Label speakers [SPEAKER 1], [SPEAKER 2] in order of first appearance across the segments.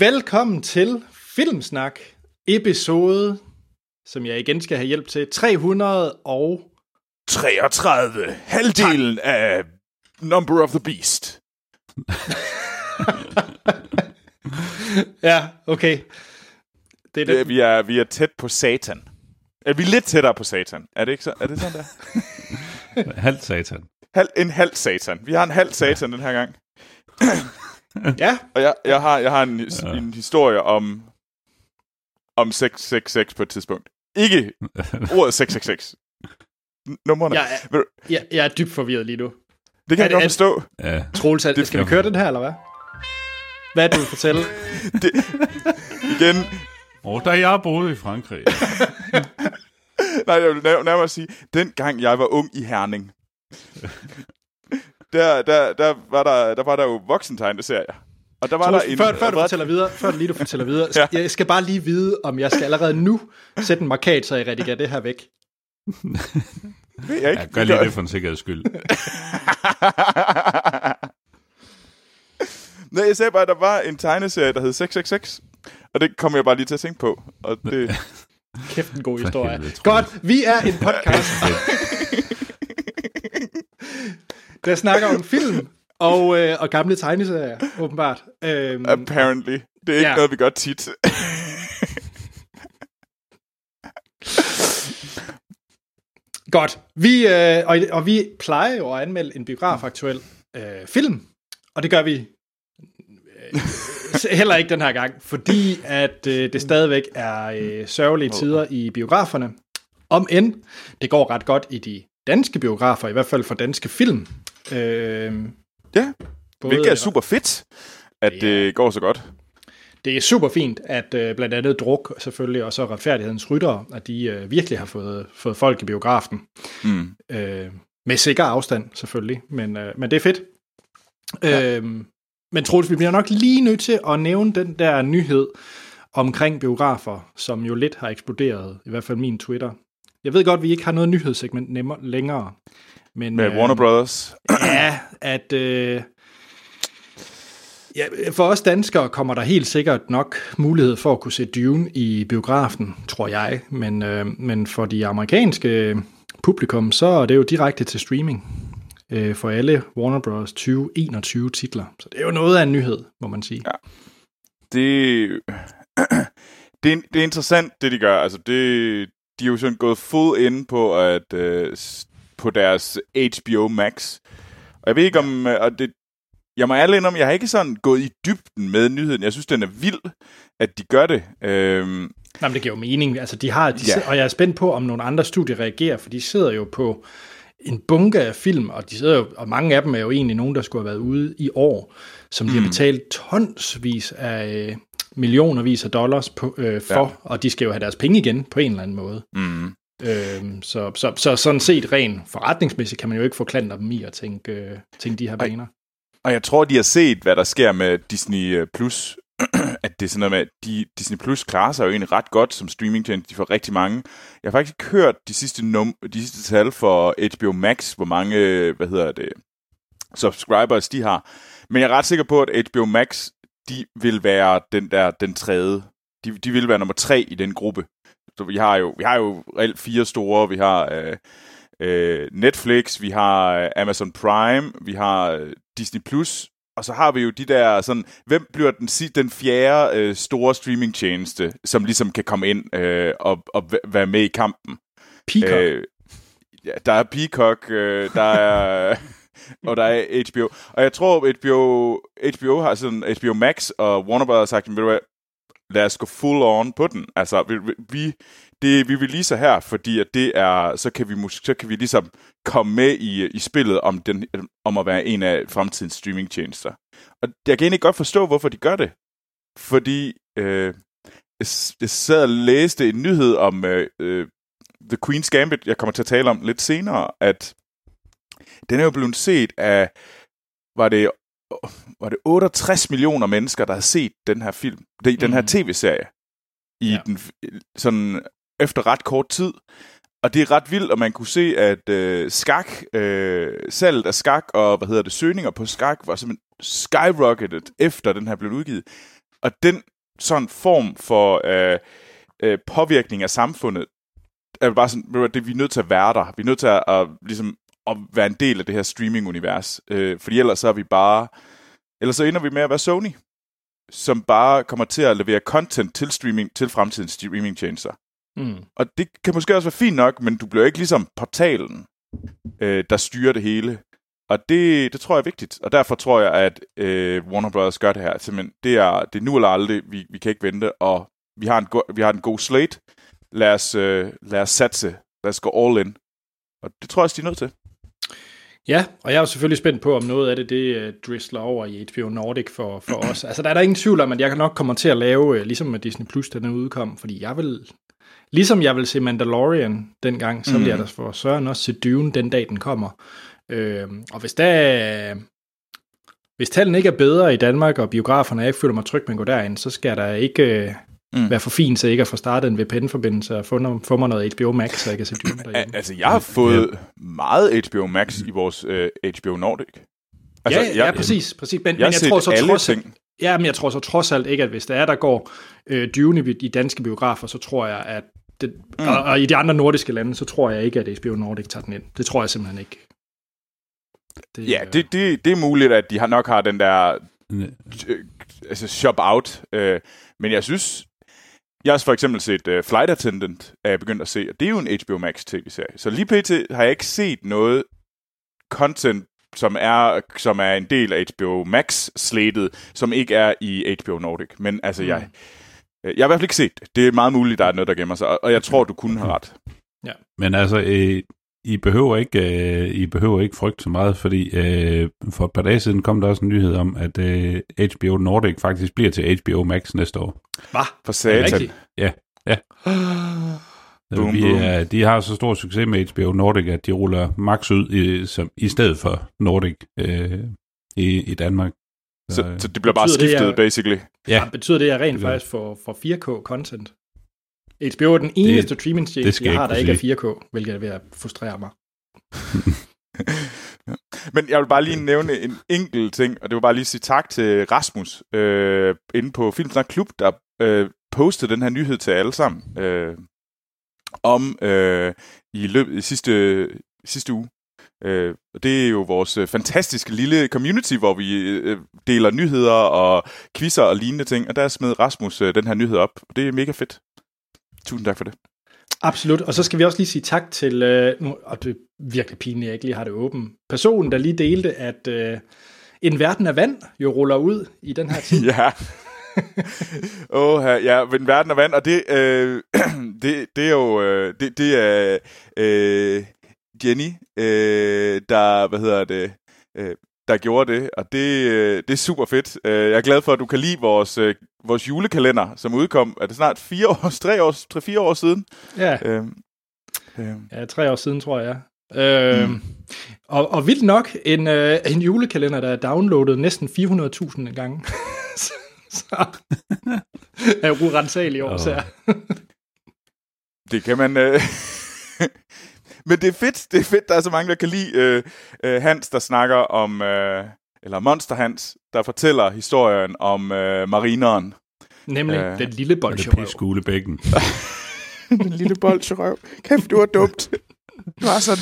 [SPEAKER 1] Velkommen til Filmsnak, episode, som jeg igen skal have hjælp til, 300 og...
[SPEAKER 2] 33. Halvdelen af Number of the Beast.
[SPEAKER 1] Ja, okay. Det er
[SPEAKER 2] Det, vi, er, vi er tæt på Satan. Er vi lidt tættere på Satan? Er det ikke så? Er det sådan der?
[SPEAKER 3] Halvt satan.
[SPEAKER 2] Halv, en halv Satan. Vi har en halv Satan den her gang.
[SPEAKER 1] Ja,
[SPEAKER 2] Og jeg, jeg har, jeg har en, ja. en historie om, om 666 på et tidspunkt. Ikke ordet 666. N- Numrene.
[SPEAKER 1] jeg er,
[SPEAKER 2] du,
[SPEAKER 1] jeg, jeg er dybt forvirret lige nu.
[SPEAKER 2] det kan
[SPEAKER 1] er
[SPEAKER 2] jeg
[SPEAKER 1] det-
[SPEAKER 2] godt forstå.
[SPEAKER 3] Ja.
[SPEAKER 1] Troels, er- skal vi køre den her, eller hvad? Hvad er det, du vil fortælle?
[SPEAKER 2] Igen,
[SPEAKER 3] Og da jeg boede i Frankrig.
[SPEAKER 2] Nej, jeg vil nær- nærmere sige, den gang jeg var ung i Herning, der, der, der, var, der, der var der jo voksentegneserier. Og der var
[SPEAKER 1] Troels,
[SPEAKER 2] der en...
[SPEAKER 1] før, før du fortæller videre, før lige du fortæller videre,
[SPEAKER 2] Ja.
[SPEAKER 1] jeg skal bare lige vide, om jeg skal allerede nu sætte en markat, så jeg redigerer det her væk.
[SPEAKER 2] Ved jeg ikke.
[SPEAKER 3] Ja, gør lige det for en sikkerheds skyld.
[SPEAKER 2] Nej, jeg sagde bare, at der var en tegneserie, der hed 666. Og det kom jeg bare lige til at tænke på. Og det,
[SPEAKER 1] Kæft en god historie.
[SPEAKER 3] helvede.
[SPEAKER 1] Godt, vi er en podcast, der snakker om film og, øh, og gamle tegneserier, åbenbart. Øhm,
[SPEAKER 2] apparently. Det er ikke
[SPEAKER 1] Ja.
[SPEAKER 2] noget, vi gør tit.
[SPEAKER 1] Godt. Vi, øh, og, og vi plejer jo at anmelde en biografaktuel øh, film, og det gør vi øh, heller ikke den her gang, fordi at øh, det stadigvæk er øh, sørgelige tider i biograferne. Om end det går ret godt i de danske biografer, i hvert fald for danske film. Øh,
[SPEAKER 2] Ja,
[SPEAKER 1] både,
[SPEAKER 2] hvilket er super fedt, at
[SPEAKER 1] Ja.
[SPEAKER 2] det går så godt.
[SPEAKER 1] Det er super fint, at øh, blandt andet Druk selvfølgelig, og så Retfærdighedens Rytter, at de øh, virkelig har fået, fået folk i biografen.
[SPEAKER 2] Mm.
[SPEAKER 1] Øh, med sikker afstand, selvfølgelig. Men, øh, men det er fedt. Ja. Øh, men Troels, vi bliver nok lige nødt til at nævne den der nyhed omkring biografer, som jo lidt har eksploderet, i hvert fald min Twitter. Jeg ved godt, at vi ikke har noget nyhedssegment nemmer, længere. Men,
[SPEAKER 2] Med Warner Brothers.
[SPEAKER 1] Ja, at... Øh, ja, for os danskere kommer der helt sikkert nok mulighed for at kunne se Dune i biografen, tror jeg. Men, øh, men for de amerikanske publikum, så er det jo direkte til streaming øh, for alle Warner Bros. 2021 titler. Så det er jo noget af en nyhed, må man sige.
[SPEAKER 2] Ja. det, det, er, det er interessant, det de gør. Altså, det, de er jo sådan gået full ind på, at, øh, på deres HBO Max. Og jeg ved ikke om... øh, Og det, jeg må ærlig indrømme, jeg har ikke sådan gået i dybden med nyheden. Jeg synes, den er vild, at de gør det. Øhm,
[SPEAKER 1] Nå, men det giver jo mening. Altså, de har, de
[SPEAKER 2] Ja.
[SPEAKER 1] ja. Og jeg er spændt på, om nogle andre studier reagerer, for de sidder jo på en bunke af film, og de sidder jo, og mange af dem er jo egentlig nogen, der skulle have været ude i år, som de har betalt tonsvis af øh, millionervis af dollars på, øh, for,
[SPEAKER 2] Ja.
[SPEAKER 1] og de skal jo have deres penge igen på en eller anden måde.
[SPEAKER 2] mm.
[SPEAKER 1] Øhm, så, så, så sådan set rent forretningsmæssigt kan man jo ikke få klanter dem i at tænke, øh, tænke de her baner.
[SPEAKER 2] Og jeg tror, de har set, hvad der sker med Disney øh, Plus. at det er sådan noget med, at de, Disney Plus klarer sig jo egentlig ret godt som streamingtjeneste. De får rigtig mange. Jeg har faktisk ikke hørt de sidste, num- de sidste tal for HBO Max, hvor mange, øh, hvad hedder det, subscribers de har. Men jeg er ret sikker på, at HBO Max, de vil være den der, den tredje. De, de vil være nummer tre i den gruppe. Så vi har jo, vi har jo reelt fire store. Vi har øh, øh, Netflix, vi har øh, Amazon Prime, vi har øh, Disney Plus, og så har vi jo de der sådan, hvem bliver den, den fjerde øh, store streamingtjeneste, som ligesom kan komme ind øh, og, og væ- være med i kampen.
[SPEAKER 1] Peacock. Øh,
[SPEAKER 2] ja, der er Peacock, øh, der er... og der er HBO. Og jeg tror, HBO, HBO har sådan, HBO Max og Warner Bros. har sagt, ved du hvad, lad os gå full on på den. Altså, vi, vi, det, vi vil lige så her, fordi at det er, så kan vi, så kan vi ligesom komme med i, i spillet om, den, om at være en af fremtidens streamingtjenester. Og jeg kan egentlig godt forstå, hvorfor de gør det. Fordi øh, jeg, sad og læste en nyhed om øh, øh, The Queen's Gambit, jeg kommer til at tale om lidt senere, at den er jo blevet set af, var det, var det 68 millioner mennesker, der har set den her film, det, den her
[SPEAKER 1] Mhm.
[SPEAKER 2] tv-serie, i
[SPEAKER 1] Ja.
[SPEAKER 2] den, sådan efter ret kort tid. Og det er ret vildt, at man kunne se, at øh, skak, øh, salget af skak og, hvad hedder det, søgninger på skak, var simpelthen skyrocketed, efter den her blev udgivet. og den sådan form for øh, øh, påvirkning af samfundet, er bare sådan, det, vi er nødt til at være der. Vi er nødt til at, at, ligesom, at være en del af det her streaming-univers. Øh, fordi ellers så er vi bare... Ellers så ender vi med at være Sony, som bare kommer til at levere content til streaming, til fremtidens streamingtjenester.
[SPEAKER 1] Mm.
[SPEAKER 2] Og det kan måske også være fint nok, men du bliver ikke ligesom portalen, øh, der styrer det hele. Og det, det tror jeg er vigtigt. Og derfor tror jeg, at øh, Warner Bros. gør det her. Simpelthen, det er, det er nu eller aldrig. Vi, vi kan ikke vente. Og vi har en, go- vi har en god slate. Lad os, øh, lad os satse. Lad os gå all in. Og det tror jeg også, de er nødt til.
[SPEAKER 1] Ja, og jeg er jo selvfølgelig spændt på, om noget af det, det uh, drisler over i HBO Nordic for, for os. Altså, der er der ingen tvivl om, at jeg nok kommer til at lave, uh, ligesom med Disney Plus, den er udkom, fordi jeg vil, ligesom jeg vil se Mandalorian dengang, så vil jeg da for Søren også se Dune den dag, den kommer. Øh, og hvis der, hvis tallene ikke er bedre i Danmark, og biograferne, ikke føler mig tryg med at gå derind, så skal der ikke uh,
[SPEAKER 2] Mm.
[SPEAKER 1] være for fint, så jeg ikke at få startet en VPN-forbindelse og få, no- få mig noget HBO Max, så jeg kan se Dune derhjemme.
[SPEAKER 2] altså, jeg har fået meget HBO Max i vores øh, HBO Nordic. Altså,
[SPEAKER 1] ja, ja, ja, præcis. præcis. Men,
[SPEAKER 2] Jeg,
[SPEAKER 1] men
[SPEAKER 2] jeg
[SPEAKER 1] jeg tror så
[SPEAKER 2] alle
[SPEAKER 1] trods
[SPEAKER 2] ting.
[SPEAKER 1] Ja, men jeg tror så trods alt ikke, at hvis der er, der går øh, Dune i, i danske biografer, så tror jeg, at det, mm. og, og i de andre nordiske lande, så tror jeg ikke, at HBO Nordic tager den ind. Det tror jeg simpelthen ikke. Det,
[SPEAKER 2] Ja,
[SPEAKER 1] øh,
[SPEAKER 2] det, det, det er muligt, at de har nok har den der øh, altså shop out. Øh, men jeg synes, jeg har for eksempel set uh, Flight Attendant, er jeg begyndt at se, og det er jo en HBO Max tv-serie. Så lige pt. har jeg ikke set noget content, som er, som er en del af HBO Max-slatet, som ikke er i HBO Nordic. Men altså, jeg, øh, jeg har i hvert fald ikke set det. Det er meget muligt, der er noget, der gemmer sig, og- og jeg tror, du kunne have ret.
[SPEAKER 3] Men altså, øh, I, behøver ikke, øh, I behøver ikke frygte så meget, fordi øh, for et par dage siden kom der også en nyhed om, at øh, HBO Nordic faktisk bliver til HBO Max næste år.
[SPEAKER 1] Hvad?
[SPEAKER 2] For satan.
[SPEAKER 1] rigtigt?
[SPEAKER 3] Så
[SPEAKER 2] Boom,
[SPEAKER 3] vi,
[SPEAKER 2] boom.
[SPEAKER 3] er, de har så stor succes med HBO Nordic, at de ruller Max ud i, som, i stedet for Nordic øh, i, i Danmark.
[SPEAKER 2] Så, så det bliver bare
[SPEAKER 1] Betyder det,
[SPEAKER 2] skiftet,
[SPEAKER 1] at-
[SPEAKER 2] basically.
[SPEAKER 3] Ja.
[SPEAKER 1] Ja. Betyder det, at jeg rent
[SPEAKER 3] Det
[SPEAKER 1] faktisk får, får 4K-content? HBO er den eneste streamingtjeneste, jeg har, der
[SPEAKER 3] ikke
[SPEAKER 1] er 4K, hvilket er ved at frustrere mig.
[SPEAKER 2] Men jeg vil bare lige nævne en enkelt ting, og det vil bare lige sige tak til Rasmus øh, inde på Filmsnak Klub, der øh, postede den her nyhed til alle sammen øh, om øh, i løbet i sidste, sidste uge. Øh, og det er jo vores øh, fantastiske lille community, hvor vi øh, deler nyheder og quizzer og lignende ting, og der smed Rasmus øh, den her nyhed op, og det er mega fedt. Tusind tak for det.
[SPEAKER 1] Absolut, og så skal vi også lige sige tak til, øh, nu, og det er virkelig pinligt, jeg ikke lige har det åbent, personen, der lige delte, at øh, en verden af vand jo ruller ud i den her tid.
[SPEAKER 2] Ja. Åh, oh, ja, men verden er vand, og det, øh, det, det er jo, øh, det, det er øh, Jenny, øh, der, hvad hedder det, øh, der gjorde det, og det, øh, det er super fedt. Øh, jeg er glad for, at du kan lide vores, øh, vores julekalender, som udkom, er det snart fire år, tre år, tre, fire år siden?
[SPEAKER 1] Ja,
[SPEAKER 2] Øh, øh,
[SPEAKER 1] ja tre år siden, tror jeg. Øh, mm. og, og vildt nok, en, øh, en julekalender, der er downloadet næsten 400.000 gange. så, så af urensagelige årsager.
[SPEAKER 2] Det kan man... Øh... Men det er fedt, det er fedt, der er så mange, der kan lide øh, øh, Hans, der snakker om... Øh, eller Monster Hans, der fortæller historien om øh, marineren.
[SPEAKER 1] Nemlig
[SPEAKER 2] Øh,
[SPEAKER 1] den lille
[SPEAKER 3] Og det
[SPEAKER 1] bolsjerøv.
[SPEAKER 3] piskule bækken.
[SPEAKER 2] Den lille bolsjerøv. Kæft, du var dumt. Du var så...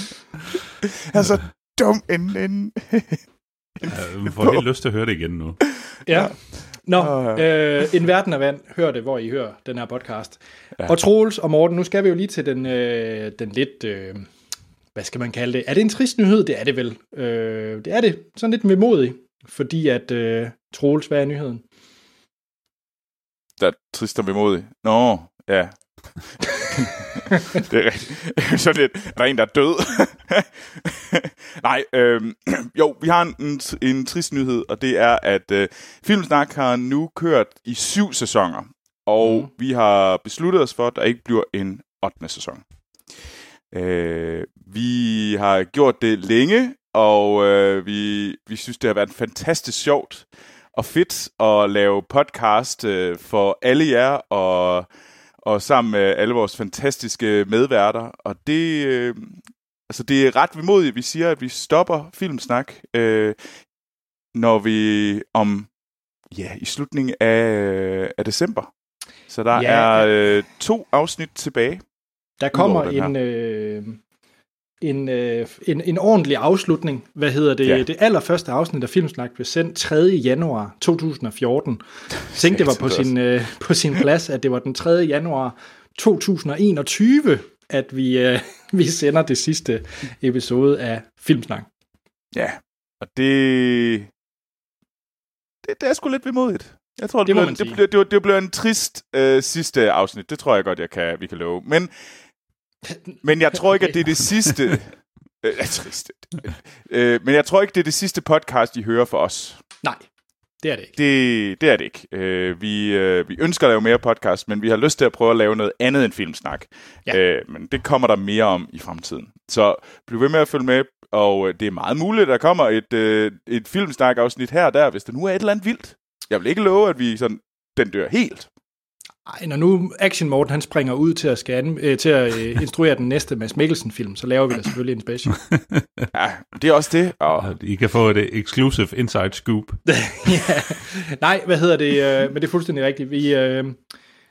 [SPEAKER 2] Er så dum en... en...
[SPEAKER 3] Jeg får helt lyst til at høre det igen nu.
[SPEAKER 1] Ja. Nå,
[SPEAKER 2] Åh,
[SPEAKER 1] øh, En Verden af Vand, hør det, hvor I hører den her podcast. Ja. Og Troels og Morten, nu skal vi jo lige til den, øh, den lidt, øh, hvad skal man kalde det? Er det en trist nyhed? Det er det vel. Øh, det er det. Sådan lidt vemodig, fordi at øh, Troels, hvad er nyheden?
[SPEAKER 2] Der er trist og vemodig. Nå, ja. Det er rigtigt. Så lidt, er der en, der er død? Nej, øhm, jo, vi har en, en, en trist nyhed, og det er, at øh, Filmsnak har nu kørt i syv sæsoner, og mm. vi har besluttet os for, at der ikke bliver en 8. sæson. Øh, vi har gjort det længe, og øh, vi, vi synes, det har været fantastisk sjovt og fedt at lave podcast øh, for alle jer, og, og sammen med alle vores fantastiske medværter. Og det, øh, altså det er ret vemodigt, at vi siger, at vi stopper Filmsnak, øh, når vi om ja, i slutningen af, af december. Så der
[SPEAKER 1] Ja.
[SPEAKER 2] er øh, to afsnit tilbage.
[SPEAKER 1] Der kommer en, øh, en, øh, en, en ordentlig afslutning. Hvad hedder det?
[SPEAKER 2] Ja.
[SPEAKER 1] Det allerførste afsnit af Filmsnak blev sendt 3. januar 2014. Jeg tænkte, det var på sin, øh, på sin plads, at det var den 3. januar 2021, at vi, øh, vi sender det sidste episode af Filmsnak.
[SPEAKER 2] Ja, og det... Det, det er sgu lidt vemodigt. Jeg tror, det,
[SPEAKER 1] Det må
[SPEAKER 2] det, det, det, blev en trist øh, sidste afsnit. Det tror jeg godt, jeg kan, vi kan love. Men, men jeg tror ikke, at det er det sidste... Øh, trist. Øh, men jeg tror ikke, det er det sidste podcast, I hører for os.
[SPEAKER 1] Nej, det er det ikke.
[SPEAKER 2] Det, det er det ikke. Øh, vi, øh, vi ønsker at lave mere podcast, men vi har lyst til at prøve at lave noget andet end filmsnak.
[SPEAKER 1] Ja.
[SPEAKER 2] Øh, men det kommer der mere om i fremtiden. Så bliv ved med at følge med, og øh, det er meget muligt, at der kommer et, øh, et filmsnak-afsnit her og der, hvis der nu er et eller andet vildt. Jeg vil ikke love, at vi sådan, den dør helt.
[SPEAKER 1] Ej, når nu Action Morten han springer ud til at, skal, an- øh, til at øh, instruere den næste Mads Mikkelsen-film, så laver vi da selvfølgelig en special.
[SPEAKER 2] Ja, det er også det. Og,
[SPEAKER 3] I kan få det exclusive inside scoop.
[SPEAKER 1] ja. Nej, hvad hedder det? Øh, men det er fuldstændig rigtigt. Vi, øh,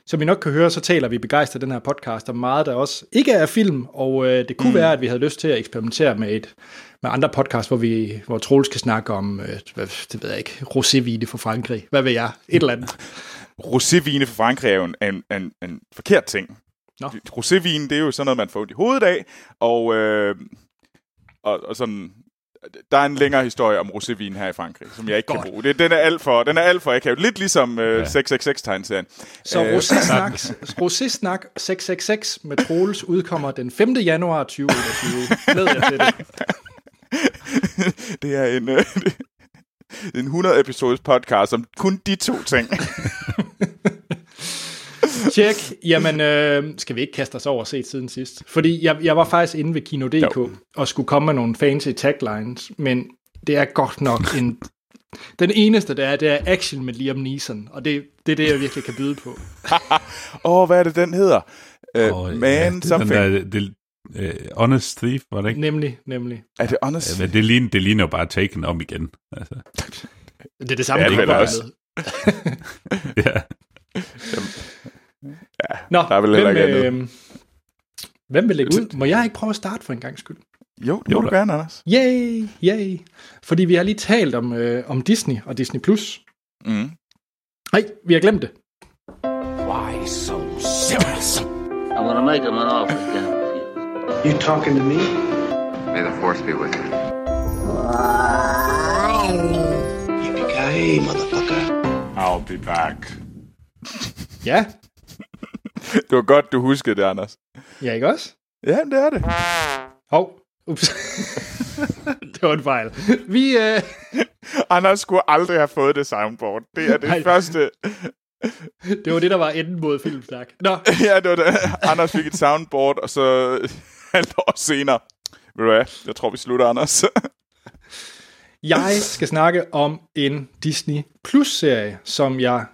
[SPEAKER 1] som I nok kan høre, så taler vi begejstret den her podcast om meget, der også ikke er film, og øh, det kunne mm. være, at vi havde lyst til at eksperimentere med et med andre podcasts, hvor vi hvor Troels kan snakke om, øh, hvad, det ved jeg ikke, rosévine fra Frankrig. Hvad ved jeg? Et eller andet.
[SPEAKER 2] Rosévine fra Frankrig er jo en, en, en, en forkert ting.
[SPEAKER 1] Nå.
[SPEAKER 2] Rosévine, det er jo sådan noget, man får ondt i hovedet af, og, øh, og, og sådan, der er en længere historie om rosévin her i Frankrig, som jeg ikke
[SPEAKER 1] Godt.
[SPEAKER 2] kan bruge. Det, den er alt for, den er alt for akavet. Lidt ligesom øh,
[SPEAKER 3] Ja.
[SPEAKER 2] 666-tegnserien.
[SPEAKER 1] Så
[SPEAKER 2] Øh.
[SPEAKER 1] Rosé-snak, Rosé-snak 666 med Troels udkommer den 5. januar 2021. Glæder jeg til det.
[SPEAKER 2] det er en, øh, en 100 episodes podcast om kun de to ting.
[SPEAKER 1] Tjek. Jamen, øh, skal vi ikke kaste os over at se siden sidst? Fordi jeg, jeg var faktisk inde ved Kino.dk
[SPEAKER 2] Jo.
[SPEAKER 1] og skulle komme med nogle fancy taglines, men det er godt nok en... Den eneste, der er, det er action med Liam Neeson, og det, det er det, jeg virkelig kan byde på.
[SPEAKER 2] Åh, oh, hvad er det, den hedder? Uh,
[SPEAKER 3] Og,
[SPEAKER 2] man
[SPEAKER 3] ja, det er
[SPEAKER 2] something.
[SPEAKER 3] Den der, det, uh, honest Thief, var det ikke?
[SPEAKER 1] Nemlig, nemlig.
[SPEAKER 2] Er det honest?
[SPEAKER 3] Ja, men det, ligner, det ligner jo bare Taken om igen. Altså,
[SPEAKER 1] Det er det samme,
[SPEAKER 2] Ja,
[SPEAKER 1] ja,
[SPEAKER 2] det
[SPEAKER 1] det
[SPEAKER 2] også.
[SPEAKER 3] Ja.
[SPEAKER 1] Nå,
[SPEAKER 2] Der er vel
[SPEAKER 1] hvem,
[SPEAKER 2] ikke
[SPEAKER 1] øh, hvem vil lægge ud? Må jeg ikke prøve at starte for en gang skyld?
[SPEAKER 2] Jo, det
[SPEAKER 3] Jo
[SPEAKER 2] må du
[SPEAKER 3] da.
[SPEAKER 2] gerne, Anders.
[SPEAKER 1] Yay, yay. Fordi vi har lige talt om, øh, om Disney og Disney+. Plus.
[SPEAKER 2] Mm.
[SPEAKER 1] Nej, vi har glemt det.
[SPEAKER 4] Why so serious?
[SPEAKER 5] I'm gonna make him an offer refuse.
[SPEAKER 6] You talking to me?
[SPEAKER 7] May the force be with you.
[SPEAKER 6] Yippee-ki-yay, motherfucker.
[SPEAKER 4] I'll be back.
[SPEAKER 1] Ja,
[SPEAKER 2] Det var godt, du huskede det, Anders.
[SPEAKER 1] ja ikke også?
[SPEAKER 2] Ja, det er det.
[SPEAKER 1] Hov, ups. det var en fejl. Vi, øh,
[SPEAKER 2] Anders skulle aldrig have fået det soundboard. Det er det
[SPEAKER 1] Nej.
[SPEAKER 2] første.
[SPEAKER 1] det var det, der var enden mod filmsnak. Nå,
[SPEAKER 2] ja, det var det. Anders fik et soundboard, og så halvt år senere. Ved du hvad? Jeg tror, vi slutter, Anders.
[SPEAKER 1] jeg skal snakke om en Disney Plus-serie, som jeg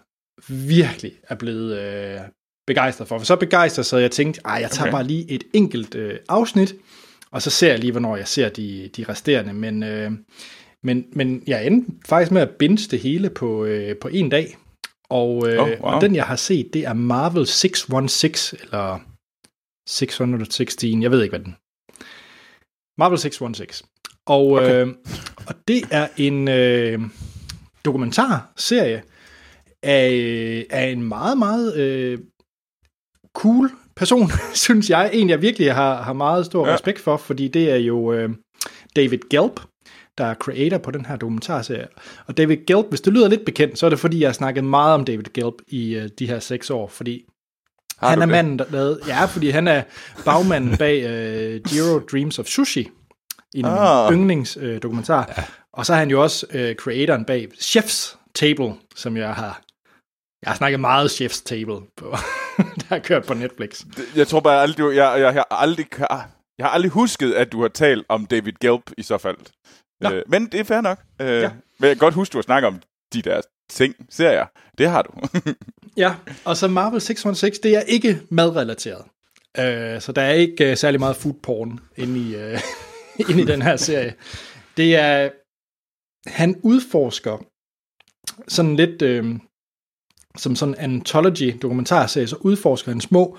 [SPEAKER 1] virkelig er blevet øh, begejstret for. For så begejstret, så jeg tænkte, ej, jeg tager
[SPEAKER 2] Okay.
[SPEAKER 1] bare lige et enkelt øh, afsnit, og så ser jeg lige, hvornår jeg ser de, de resterende. Men, øh, men, men jeg endte faktisk med at binge det hele på, øh, på en dag. Og, øh,
[SPEAKER 2] Oh, wow.
[SPEAKER 1] og den, jeg har set, det er Marvel 616, eller 616, jeg ved ikke, hvad den Marvel 616. Og,
[SPEAKER 2] Okay.
[SPEAKER 1] okay. øh, og det er en øh, dokumentarserie af, af en meget, meget øh, cool person, synes jeg. En, jeg virkelig har, har meget stor
[SPEAKER 2] Ja.
[SPEAKER 1] respekt for, fordi det er jo øh, David Gelb, der er creator på den her dokumentarserie. Og David Gelb, hvis det lyder lidt bekendt, så er det fordi, jeg har snakket meget om David Gelb i øh, de her seks år, fordi
[SPEAKER 2] Har
[SPEAKER 1] han er
[SPEAKER 2] det?
[SPEAKER 1] manden, der lavede... Ja, fordi han er bagmanden bag øh, Jiro Dreams of Sushi, en
[SPEAKER 2] Ah.
[SPEAKER 1] yndlingsdokumentar. Ja. Og så er han jo også øh, creatoren bag Chef's Table, som jeg har... Jeg har snakket meget Chef's Table på, der har kørt på Netflix.
[SPEAKER 2] Jeg tror bare aldrig, du, jeg, jeg, har aldrig, jeg har aldrig husket, at du har talt om David Gelb i så fald.
[SPEAKER 1] Nå.
[SPEAKER 2] Øh, men det er fair nok. Øh,
[SPEAKER 1] Ja.
[SPEAKER 2] Men jeg kan godt huske, du har snakket om de der ting, serier. Det har du.
[SPEAKER 1] Ja, og så Marvel 616, det er ikke madrelateret. Øh, så der er ikke øh, særlig meget food porn inde i, øh, inde i den her serie. Det er, han udforsker sådan lidt øh, som sådan en anthology dokumentarserie, så udforsker han små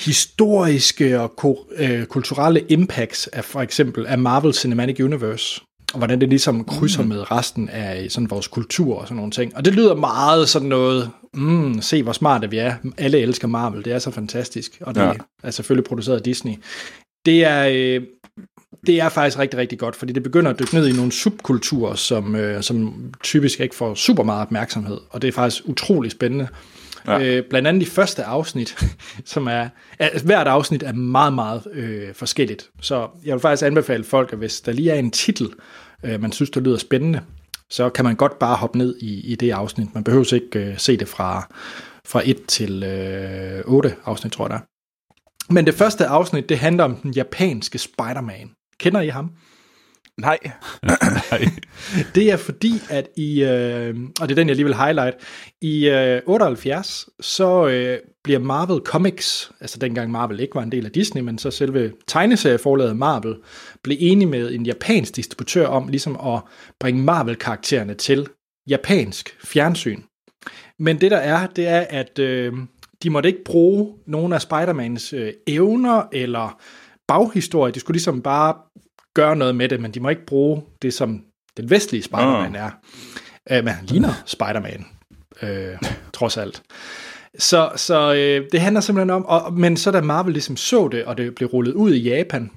[SPEAKER 1] historiske og ko- øh, kulturelle impacts af for eksempel af Marvel Cinematic Universe og hvordan det ligesom krydser mm. med resten af sådan vores kultur og sådan nogle ting. Og det lyder meget sådan noget, mm, se hvor smarte vi er. Alle elsker Marvel, det er så fantastisk. Og det
[SPEAKER 2] Ja.
[SPEAKER 1] ja. er selvfølgelig produceret af Disney. Det er, øh, det er faktisk rigtig, rigtig godt, fordi det begynder at dykke ned i nogle subkulturer, som, øh, som typisk ikke får super meget opmærksomhed. Og det er faktisk utrolig spændende.
[SPEAKER 2] Ja.
[SPEAKER 1] Øh, blandt andet i første afsnit, som er, altså, hvert afsnit er meget, meget øh, forskelligt. Så jeg vil faktisk anbefale folk, at hvis der lige er en titel, øh, man synes, der lyder spændende, så kan man godt bare hoppe ned i, i det afsnit. Man behøver ikke øh, se det fra, fra 1 til øh, 8 afsnit, tror jeg der. Men det første afsnit, det handler om den japanske Spider-Man. Kender I ham?
[SPEAKER 2] Nej.
[SPEAKER 3] Nej.
[SPEAKER 1] Det er fordi, at i, øh, og det er den, jeg lige vil highlight, i øh, 78, så øh, bliver Marvel Comics, altså dengang Marvel ikke var en del af Disney, men så selve tegneserieforlaget Marvel, blev enige med en japansk distributør om ligesom at bringe Marvel-karaktererne til japansk fjernsyn. Men det der er, det er, at øh, de måtte ikke bruge nogle af Spider-Mans øh, evner eller baghistorie. De skulle ligesom bare gøre noget med det, men de må ikke bruge det, som den vestlige Spider-Man er. Øh, men han ligner Spider-Man, øh, trods alt. Så, så øh, det handler simpelthen om, og, men så da Marvel ligesom så det, og det blev rullet ud i Japan,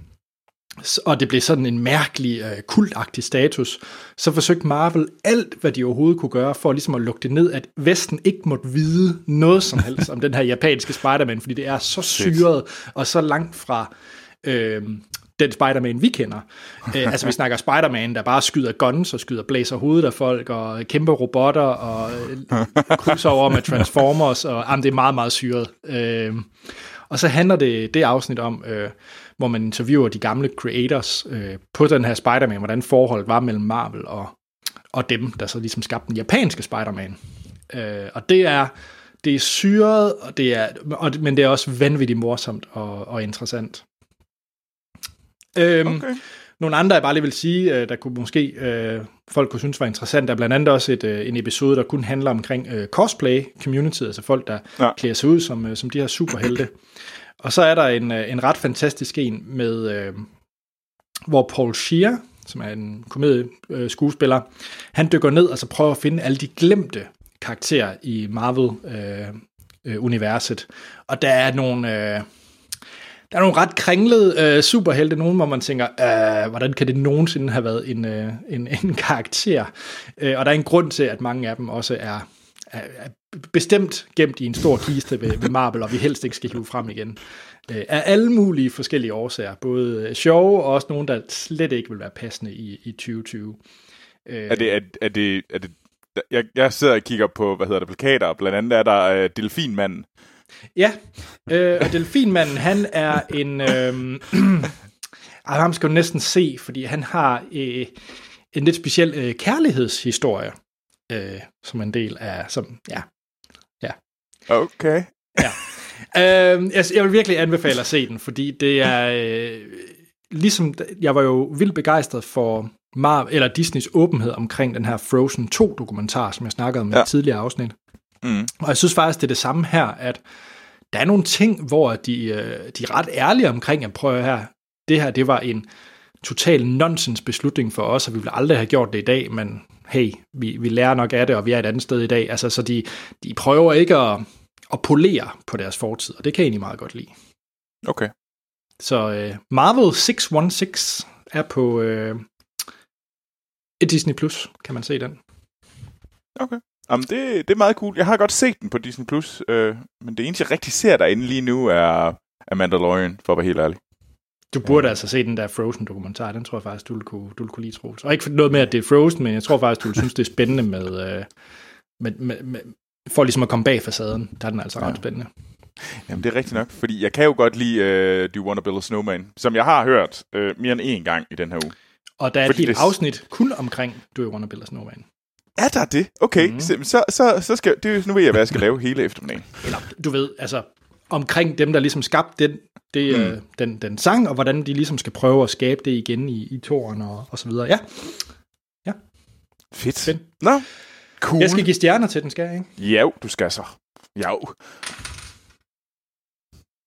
[SPEAKER 1] og det blev sådan en mærkelig, øh, kultagtig status, så forsøgte Marvel alt, hvad de overhovedet kunne gøre, for ligesom at lukke det ned, at Vesten ikke måtte vide noget som helst om den her japanske Spider-Man, fordi det er så syret, og så langt fra øh, den Spider-Man, vi kender. Øh, altså, vi snakker Spider-Man, der bare skyder guns og skyder blæser hovedet af folk, og kæmpe robotter, og øh, krydser over med Transformers, og jamen, det er meget, meget syret. Øh, og så handler det, det afsnit om, øh, hvor man interviewer de gamle creators øh, på den her Spider-Man, hvordan forholdet var mellem Marvel og, og dem, der så ligesom skabte den japanske Spider-Man. Øh, og det er, det er syret, og det er, og, men det er også vanvittigt morsomt og, og interessant. Øhm,
[SPEAKER 2] Okay.
[SPEAKER 1] Nogle andre, jeg bare lige vil sige, øh, der kunne måske øh, folk kunne synes var interessant, der er blandt andet også et, øh, en episode, der kun handler omkring øh, cosplay community, altså folk, der
[SPEAKER 2] Ja.
[SPEAKER 1] ja. klæder sig ud som, øh, som de her superhelte. Og så er der en, øh, en ret fantastisk en med, øh, hvor Paul Scheer, som er en komedieskuespiller, øh, han dykker ned og så prøver at finde alle de glemte karakterer i Marvel-universet. Øh, øh, og der er nogle... Øh, der er nogle ret kringlede øh, superhelte, nogen hvor man tænker, øh, hvordan kan det nogensinde have været en, øh, en, en karakter? Øh, og der er en grund til, at mange af dem også er bestemt gemt i en stor kiste ved, ved Marvel, og vi helst ikke skal hive frem igen. Øh, af alle mulige forskellige årsager, både sjove og også nogle, der slet ikke vil være passende i, i 2020. Øh,
[SPEAKER 2] Er det, er, er det, er det, jeg, jeg sidder og kigger på, hvad hedder det, plakater, blandt andet er der uh, Delfinmanden.
[SPEAKER 1] Ja, øh, og Delfinmanden, han er en... Øh, ej, ham skal du næsten se, fordi han har øh, en lidt speciel øh, kærlighedshistorie, øh, som en del af... Som, ja.
[SPEAKER 2] Okay.
[SPEAKER 1] Øh, jeg, jeg vil virkelig anbefale at se den, fordi det er... Øh, ligesom, jeg var jo vildt begejstret for Mar eller Disneys åbenhed omkring den her Frozen 2-dokumentar, som jeg snakkede om i
[SPEAKER 2] Ja.
[SPEAKER 1] et tidligere afsnit.
[SPEAKER 2] Mm.
[SPEAKER 1] Og jeg synes faktisk, det er det samme her, at der er nogle ting, hvor de, øh, de er ret ærlige omkring, at prøve her, det her, det var en total nonsens beslutning for os, og vi ville aldrig have gjort det i dag, men hey, vi, vi lærer nok af det, og vi er et andet sted i dag. Altså, så de, de prøver ikke at, at polere på deres fortid, og det kan jeg egentlig meget godt lide.
[SPEAKER 2] Okay.
[SPEAKER 1] Så øh, Marvel 616 er på øh, Disney+, Plus, kan man se den.
[SPEAKER 2] Jamen, det, det er meget cool. Jeg har godt set den på Disney+, Plus, øh, men det eneste, jeg rigtig ser derinde lige nu, er, er Mandalorian, for at være helt ærlig.
[SPEAKER 1] Du burde ja. altså se den der Frozen-dokumentar. Den tror jeg faktisk, du ville kunne, du ville kunne lide, Troels. Og ikke noget med, at det er Frozen, men jeg tror faktisk, du ville synes, det er spændende med, øh, med, med, med for ligesom at komme bag facaden. Der er den altså ret
[SPEAKER 2] Ja.
[SPEAKER 1] spændende.
[SPEAKER 2] Jamen, det er rigtigt nok, fordi jeg kan jo godt lide uh, Do You Wanna Build a Snowman, som jeg har hørt uh, mere end én gang i den her uge.
[SPEAKER 1] Og der er et
[SPEAKER 2] Fordi
[SPEAKER 1] helt
[SPEAKER 2] det-
[SPEAKER 1] afsnit kun omkring Do You Wanna Build a Snowman.
[SPEAKER 2] Er der det? Okay, mm. så, så, så, så skal, det, nu ved jeg, hvad jeg skal lave hele eftermiddagen.
[SPEAKER 1] Eller, du ved, altså omkring dem, der ligesom skabte den, det, mm. øh, den, den sang, og hvordan de ligesom skal prøve at skabe det igen i, i toren og, og så videre. Ja,
[SPEAKER 2] Fedt.
[SPEAKER 1] Fedt.
[SPEAKER 2] Nå, Cool.
[SPEAKER 1] Jeg skal give stjerner til den, skal jeg, ikke?
[SPEAKER 2] Ja, du skal så. Ja.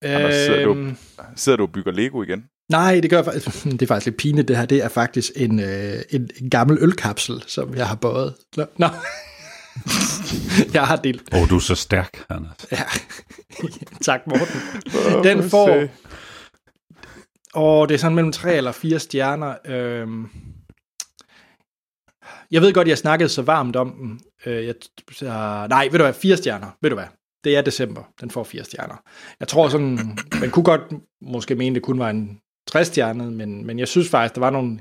[SPEAKER 2] Anders, sidder du-
[SPEAKER 1] Øhm,
[SPEAKER 2] Sidder du og bygger Lego igen?
[SPEAKER 1] Nej, det gør jeg faktisk. Det er faktisk lidt pinligt, det her. Det er faktisk en, øh, en, en gammel ølkapsel, som jeg har bøjet. Nå. Jeg har delt.
[SPEAKER 3] Åh, oh, du er så stærk, Anders.
[SPEAKER 1] Ja. tak, Morten. Den får... Og det er sådan mellem tre eller fire stjerner. Øhm, jeg ved godt, jeg snakkede så varmt om den. Øh, jeg, så, nej, ved du hvad, fire stjerner. Ved du hvad, det er december. Den får fire stjerner. Jeg tror sådan, man kunne godt måske mene, det kun var en 60 stjernet, men, men jeg synes faktisk, der var nogle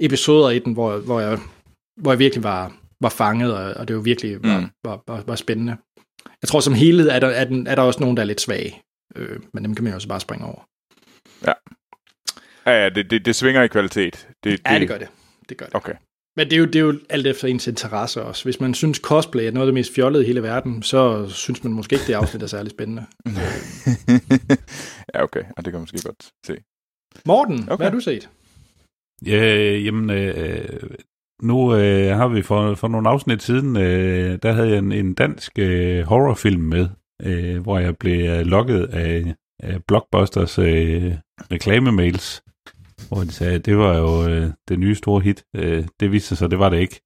[SPEAKER 1] episoder i den, hvor, hvor, jeg, hvor jeg virkelig var, var fanget, og, og det var virkelig var,
[SPEAKER 2] Mm.
[SPEAKER 1] var, var, var spændende. Jeg tror som helhed er der, er, den, er der også nogen, der er lidt svage, øh, men dem kan man jo også bare springe over.
[SPEAKER 2] Ja, ja det, det, det svinger i kvalitet. Det,
[SPEAKER 1] Ja, det gør det. Det gør det.
[SPEAKER 2] Okay.
[SPEAKER 1] Men det er, jo, det er jo alt efter ens interesse også. Hvis man synes, cosplay er noget af det mest fjollede i hele verden, så synes man måske ikke, det afsnit er særlig spændende.
[SPEAKER 2] ja, okay. Ja, det kan man måske godt se.
[SPEAKER 1] Morten, okay.
[SPEAKER 2] Okay.
[SPEAKER 1] hvad har du set?
[SPEAKER 3] Ja, jamen, øh, nu øh, har vi for, for nogle afsnit siden, øh, der havde jeg en, en dansk øh, horrorfilm med, øh, hvor jeg blev øh, logget af, af Blockbusters øh, reklamemails, hvor de sagde, at det var jo øh, det nye store hit. Øh, det viste sig det var det ikke.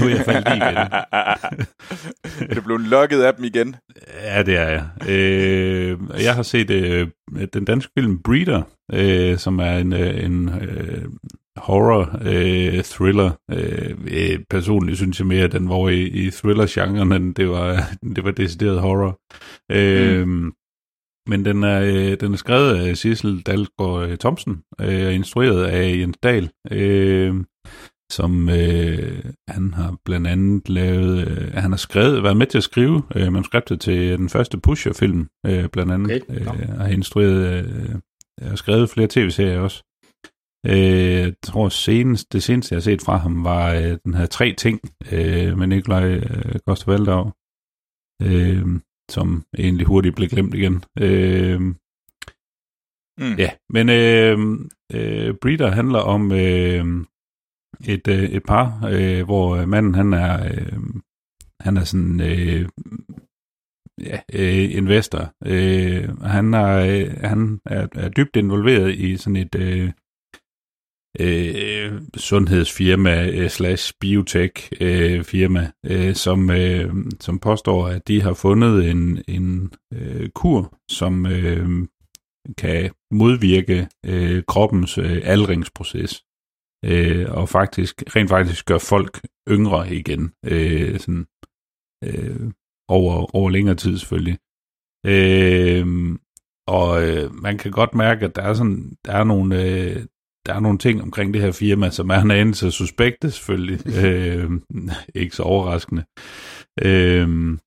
[SPEAKER 3] Nu er jeg faldet i igen.
[SPEAKER 2] du blevet lukket af dem igen?
[SPEAKER 3] Ja, det er jeg. Øh, jeg har set øh, den danske film Breeder, øh, som er en, øh, en øh, horror-thriller. Øh, øh, personligt synes jeg mere, at den var i, i thriller-genren, end det var, det var decideret horror. Øh, mm. Men den er, øh, den er skrevet af Sissel Dalgaard øh, Thomsen, øh, og instrueret af Jens Dahl, øh, som øh, han har blandt andet lavet, øh, han har skrevet, været med til at skrive øh, manuskriptet til den første Pusher-film, øh, blandt andet,
[SPEAKER 1] Okay,
[SPEAKER 3] øh, har instrueret øh, og skrevet flere tv-serier også. Øh, jeg tror senest, det seneste, jeg har set fra ham, var øh, den her Tre Ting øh, med Nikolaj øh, Koster Valdau, øh, som egentlig hurtigt blev glemt igen. Øh,
[SPEAKER 2] Mm.
[SPEAKER 3] Ja, men øh, øh, Breeder handler om øh, et, øh, et par, øh, hvor manden han er øh, han er sådan øh, ja, øh, investor. Øh, han er, øh, han er, er dybt involveret i sådan et øh, øh, sundhedsfirma øh, slash biotech øh, firma, øh, som, øh, som påstår, at de har fundet en, en øh, kur, som øh, kan modvirke øh, kroppens øh, aldringsproces. Øh, og faktisk, rent faktisk gør folk yngre igen. Øh, sådan, øh, over, over længere tid selvfølgelig. Øh, og øh, man kan godt mærke, at der er, sådan, der er nogle... Øh, der er nogle ting omkring det her firma, som er en anelse suspekte selvfølgelig. øh, ikke så overraskende. Øh,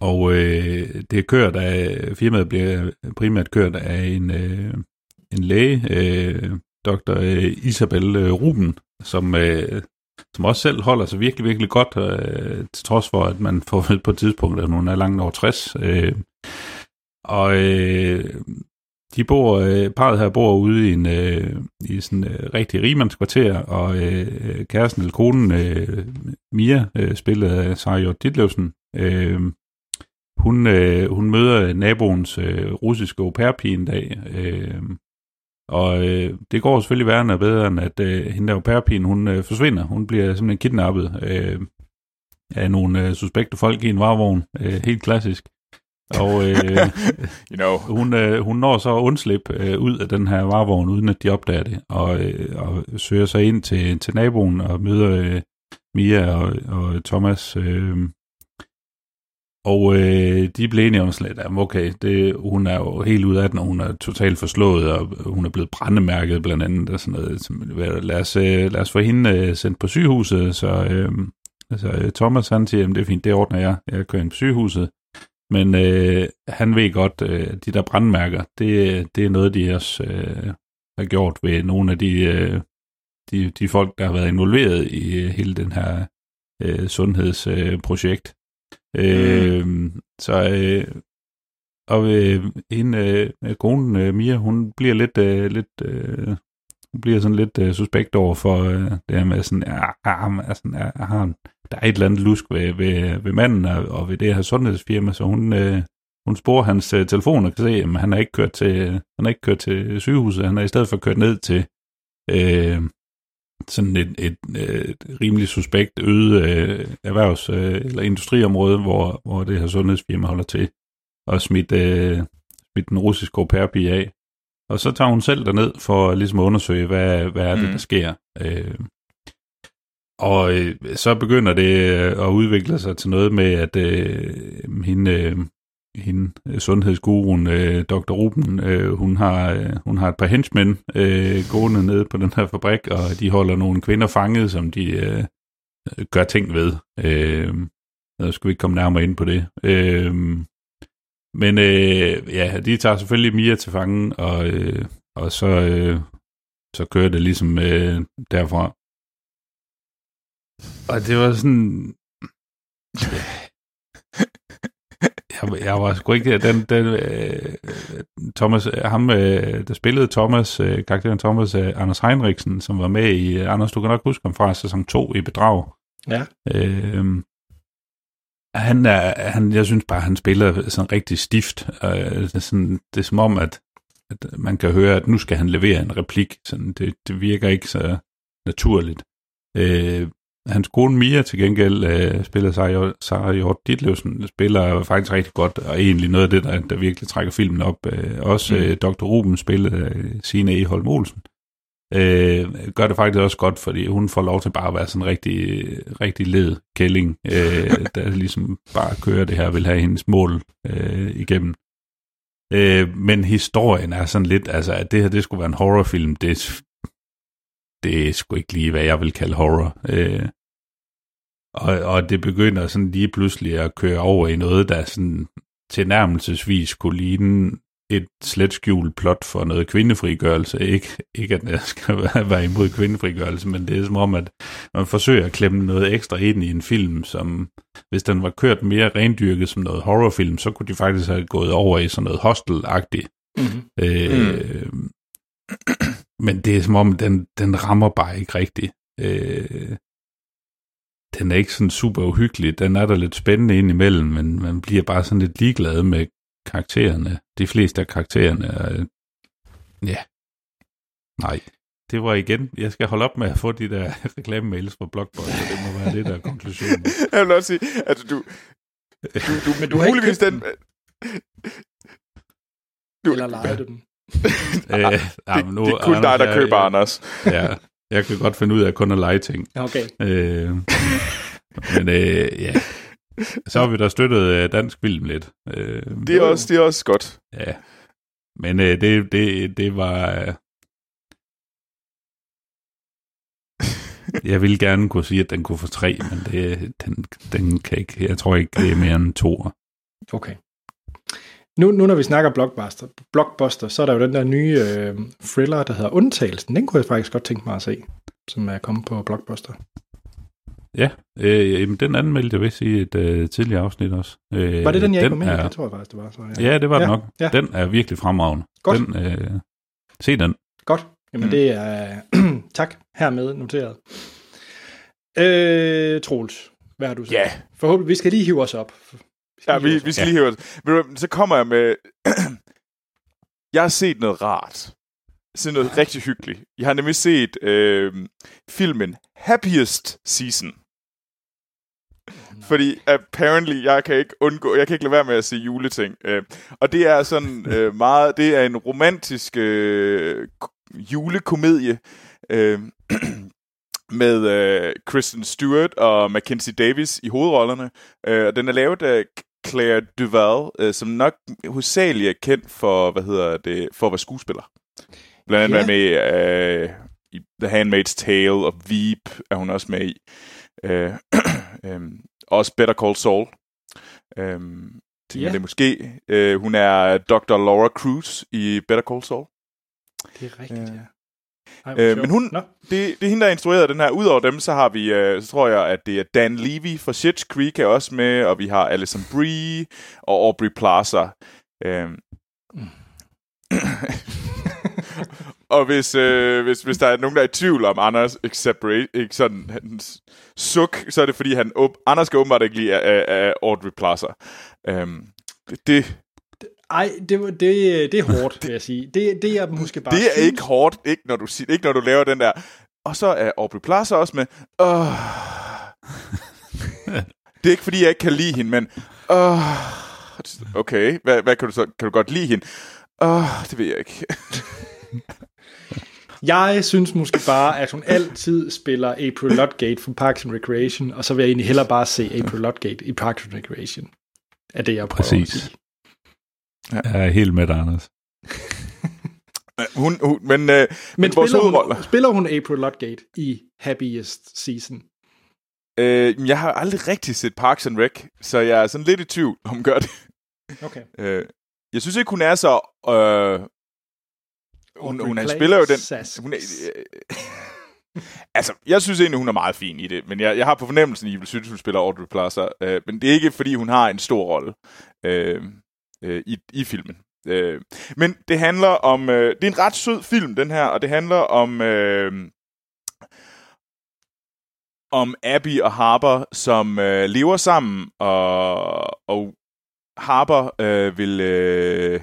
[SPEAKER 3] og øh, det er kørt af, firmaet bliver primært kørt af en, øh, en læge, øh, dr. Øh, Isabel øh, Ruben, som, øh, som også selv holder sig virkelig, virkelig godt, øh, til trods for, at man får på et tidspunkt, at hun er langt over 60. Øh, og øh, de bor, øh, parret her bor ude i en øh, i sådan øh, rigtig rigmandskvarter, og øh, kæresten eller konen, øh, Mia, øh, spillet af Sarah Ditlevsen, øh, hun, øh, hun møder naboens øh, russiske au pair en dag, øh, og øh, det går selvfølgelig værre bedre, end at øh, hende der au pair hun øh, forsvinder. Hun bliver simpelthen kidnappet øh, af nogle øh, suspekte folk i en varevogn. Øh, helt klassisk. Og øh,
[SPEAKER 2] You know.
[SPEAKER 3] hun, øh, hun når så at undslippe øh, ud af den her varevogn, uden at de opdager det, og, øh, og søger sig ind til, til naboen og møder øh, Mia og, og Thomas. Øh, og øh, de blev enige om slet, at okay, det, hun er jo helt ude af den, og hun er totalt forslået, og hun er blevet brændemærket blandt andet, og sådan noget. Så, lad, os, øh, lad os få hende øh, sendt på sygehuset, så øh, altså, Thomas han siger, at det er fint, det ordner jeg, jeg kører ind på sygehuset. Men øh, han ved godt, øh, de der brandmærker, det, det er noget, de også øh, har gjort ved nogle af de, øh, de, de folk, der har været involveret i øh, hele den her øh, sundhedsprojekt. Øh, øh, så øh, og øh, hende, øh, konen øh, Mia, hun bliver lidt, øh, lidt øh, bliver sådan lidt øh, suspekt over for øh, det her med sådan, ah, ah, ja, sådan altså, ah, ja, der er et eller andet lusk ved, ved, ved manden og, og ved det her sundhedsfirma, så hun, øh, hun sporer hans øh, telefon og kan se, at han er ikke kørt til, han er ikke kørt til sygehuset, han er i stedet for kørt ned til øh, sådan et, et, et rimelig suspekt øde øh, erhvervs- øh, eller industriområde, hvor, hvor det her sundhedsfirma holder til, og smidt, øh, smidt den russiske au pair af. Og så tager hun selv derned for ligesom at undersøge, hvad, hvad er det,
[SPEAKER 2] Mm.
[SPEAKER 3] der sker. Øh, og øh, så begynder det øh, at udvikle sig til noget med, at øh, hende, øh, hende øh, sundhedsguruen, øh, Dr. Ruben, øh, hun, har, øh, hun har et par henchmen øh, gående nede på den her fabrik, og de holder nogle kvinder fanget, som de øh, gør ting ved. Øh, så skal vi ikke komme nærmere ind på det. Øh, men øh, ja, de tager selvfølgelig Mia til fange, og, øh, og så, øh, så kører det ligesom øh, derfra. Og det var sådan... Jeg, jeg var sgu ikke... Den, den, øh, Thomas, ham, øh, der spillede Thomas, øh, karakteren Thomas, øh, Anders Heinrichsen, som var med i... Øh, Anders, du kan nok huske ham fra sæson 2 i Bedrag.
[SPEAKER 1] Ja.
[SPEAKER 3] Øh, han er, han, jeg synes bare, han spiller sådan rigtig stift. Øh, det, er sådan, det er som om, at, at man kan høre, at nu skal han levere en replik. Sådan, det, det virker ikke så naturligt. Øh, hans kone Mia til gengæld øh, spiller Sarah, Sarah Hjort Ditlevsen, spiller faktisk rigtig godt, og egentlig noget af det, der, der virkelig trækker filmen op. Øh, også
[SPEAKER 1] Mm.
[SPEAKER 3] øh, Dr. Ruben spiller øh, Signe E. Holm Olsen. Øh, gør det faktisk også godt, fordi hun får lov til bare at være sådan en rigtig, rigtig led kælling, øh, der ligesom bare kører det her, vil have hendes mål øh, igennem. Øh, men historien er sådan lidt, altså at det her, det skulle være en horrorfilm, det, det er sgu ikke lige, hvad jeg vil kalde horror. Øh, og, og det begynder sådan lige pludselig at køre over i noget, der sådan tilnærmelsesvis kunne ligne et slet skjult plot for noget kvindefrigørelse. Ikke, ikke at jeg skal være, være imod kvindefrigørelse, men det er som om, at man forsøger at klemme noget ekstra ind i en film, som hvis den var kørt mere rendyrket som noget horrorfilm, så kunne de faktisk have gået over i sådan noget hostel-agtigt.
[SPEAKER 1] Mm-hmm.
[SPEAKER 3] Øh, mm. Men det er som om, den, den rammer bare ikke rigtigt. Øh, den er ikke sådan super uhyggelig. Den er der lidt spændende ind imellem, men man bliver bare sådan lidt ligeglad med karaktererne. De fleste af karaktererne er... Ja. Nej. Det var igen, jeg skal holde op med at få de der reklamemails fra Blockbuster. Det må være det, der er konklusionen.
[SPEAKER 2] Jeg vil også sige, altså du, du, du,
[SPEAKER 1] Men du har ikke
[SPEAKER 2] muligvis
[SPEAKER 1] købt
[SPEAKER 2] den...
[SPEAKER 1] Eller leger du den?
[SPEAKER 3] øh, ja, men nu,
[SPEAKER 2] det er kun dig, der
[SPEAKER 3] jeg-
[SPEAKER 2] køber,
[SPEAKER 3] jeg,
[SPEAKER 2] Anders.
[SPEAKER 3] Ja, jeg kan godt finde ud af kun at lege ting.
[SPEAKER 1] Okay.
[SPEAKER 3] Øh, men øh, ja, så har vi da støttet øh, dansk film lidt. Øh,
[SPEAKER 2] Det er, også, det er også godt.
[SPEAKER 3] Ja, men øh, det, det, det var... Øh, jeg ville gerne kunne sige, at den kunne få tre, men det, den, den kan ikke, jeg tror ikke, det er mere end to.
[SPEAKER 1] Okay. Nu, nu når vi snakker blockbuster, blockbuster, så er der jo den der nye øh, thriller, der hedder Undtagelsen. Den kunne jeg faktisk godt tænke mig at se, som er kommet på Blockbuster.
[SPEAKER 3] Ja, øh, jamen, den anmeldte jeg vist i et øh, tidligere afsnit også. Øh,
[SPEAKER 1] Var det den, jeg ikke var med
[SPEAKER 3] er,
[SPEAKER 1] Det tror jeg faktisk, det var. Så,
[SPEAKER 3] Ja, det var
[SPEAKER 1] ja,
[SPEAKER 3] det nok.
[SPEAKER 1] Ja,
[SPEAKER 3] Den er virkelig fremragende.
[SPEAKER 1] Godt.
[SPEAKER 3] Den, øh, se den.
[SPEAKER 1] godt. Jamen
[SPEAKER 2] Mm.
[SPEAKER 1] det er... tak, hermed noteret. Øh, Troels, hvad har du sagt?
[SPEAKER 2] Ja,
[SPEAKER 1] Forhåbentlig, vi skal lige hive os op.
[SPEAKER 2] ja vi,
[SPEAKER 1] hive os
[SPEAKER 2] vi
[SPEAKER 1] op.
[SPEAKER 2] skal lige høre det. Ved du, Så kommer jeg med... jeg har set noget rart. Set noget rigtig hyggeligt. Jeg har nemlig set øh, filmen Happiest Season. Fordi apparently, jeg kan ikke undgå, jeg kan ikke lade være med at se juleting. Øh, og det er sådan øh, meget, det er en romantisk øh, julekomedie øh, med øh, Kristen Stewart og Mackenzie Davis i hovedrollerne. Øh, og den er lavet af Claire Duval, øh, som nok hovedsageligt er kendt for, hvad hedder det, for at være skuespiller. Blandt andet
[SPEAKER 1] Ja.
[SPEAKER 2] yeah. med øh, i The Handmaid's Tale og Veep er hun også med i. Øh, øhm, også Better Call Saul. Øhm, tænker
[SPEAKER 1] Ja.
[SPEAKER 2] det måske. Øh, hun er Dr. Laura Cruz i Better Call Saul.
[SPEAKER 1] Det er rigtigt,
[SPEAKER 2] Øh,
[SPEAKER 1] ja. Ej, hvor
[SPEAKER 2] øh, men hun- Det, det er hende, der har instrueret den her. Udover dem, så har vi, øh, så tror jeg, at det er Dan Levy fra Schitt's Creek er også med, og vi har Alison Brie og Aubrey Plaza. Øhm. Og hvis, øh, hvis, hvis der er nogen, der er i tvivl om Anders separate, ikke sådan, hans suk, så er det fordi, han, åb- Anders skal åbenbart ikke lide af, af, Audrey Plaza. Øhm, det,
[SPEAKER 1] Ej, det, det, det er hårdt, vil jeg sige. Det, det er måske bare
[SPEAKER 2] det er
[SPEAKER 1] synes,
[SPEAKER 2] ikke hårdt, ikke når, du, ikke når du laver den der. Og så er Aubrey Plaza også med. Åh. det er ikke, fordi jeg ikke kan lide hende, men... Åh. Okay, hvad, hvad kan du så? Kan du godt lide hende? Åh, det ved jeg ikke.
[SPEAKER 1] Jeg synes måske bare, at hun altid spiller April Ludgate fra Parks and Recreation, og så vil jeg egentlig hellere bare se April Ludgate i Parks and Recreation. Er det, jeg prøver
[SPEAKER 3] Præcis.
[SPEAKER 1] at sige.
[SPEAKER 3] Jeg er helt med dig, Anders.
[SPEAKER 2] Hun, hun, men, øh, men,
[SPEAKER 1] Men
[SPEAKER 2] vores
[SPEAKER 1] spiller
[SPEAKER 2] hovedroller...
[SPEAKER 1] hun, spiller hun April Ludgate i Happiest Season?
[SPEAKER 2] Øh, jeg har aldrig rigtig set Parks and Rec, så jeg er sådan lidt i tvivl, om hun gør det.
[SPEAKER 1] Okay.
[SPEAKER 2] Øh, jeg synes ikke, hun er så... Øh, hun, hun
[SPEAKER 1] Plaza.
[SPEAKER 2] spiller jo den... Hun er, øh, altså, jeg synes egentlig, hun er meget fin i det, men jeg, jeg har på fornemmelsen, at I vil synes, hun spiller Audrey Plaza. Øh, men det er ikke, fordi hun har en stor rolle øh, øh, i, i filmen. Øh, men det handler om... Øh, det er en ret sød film, den her, og det handler om... Øh, om Abby og Harper, som øh, lever sammen, og, og Harper øh, vil... Øh,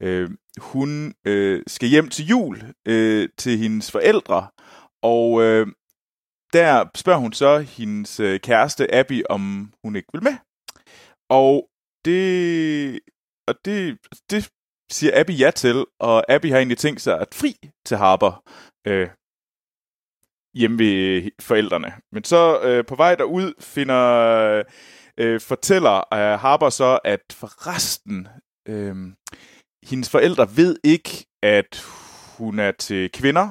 [SPEAKER 2] øh, hun øh, skal hjem til jul øh, til hendes forældre, og øh, der spørger hun så hendes øh, kæreste Abby, om hun ikke vil med. Og det, og det, det siger Abby ja til, og Abby har egentlig tænkt sig at fri til Harper øh, hjemme ved forældrene. Men så øh, på vej derud finder øh, fortæller øh, Harper så, at forresten øh, hendes forældre ved ikke, at hun er til kvinder.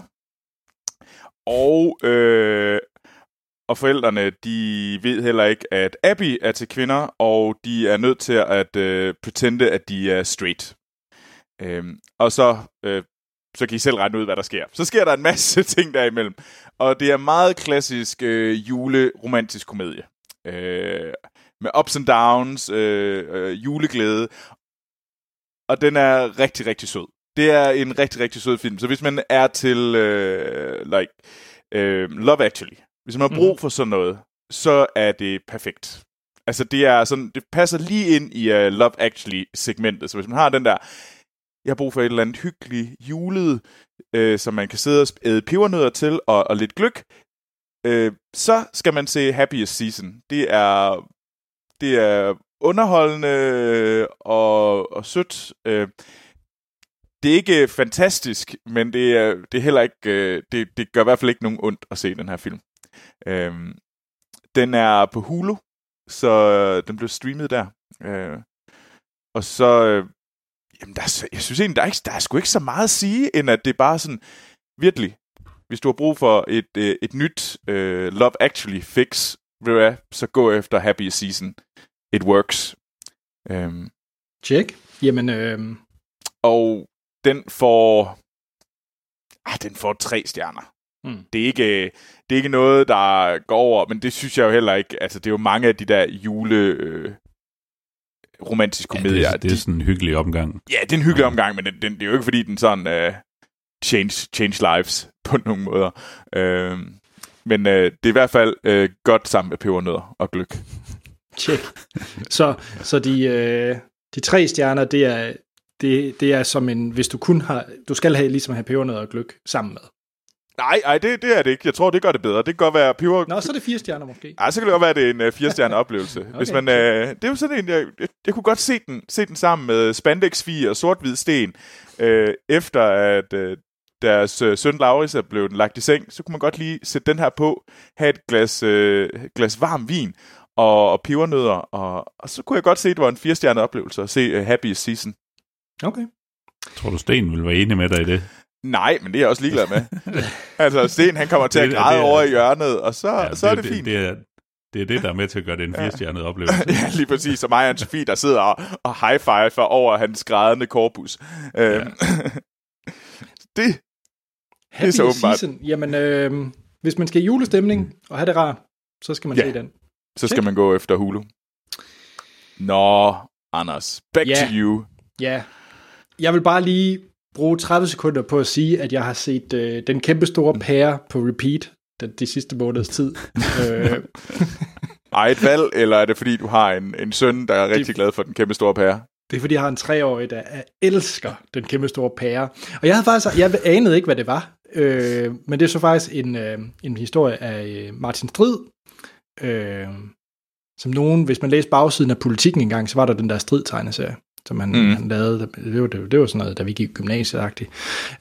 [SPEAKER 2] Og, øh, og forældrene, de ved heller ikke, at Abby er til kvinder, og de er nødt til at øh, pretende, at de er straight. Øhm, og så, øh, så kan I selv regne ud, hvad der sker. Så sker der en masse ting derimellem. Og det er meget klassisk øh, juleromantisk komedie. Øh, med ups and downs, øh, øh, juleglæde. Og den er rigtig, rigtig sød. Det er en rigtig, rigtig sød film. Så hvis man er til øh, like, øh, Love Actually, hvis man har brug for sådan noget, så er det perfekt. Altså det er sådan, det passer lige ind i uh, Love Actually segmentet. Så hvis man har den der, jeg har brug for et eller andet hyggeligt julet, øh, som man kan sidde og æde pebernødder til og, og lidt gløk, øh, så skal man se Happiest Season. Det er det er underholdende øh, og, og sødt. Øh, det er ikke øh, fantastisk, men det er, det er heller ikke, øh, det, det gør i hvert fald ikke nogen ondt at se den her film. Øh, den er på Hulu, så øh, den blev streamet der. Øh, og så, øh, jamen der, er jeg synes egentlig, der er, ikke, der er sgu ikke så meget at sige, end at det er bare sådan, virkelig, hvis du har brug for et, øh, et nyt øh, Love Actually fix, ved du hvad, så gå efter Happy Season. It works. Øhm,
[SPEAKER 1] Check. Jamen, øh,
[SPEAKER 2] og den får... Ah, den får tre stjerner.
[SPEAKER 1] Mm.
[SPEAKER 2] Det, er ikke, det er ikke noget, der går over, men det synes jeg jo heller ikke. Altså, det er jo mange af de der jule... Øh, romantiske
[SPEAKER 3] Ja,
[SPEAKER 2] komedier.
[SPEAKER 3] det, er, det er sådan en hyggelig omgang.
[SPEAKER 2] Ja, det er en hyggelig omgang, men den, den, det er jo ikke, fordi den sådan uh, change, change lives på nogle måder. Uh, men uh, det er i hvert fald uh, godt sammen med pebernødder og gløk.
[SPEAKER 1] Check. Så, så de, øh, de tre stjerner, det er, det, det er som en, hvis du kun har, du skal have ligesom have pebernødder og gløk sammen med.
[SPEAKER 2] Nej, nej, det, det er det ikke. Jeg tror, det gør det bedre. Det kan godt være peber...
[SPEAKER 1] Nå, så er det fire stjerner måske.
[SPEAKER 2] Ej, så kan det godt være, at det er en uh, fire-stjerne oplevelse. okay, Hvis man, uh, det er jo sådan en, jeg, jeg, jeg kunne godt se den, se den sammen med Spandex 4 og Sort-Hvid Sten, uh, efter at uh, deres uh, søn Lauris er blevet lagt i seng, så kunne man godt lige sætte den her på, have et glas, uh, glas varm vin og, og pebernødder, og, og så kunne jeg godt se, at det var en fire-stjerne oplevelse at se uh, Happy Season.
[SPEAKER 1] Okay.
[SPEAKER 3] Tror du, Sten vil være enig med dig i det?
[SPEAKER 2] Nej, men det er jeg også ligeglad med. altså, Sten han kommer til at
[SPEAKER 3] Det-
[SPEAKER 2] græde
[SPEAKER 3] det er-
[SPEAKER 2] over i hjørnet, og så, ja, så er det, fint.
[SPEAKER 3] Det, det, er, det er det, der er med til at gøre det en firestjernet oplevelse.
[SPEAKER 2] ja, lige præcis. Så mig og Sofie, der sidder og, og high-fiver over hans grædende korpus. Ja. Øhm, det,
[SPEAKER 1] Happy
[SPEAKER 2] så åbenbart.
[SPEAKER 1] Season. Jamen, øh, hvis man skal i julestemning og have det rart, så skal man
[SPEAKER 2] Ja.
[SPEAKER 1] se den.
[SPEAKER 2] Så skal man gå efter Hulu. Nå, Anders. Back
[SPEAKER 1] Ja.
[SPEAKER 2] to you.
[SPEAKER 1] Ja. Jeg vil bare lige bruge 30 sekunder på at sige, at jeg har set øh, den kæmpe store pære på repeat de, de sidste måneders tid. øh,
[SPEAKER 2] Eget valg, eller er det fordi, du har en, en søn, der er rigtig glad for den kæmpe store pære?
[SPEAKER 1] det er fordi, jeg har en treårig, der elsker den kæmpe store pære. Og jeg havde faktisk, jeg anede ikke, hvad det var. Øh, men det er så faktisk en, øh, en historie af øh, Martin Strid, øh, som nogen, hvis man læste bagsiden af politikken engang, så var der den der strid-tegneserie, som han, mm. han lavede. Det var, det, det var sådan noget, da vi gik i gymnasiet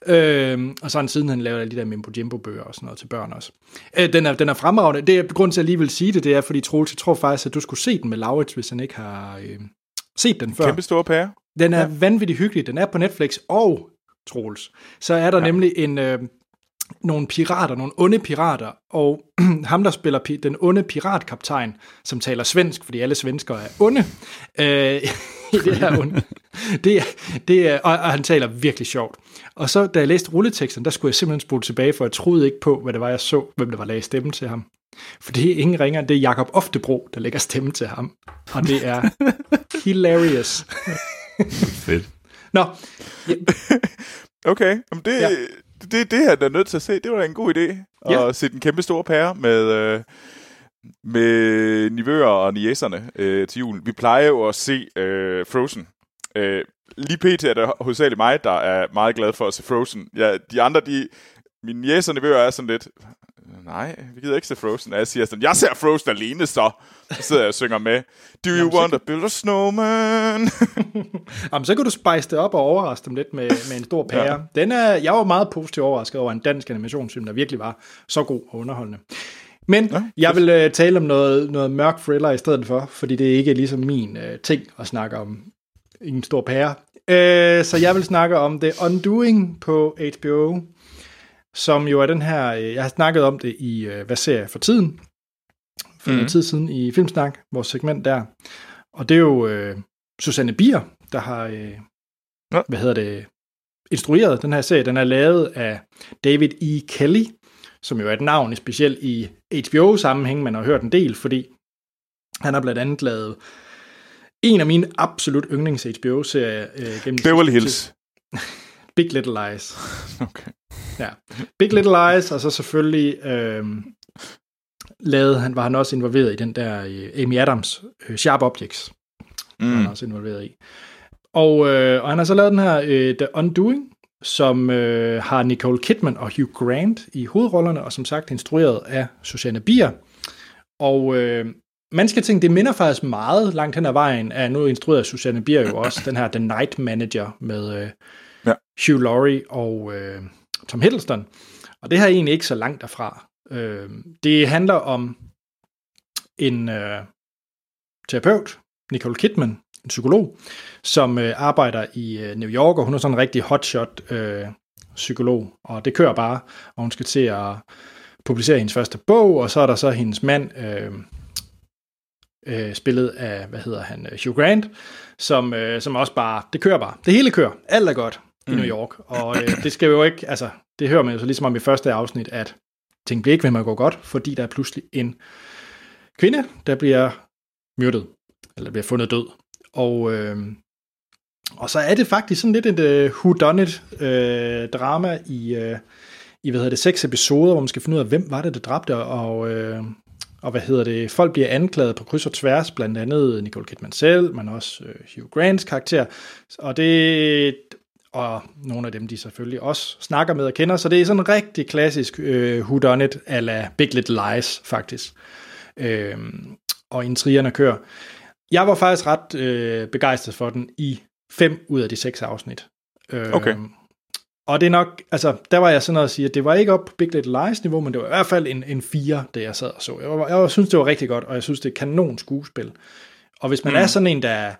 [SPEAKER 1] øh, Og så han siden han lavede de der Mimbo Jimbo bøger og sådan noget til børn også. Øh, den, er, den er fremragende. Det er grund til, at jeg lige vil sige det, det er, fordi Troels, jeg tror faktisk, at du skulle se den med Laurits, hvis han ikke har øh, set den før.
[SPEAKER 2] Kæmpe store pære?
[SPEAKER 1] Den er ja. vanvittigt hyggelig. Den er på Netflix og Troels. Så er der ja. nemlig en, øh, nogle pirater, nogle onde pirater, og ham, der spiller pi- den onde piratkaptajn, som taler svensk, fordi alle svensker er onde, øh, i det her onde. Det, det er, og, og han taler virkelig sjovt. Og så, da jeg læste rulleteksten, der skulle jeg simpelthen spole tilbage, for jeg troede ikke på, hvad det var, jeg så, hvem der var lagde stemme til ham. For det er ingen ringer, det er Jakob Oftebro, der lægger stemme til ham. Og det er hilarious.
[SPEAKER 3] Fedt.
[SPEAKER 1] Nå. Ja.
[SPEAKER 2] Okay, Jamen det,
[SPEAKER 1] Ja.
[SPEAKER 2] Det, det her, der er nødt til at se. Det var da en god idé at
[SPEAKER 1] Ja.
[SPEAKER 2] se den kæmpe store pære med, øh, med nivøer og niæserne øh, til jul. Vi plejer jo at se øh, Frozen. Øh, lige pt. er det hovedsageligt mig, der er meget glad for at se Frozen. Ja, de andre, de, mine niæser og nivøer er sådan lidt, nej, vi gider ikke se Frozen. Og jeg siger sådan, jeg ser Frozen alene så. Så sidder jeg og synger med. Do you
[SPEAKER 1] Jamen, så
[SPEAKER 2] want to build a snowman?
[SPEAKER 1] Jamen, så kan du spice det op og overraske dem lidt med, med en stor pære. Ja. Den er, jeg var meget positivt overrasket over en dansk animationsfilm, der virkelig var så god og underholdende. Men ja, jeg vil uh, tale om noget, noget mørk thriller i stedet for, fordi det er ikke ligesom min uh, ting at snakke om en stor pære. Uh, så jeg vil snakke om The Undoing på HBO, som jo er den her, uh, jeg har snakket om det i, uh, hvad ser jeg for tiden? For mm. en tid siden i Filmsnak, vores segment der. Og det er jo uh, Susanne Bier, der har, uh,
[SPEAKER 2] Ja.
[SPEAKER 1] hvad hedder det, instrueret den her serie. Den er lavet af David E. Kelly, som jo er et navn specielt i HBO-sammenhæng, man har hørt en del, fordi han har blandt andet lavet en af mine absolut yndlings HBO-serier øh, gennem
[SPEAKER 2] Beverly Hills.
[SPEAKER 1] Big Little Lies.
[SPEAKER 2] Okay.
[SPEAKER 1] Ja. Big Little Lies, og så selvfølgelig øh, lavede han, var han også involveret i den der øh, Amy Adams øh, Sharp Objects. Mm. Han
[SPEAKER 2] Mm.
[SPEAKER 1] er også involveret i. Og, øh, og han har så lavet den her øh, The Undoing, som øh, har Nicole Kidman og Hugh Grant i hovedrollerne, og som sagt instrueret af Susanne Bier. Og øh, man skal tænke, det minder faktisk meget langt hen ad vejen af, nu instrueret Susanne Bier jo også, den her The Night Manager med øh,
[SPEAKER 2] Ja.
[SPEAKER 1] Hugh Laurie og øh, Tom Hiddleston. Og det her er egentlig ikke så langt derfra. Øh, det handler om en øh, terapeut, Nicole Kidman, en psykolog, som øh, arbejder i øh, New York, og hun er sådan en rigtig hotshot øh, psykolog, og det kører bare, og hun skal til at publicere hendes første bog, og så er der så hendes mand, øh, øh, spillet af, hvad hedder han, øh, Hugh Grant, som, øh, som også bare, det kører bare. Det hele kører. Alt er godt i New York. Og øh, det skal jo ikke, altså, det hører man jo så ligesom om i første afsnit, at ting bliver ikke ved med at gå godt, fordi der er pludselig en kvinde, der bliver myrdet, eller bliver fundet død. Og, øh, og så er det faktisk sådan lidt et uh, øh, drama i, øh, i, hvad hedder det, seks episoder, hvor man skal finde ud af, hvem var det, der dræbte, og, øh, og hvad hedder det, folk bliver anklaget på kryds og tværs, blandt andet Nicole Kidman selv, men også øh, Hugh Grants karakter, og det og nogle af dem, de selvfølgelig også snakker med og kender, så det er sådan en rigtig klassisk øh, whodunit a la Big Little Lies, faktisk. Øh, og intrigerne kører. Jeg var faktisk ret øh, begejstret for den i fem ud af de seks afsnit. Øh,
[SPEAKER 2] Okay.
[SPEAKER 1] Og det er nok, altså, der var jeg sådan noget at sige, at det var ikke op på Big Little Lies niveau, men det var i hvert fald en, en fire, det jeg sad og så. Jeg, var, jeg synes, det var rigtig godt, og jeg synes, det er kanon skuespil. Og hvis man mm. er sådan en, der...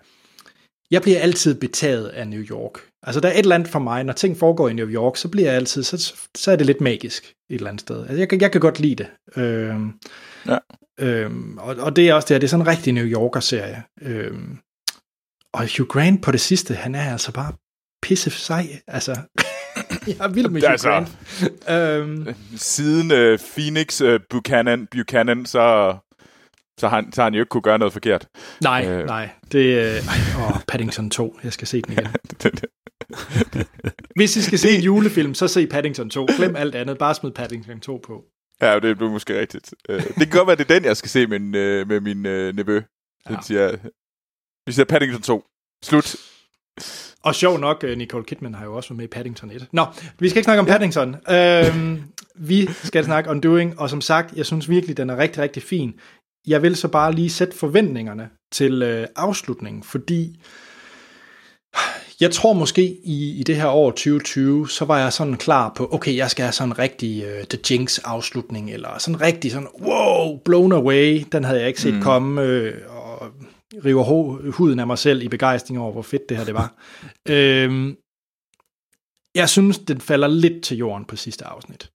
[SPEAKER 1] Jeg bliver altid betaget af New York. Altså, der er et eller andet for mig, når ting foregår i New York, så bliver jeg altid, så, så er det lidt magisk et eller andet sted. Altså, jeg, kan- jeg kan godt lide det. Øhm,
[SPEAKER 2] Ja.
[SPEAKER 1] øhm, og, og det er også det her, det er sådan en rigtig New Yorker-serie. Øhm, og Hugh Grant på det sidste, han er altså bare pisse sej. Altså, jeg er vild med Hugh
[SPEAKER 2] Altså.
[SPEAKER 1] Grant. Øhm,
[SPEAKER 2] Siden øh, Phoenix øh, Buchanan, Buchanan så, så, har han, så har han jo ikke kunne gøre noget forkert.
[SPEAKER 1] nej,
[SPEAKER 2] Øh.
[SPEAKER 1] nej. Det er... Øh, åh, Paddington 2. Jeg skal se den igen. Hvis I skal se en julefilm, så se Paddington 2. Glem alt andet. Bare smid Paddington 2 på.
[SPEAKER 2] Ja, det er måske rigtigt. Øh, det kan godt være, det er den, jeg skal se med, min, øh, med min øh, nevø. Den
[SPEAKER 1] Ja.
[SPEAKER 2] siger, vi siger Paddington 2. Slut.
[SPEAKER 1] Og sjov nok, øh, Nicole Kidman har jo også været med i Paddington 1. Nå, vi skal ikke snakke om Paddington. Øhm, vi skal snakke Undoing, og som sagt, jeg synes virkelig, den er rigtig, rigtig fin. Jeg vil så bare lige sætte forventningerne til øh, afslutningen, fordi jeg tror måske i, i det her år 2020, så var jeg sådan klar på, okay, jeg skal have sådan en rigtig uh, The Jinx afslutning, eller sådan rigtig sådan, wow, blown away, den havde jeg ikke set mm. komme, øh, og river ho- huden af mig selv i begejstring over, hvor fedt det her det var. øhm, jeg synes, den falder lidt til jorden på sidste afsnit.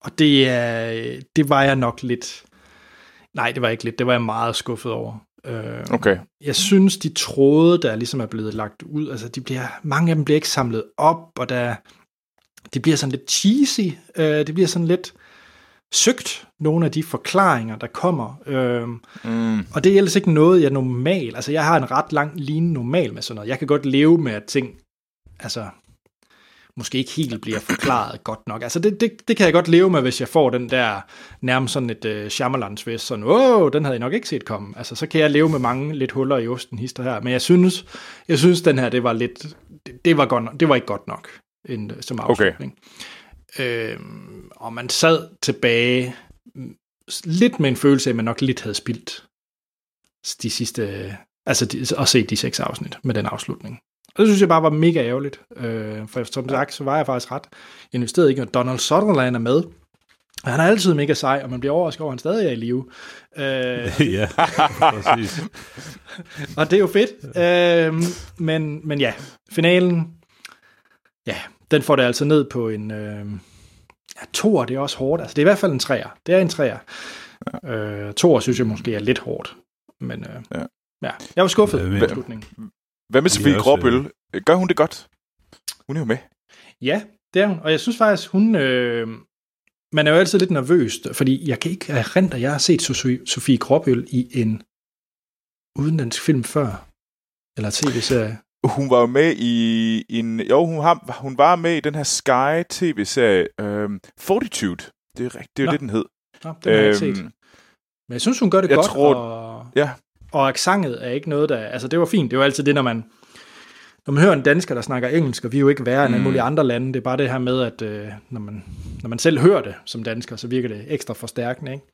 [SPEAKER 1] Og det, er, det var jeg nok lidt... Nej, det var ikke lidt. Det var jeg meget skuffet over. Øh,
[SPEAKER 2] Okay.
[SPEAKER 1] jeg synes, de tråde, der ligesom er blevet lagt ud, altså de bliver, mange af dem bliver ikke samlet op, og der, det bliver sådan lidt cheesy, øh, det bliver sådan lidt søgt, nogle af de forklaringer, der kommer. Øh,
[SPEAKER 2] Mm.
[SPEAKER 1] og det er ellers ikke noget, jeg normal, altså jeg har en ret lang linje normal med sådan noget. Jeg kan godt leve med, at ting, altså måske ikke helt bliver forklaret godt nok. Altså det, det, det kan jeg godt leve med, hvis jeg får den der nærmest sådan et uh, Shyamalan-twist, sådan, åh, den havde jeg nok ikke set komme. Altså så kan jeg leve med mange lidt huller i osten, hister her. Men jeg synes, jeg synes den her, det var lidt, det, det var, godt det var ikke godt nok en, øh, som afslutning. Okay. Øhm, og man sad tilbage mm, lidt med en følelse af, at man nok lidt havde spildt de sidste, altså de, at se de seks afsnit med den afslutning. Og det synes jeg bare var mega ærgerligt, øh, for som sagt, så var jeg faktisk ret investeret i, at Donald Sutherland er med. Og han er altid mega sej, og man bliver overrasket over, at han stadig er i live. Øh,
[SPEAKER 3] ja, præcis.
[SPEAKER 1] og det er jo fedt. Øh, men, men ja, finalen, ja, den får det altså ned på en... Øh, ja, toer, det er også hårdt. Altså, det er i hvert fald en træer. Det er en træer. Ja. Øh, toer synes jeg måske er lidt hårdt. Men øh,
[SPEAKER 2] Ja.
[SPEAKER 1] ja. ja, jeg var skuffet
[SPEAKER 3] Ja,
[SPEAKER 1] med
[SPEAKER 3] men-
[SPEAKER 1] afslutningen.
[SPEAKER 2] Hvad med Sofie Gråbøl? Gør hun det godt? Hun er jo med.
[SPEAKER 1] Ja, det er hun. Og jeg synes faktisk, hun... Øh, man er jo altid lidt nervøs, fordi jeg kan ikke erindre, at jeg har set Sofie, Gråbøl i en udenlandsk film før. Eller tv-serie.
[SPEAKER 2] Hun var jo med i en... Jo, hun, har, hun var med i den her Sky tv-serie øhm, Fortitude. Det er, rigtigt, det er jo
[SPEAKER 1] Nå.
[SPEAKER 2] det, den hed.
[SPEAKER 1] Nå, den har jeg ikke set. Men jeg synes, hun gør det
[SPEAKER 2] jeg
[SPEAKER 1] godt.
[SPEAKER 2] tror-
[SPEAKER 1] og,
[SPEAKER 2] Ja.
[SPEAKER 1] Og aksanget er ikke noget, der... Altså, det var fint. Det jo altid det, når man... Når man hører en dansker, der snakker engelsk, og vi er jo ikke værre end
[SPEAKER 2] Mm.
[SPEAKER 1] mulige andre lande, det er bare det her med, at øh, når, man, når man selv hører det som dansker, så virker det ekstra forstærkende, ikke?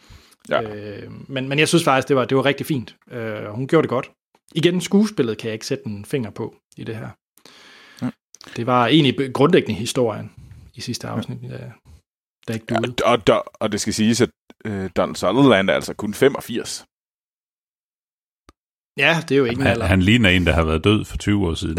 [SPEAKER 2] Ja.
[SPEAKER 1] Øh, men, men jeg synes faktisk, det var, det var rigtig fint. Øh, hun gjorde det godt. Igen, skuespillet kan jeg ikke sætte en finger på i det her.
[SPEAKER 2] Ja.
[SPEAKER 1] Det var egentlig grundlæggende historien i sidste afsnit, ja. der ikke
[SPEAKER 2] Ja,
[SPEAKER 1] duede.
[SPEAKER 2] og, og, og det skal siges, at øh, Donald Sutherland er altså kun 85.
[SPEAKER 1] Ja, det er jo ikke en
[SPEAKER 3] Han,
[SPEAKER 1] alder.
[SPEAKER 3] han ligner en, der har været død for 20 år siden.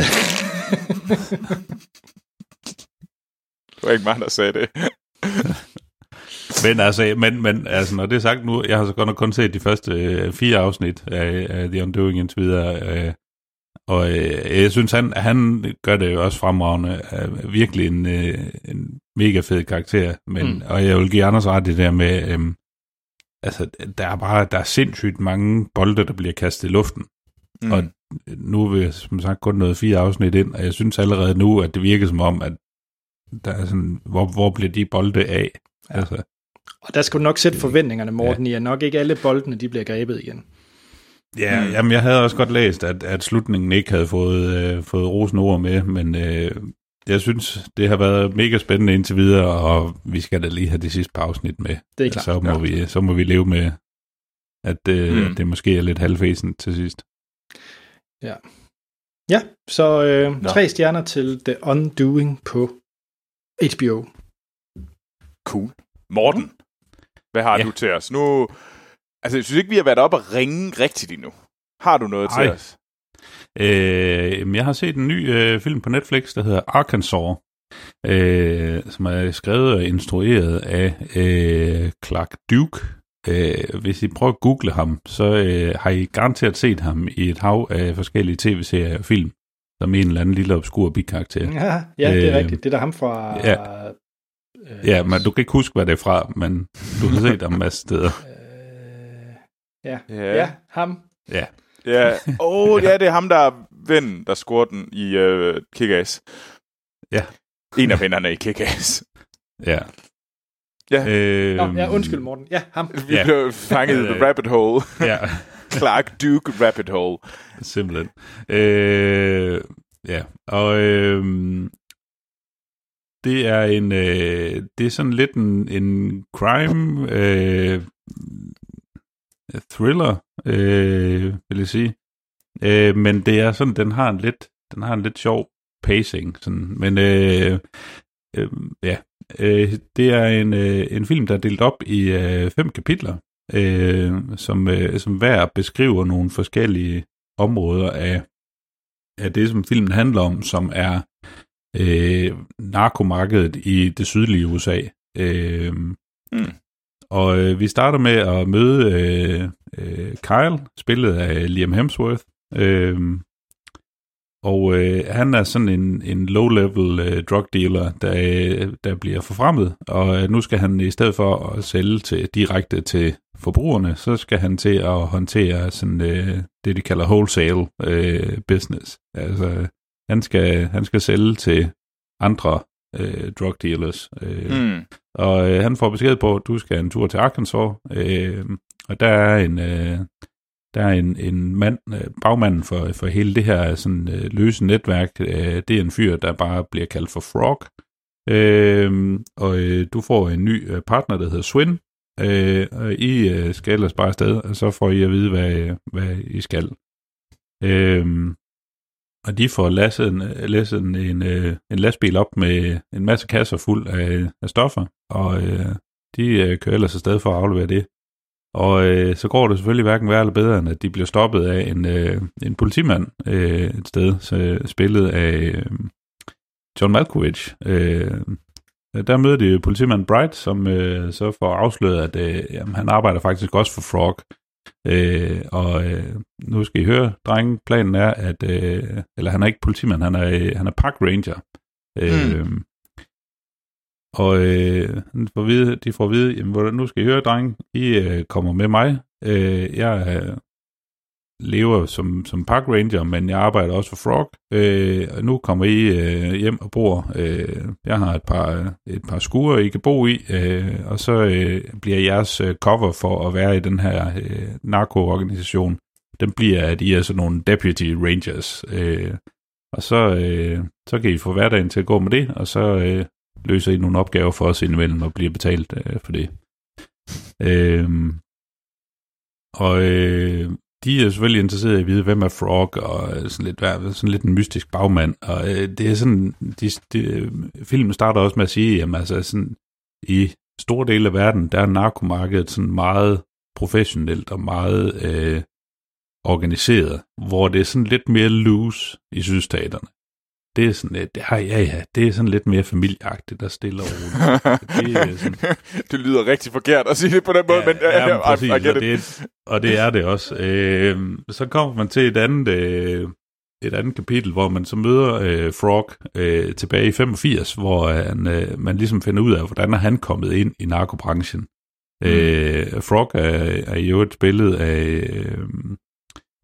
[SPEAKER 2] Det var ikke mig, der sagde det.
[SPEAKER 3] Men altså, men, men altså, når det er sagt nu, jeg har så godt nok kun set de første øh, fire afsnit af, af The Undoing indtil videre, øh, og øh, jeg synes, han, han gør det jo også fremragende. Er virkelig en, øh, en mega fed karakter, men,
[SPEAKER 1] Mm.
[SPEAKER 3] mm. og jeg vil give Anders ret i det der med, øh, altså, der er bare, der er sindssygt mange bolde, der bliver kastet i luften.
[SPEAKER 2] Mm.
[SPEAKER 3] Og nu er vi som sagt kun noget fire afsnit ind, og jeg synes allerede nu, at det virker som om, at der er sådan, hvor, hvor bliver de bolde af?
[SPEAKER 1] Ja.
[SPEAKER 3] Altså,
[SPEAKER 1] Og der skal du nok sætte forventningerne, Morten, ja. i at nok ikke alle boldene, de bliver grebet igen.
[SPEAKER 3] Ja,
[SPEAKER 2] Mm.
[SPEAKER 3] jamen jeg havde også godt læst, at, at slutningen ikke havde fået, øh, fået rosende ord med, men øh, jeg synes, det har været mega spændende indtil videre, og vi skal da lige have det sidste afsnit med.
[SPEAKER 1] Det er klart.
[SPEAKER 3] Så må,
[SPEAKER 2] Ja.
[SPEAKER 3] vi, så må vi leve med, at, øh,
[SPEAKER 2] Mm.
[SPEAKER 3] at det måske er lidt halvfæsen til sidst.
[SPEAKER 1] Ja, så øh,
[SPEAKER 2] Nå.
[SPEAKER 1] tre stjerner til The Undoing på HBO.
[SPEAKER 2] Cool. Morten, hvad har
[SPEAKER 3] Ja.
[SPEAKER 2] du til os? Nu, altså, jeg synes ikke, vi har været op og ringe rigtigt endnu. Har du noget
[SPEAKER 3] Ej.
[SPEAKER 2] til os?
[SPEAKER 3] Øh, jeg har set en ny øh, film på Netflix, der hedder Arkansas, øh, som er skrevet og instrueret af øh, Clark Duke. Øh, hvis I prøver at google ham, så øh, har I garanteret set ham i et hav af forskellige tv-serier og film, som en eller anden lille obskur bikarakter.
[SPEAKER 1] Ja, ja det er
[SPEAKER 3] Øh,
[SPEAKER 1] rigtigt. Det er der ham fra...
[SPEAKER 3] ja.
[SPEAKER 1] Øh,
[SPEAKER 3] Ja, men du kan ikke huske, hvad det er fra, men du har set ham en masse steder.
[SPEAKER 1] Øh, ja.
[SPEAKER 2] Ja.
[SPEAKER 1] ja, ham.
[SPEAKER 3] Ja,
[SPEAKER 2] Ja. Åh, oh, ja, det er ham, der er vennen, der scorer den i uh, Kick-Ass.
[SPEAKER 3] Ja.
[SPEAKER 2] En af vennerne i Kick-Ass.
[SPEAKER 3] Ja.
[SPEAKER 2] Ja.
[SPEAKER 3] Øh,
[SPEAKER 1] Nå, ja, undskyld Morten. Ja, ham.
[SPEAKER 2] Vi
[SPEAKER 3] Ja.
[SPEAKER 2] blev fanget i the rabbit hole.
[SPEAKER 3] Ja,
[SPEAKER 2] Clark Duke rabbit hole.
[SPEAKER 3] simpelthen. Øh, ja, og øh, det er en, øh, det er sådan lidt en, en crime øh, Øh, thriller, øh, vil jeg sige. Øh, men det er sådan, den har en lidt, den har en lidt sjov pacing, sådan, men øh, øh, ja, øh, det er en, øh, en film, der er delt op i øh, fem kapitler, øh, som, øh, som hver beskriver nogle forskellige områder af, af det, som filmen handler om, som er øh, narkomarkedet i det sydlige USA. Øh,
[SPEAKER 2] Mm.
[SPEAKER 3] Og øh, vi starter med at møde øh, øh, Kyle, spillet af Liam Hemsworth. Øh, og øh, han er sådan en, en low-level øh, drug dealer, der, øh, der bliver forfremmet, og øh, nu skal han i stedet for at sælge til, direkte til forbrugerne, så skal han til at håndtere sådan, øh, det, de kalder wholesale øh, business. Altså, han skal, han skal sælge til andre øh, drug dealers. Øh,
[SPEAKER 2] Mm.
[SPEAKER 3] og øh, han får besked på, at du skal en tur til Arkansas, øh, og der er en, øh, der er en, en mand, øh, bagmanden for, for hele det her sådan, øh, løse netværk, øh, det er en fyr, der bare bliver kaldt for Frog. Øh, og øh, du får en ny øh, partner, der hedder Swin, øh, og I øh, skal ellers bare afsted, og så får I at vide, hvad, hvad I skal. Øh, og de får læsset en, læsset en, en, øh, en lastbil op med en masse kasser fuld af, af stoffer, og øh, de øh, kører ellers afsted for at aflevere det. Og øh, så går det selvfølgelig hverken værre eller bedre, end at de bliver stoppet af en, øh, en politimand øh, et sted, så, spillet af øh, John Malkovich. Øh, der møder de politimand Bright, som øh, så får afsløret, at øh, jamen, han arbejder faktisk også for Frog. Øh, og øh, nu skal I høre, drengen, planen er, at, øh, eller han er ikke politimand, han er, øh, han er park ranger. Øh, og øh, han får vide, de får at vide, jamen, nu skal I høre, drenge, I øh, kommer med mig. Øh, jeg lever som, som park ranger, men jeg arbejder også for Frog. Øh, og nu kommer I øh, hjem og bor. Øh, jeg har et par, et par skure, I kan bo i, øh, og så øh, bliver jeres øh, cover for at være i den her øh, narkoorganisation, den bliver, at I er sådan nogle deputy rangers. Øh, og så, øh, så kan I få hverdagen til at gå med det, og så øh, løser I nogle opgaver for os indimellem og bliver betalt øh, for det. Øh, og øh, de er selvfølgelig interesserede i at vide, hvem er Frog, og øh, sådan lidt, sådan lidt en mystisk bagmand. Og øh, det er sådan, de, de, øh, filmen starter også med at sige, jamen altså sådan, i store dele af verden, der er narkomarkedet sådan meget professionelt og meget øh, organiseret, hvor det er sådan lidt mere loose i sydstaterne. Det er sådan lidt, ja, ja, ja, det er sådan lidt mere familieagtigt og stille og roligt. Det er sådan,
[SPEAKER 2] det lyder rigtig forkert at sige det på den måde, men,
[SPEAKER 3] ja, men
[SPEAKER 2] I-
[SPEAKER 3] præcis,
[SPEAKER 2] I get
[SPEAKER 3] og, det er, og det er det også. Øh, så kommer man til et andet, øh, et andet kapitel, hvor man så møder øh, Frog øh, tilbage i 85, hvor han, øh, man ligesom finder ud af, hvordan er han kommet ind i narkobranchen. Mm. Øh, Frog er, er jo et billede af øh,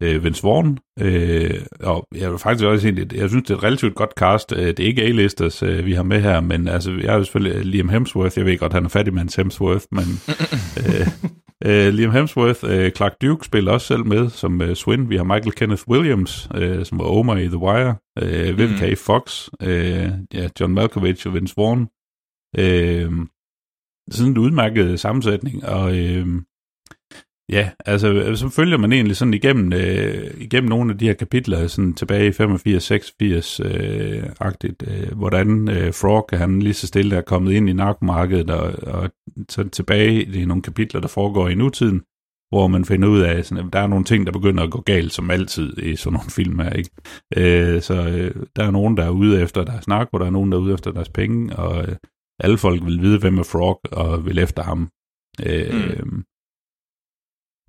[SPEAKER 3] øh, Vince Vaughn, øh, og jeg vil faktisk også sige, jeg synes, det er et relativt godt cast. Øh, Det er ikke A-listers, øh, vi har med her, men altså, jeg er jo selvfølgelig Liam Hemsworth, jeg ved godt, han er fattigmands Hemsworth, men øh, øh, Liam Hemsworth, øh, Clark Duke spiller også selv med som øh, Swin. Vi har Michael Kenneth Williams, øh, som var Omar i The Wire, øh, Vivica mm. Fox, øh, ja, John Malkovich og Vince Vaughn. Øh, sådan en udmærket sammensætning, og øh, ja, altså så følger man egentlig sådan igennem, øh, igennem nogle af de her kapitler, sådan tilbage i 85-86 øh, agtigt, øh, hvordan øh, Frog, han lige så stille er kommet ind i narkomarkedet, og, og så tilbage i nogle kapitler, der foregår i nutiden, hvor man finder ud af, sådan, at der er nogle ting, der begynder at gå galt, som altid i sådan nogle film her, ikke? Øh, så øh, der er nogen, der er ude efter deres narko, der er nogen, der er ude efter deres penge, og øh, alle folk vil vide, hvem er Frog, og vil efter ham. Øh, mm.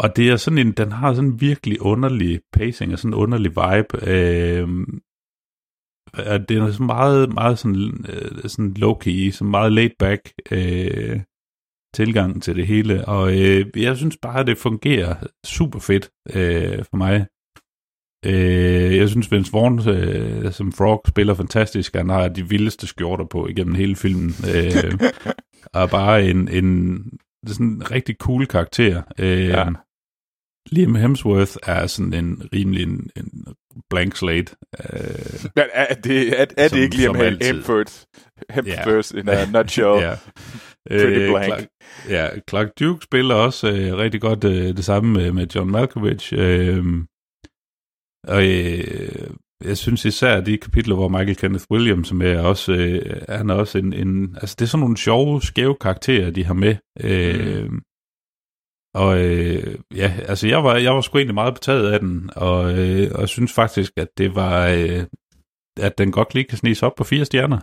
[SPEAKER 3] Og det er sådan en, den har sådan en virkelig underlig pacing og sådan en underlig vibe. Øh, at det er så meget, meget sådan, øh, sådan low-key, så meget laid back øh, tilgang til det hele. Og øh, jeg synes bare, at det fungerer super fedt øh, for mig. Øh, jeg synes, Vince Vaughn øh, som Frog spiller fantastisk. Han har de vildeste skjorter på igennem hele filmen. Øh, og bare en, en sådan en rigtig cool karakter. Øh,
[SPEAKER 2] Ja.
[SPEAKER 3] Liam Hemsworth er sådan en rimelig en, en blank slate. Øh,
[SPEAKER 2] Men er det, er, er
[SPEAKER 3] Som-
[SPEAKER 2] det ikke Liam
[SPEAKER 3] som.
[SPEAKER 2] Hemsworth? Hemsworth in a nutshell.
[SPEAKER 3] ja.
[SPEAKER 2] Pretty blank.
[SPEAKER 3] Clark, ja, Clark Duke spiller også øh, rigtig godt øh, det samme med, med John Malkovich. Øh, og øh, jeg synes især de kapitler, hvor Michael Kenneth Williams er med, er også, øh, han er også en, en... Altså, det er sådan nogle sjove, skæve karakterer, de har med. Øh, Og øh, ja, altså jeg var, jeg var sgu egentlig meget betaget af den, og, øh, og jeg synes faktisk, at det var... Øh, at den godt lige kan sniges op på fire stjerner.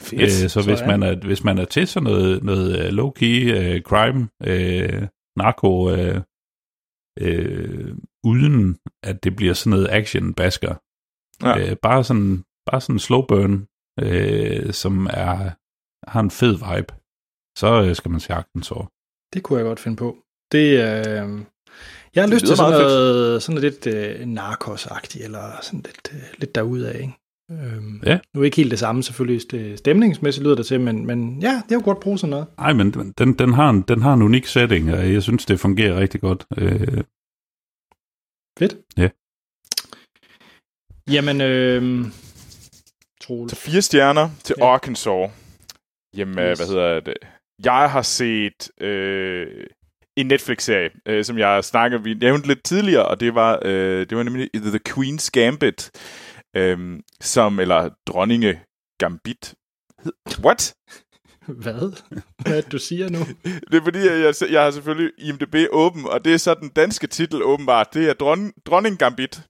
[SPEAKER 2] Fedt.
[SPEAKER 3] Øh, så hvis man, er, hvis man er til sådan noget, noget øh, low-key øh, crime, øh, narko, øh, øh, uden at det bliver sådan noget action-basker,
[SPEAKER 2] Ja.
[SPEAKER 3] øh, bare sådan bare sådan en slow burn, øh, som er, har en fed vibe, så øh, skal man se Arkansas.
[SPEAKER 1] Det kunne jeg godt finde på. Det, øh, jeg har lyst
[SPEAKER 2] lyder
[SPEAKER 1] til sådan
[SPEAKER 2] meget
[SPEAKER 1] noget, sådan lidt øh, narkos-agtigt, eller sådan lidt, øh, lidt derudad, ikke? Øhm,
[SPEAKER 3] Ja.
[SPEAKER 1] Nu er ikke helt det samme selvfølgelig, det stemningsmæssigt lyder det til, men, men ja, det er jo godt bruge sådan noget.
[SPEAKER 3] Nej, men den, den, har en, den har en unik setting, og jeg synes, det fungerer rigtig godt. Øh,
[SPEAKER 1] Fedt.
[SPEAKER 3] Ja.
[SPEAKER 1] Jamen, øh, Troels.
[SPEAKER 2] Så fire stjerner til
[SPEAKER 1] Ja.
[SPEAKER 2] Arkansas. Jamen,
[SPEAKER 1] Yes.
[SPEAKER 2] yes. hvad hedder det? Jeg har set øh, en Netflix-serie, øh, som jeg snakker vi nævnte lidt tidligere, og det var, øh, det var nemlig The Queen's Gambit, øh, som, eller Dronninge Gambit. What?
[SPEAKER 1] Hvad? Hvad du siger nu?
[SPEAKER 2] Det er fordi, jeg, jeg har selvfølgelig IMDb åben, og det er så den danske titel åbenbart. Det er Dron, Dronning Gambit.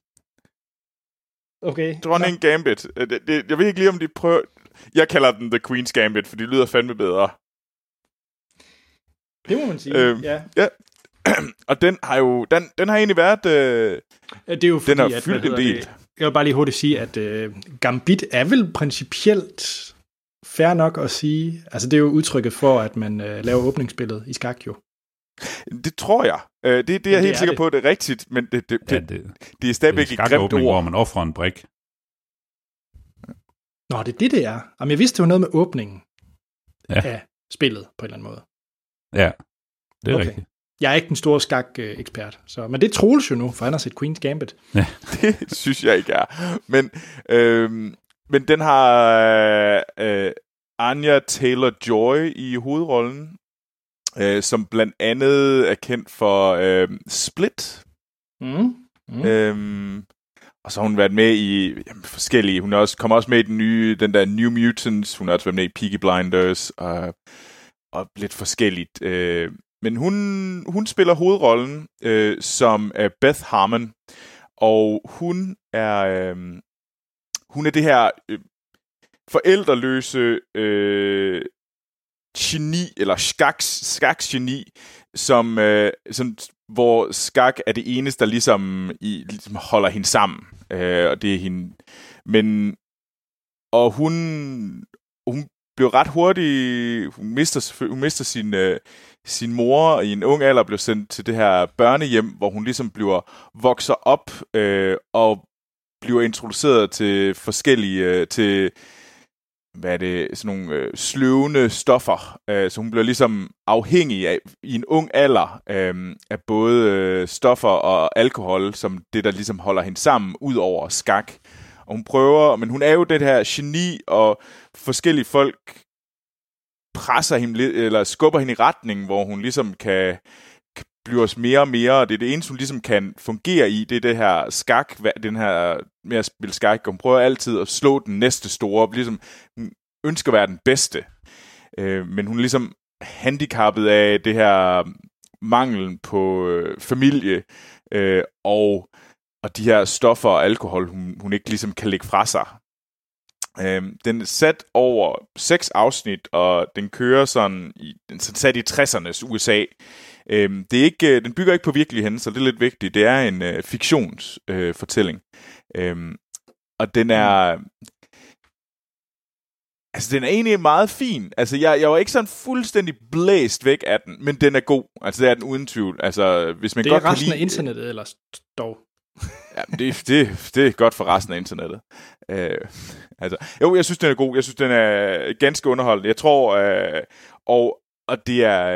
[SPEAKER 1] Okay.
[SPEAKER 2] Dronning Gambit. Øh, Det, det, jeg ved ikke lige, om de prøver... Jeg kalder den The Queen's Gambit, for det lyder fandme bedre.
[SPEAKER 1] Det må man sige,
[SPEAKER 2] Øhm,
[SPEAKER 1] ja.
[SPEAKER 2] Og den har jo... Den, den har egentlig været... Øh,
[SPEAKER 1] Det er jo fordi,
[SPEAKER 2] den har
[SPEAKER 1] at,
[SPEAKER 2] fyldt en del.
[SPEAKER 1] Det, jeg vil bare lige hurtigt sige, at øh, Gambit er vel principielt fair nok at sige. Altså, det er jo udtrykket for, at man øh, laver åbningsspillet i skak jo.
[SPEAKER 2] det tror jeg. Øh, det, det er jeg
[SPEAKER 1] det
[SPEAKER 2] helt
[SPEAKER 1] er
[SPEAKER 2] sikker
[SPEAKER 1] det.
[SPEAKER 2] på, at det er rigtigt, men det, det,
[SPEAKER 3] ja,
[SPEAKER 2] det,
[SPEAKER 3] det,
[SPEAKER 2] det er stadigvæk
[SPEAKER 3] det
[SPEAKER 2] et grimt
[SPEAKER 3] skakåbning, hvor
[SPEAKER 2] ord.
[SPEAKER 3] man offrer en brik.
[SPEAKER 1] Nå, det er det, det er. Jamen, jeg vidste, det var noget med åbningen
[SPEAKER 3] Ja.
[SPEAKER 1] af spillet på en eller anden måde.
[SPEAKER 3] Ja, det er
[SPEAKER 1] Okay.
[SPEAKER 3] rigtigt.
[SPEAKER 1] Jeg er ikke den store skak-ekspert, så, men det Troels jo nu, for han har set Queen's Gambit.
[SPEAKER 2] det synes jeg ikke er. Men, øh, men den har øh, Anya Taylor-Joy i hovedrollen, øh, som blandt andet er kendt for øh, Split.
[SPEAKER 1] Mm. Mm.
[SPEAKER 2] Øhm, og så har hun været med i jamen, forskellige. Hun er også, kommer også med i den nye, den der New Mutants. Hun har også været med i Peaky Blinders og, og lidt forskelligt. Øh, men hun, hun spiller hovedrollen øh, som øh, Beth Harmon. Og hun er, øh, hun er det her øh, forældreløse øh, geni, eller skaks, skaks geni, som, øh, som, hvor skak er det eneste, der ligesom, i, ligesom holder hende sammen. Øh, og det er hende. Men, og hun, hun blev ret hurtigt, hun mister, hun mister sin, øh, sin mor i en ung alder, blev sendt til det her børnehjem, hvor hun ligesom bliver, vokser op øh, og bliver introduceret til forskellige, øh, til hvad er det, sådan nogle øh, sløvende stoffer. Øh, så hun bliver ligesom afhængig af, i en ung alder øh, af både øh, stoffer og alkohol, som det, der ligesom holder hende sammen, ud over skak. Og hun prøver, men hun er jo det her geni, og forskellige folk presser hende lidt, eller skubber hende i retning, hvor hun ligesom kan, kan blive os mere og mere, og det er det eneste, hun ligesom kan fungere i, det er det her skak, den her med at spille skak, og hun prøver altid at slå den næste store, ligesom hun ønsker at være den bedste. Øh, men hun er ligesom handicappet af det her manglen på øh, familie, øh, og, og de her stoffer og alkohol, hun, hun ikke ligesom kan lægge fra sig. Øhm, den er sat over seks afsnit, og den kører sådan, i, den er sat i 60'ernes USA. Øhm, det er ikke, øh, den bygger ikke på virkelige hændelser, det er lidt vigtigt. Det er en øh, fiktionsfortælling. Øh, øhm, og den er... Altså, den er egentlig meget fin. Altså, jeg, jeg var ikke sådan fuldstændig blæst væk af den, men den er god. Altså, det er den uden tvivl. Altså, hvis man
[SPEAKER 1] Det
[SPEAKER 2] godt
[SPEAKER 1] er resten
[SPEAKER 2] kan
[SPEAKER 1] af
[SPEAKER 2] lide...
[SPEAKER 1] internettet ellers dog.
[SPEAKER 2] Ja, det, det, det er godt for resten af internettet. Øh, altså, jo, jeg synes, den er god. Jeg synes, den er ganske underholdende. Jeg tror, øh, og, og det er...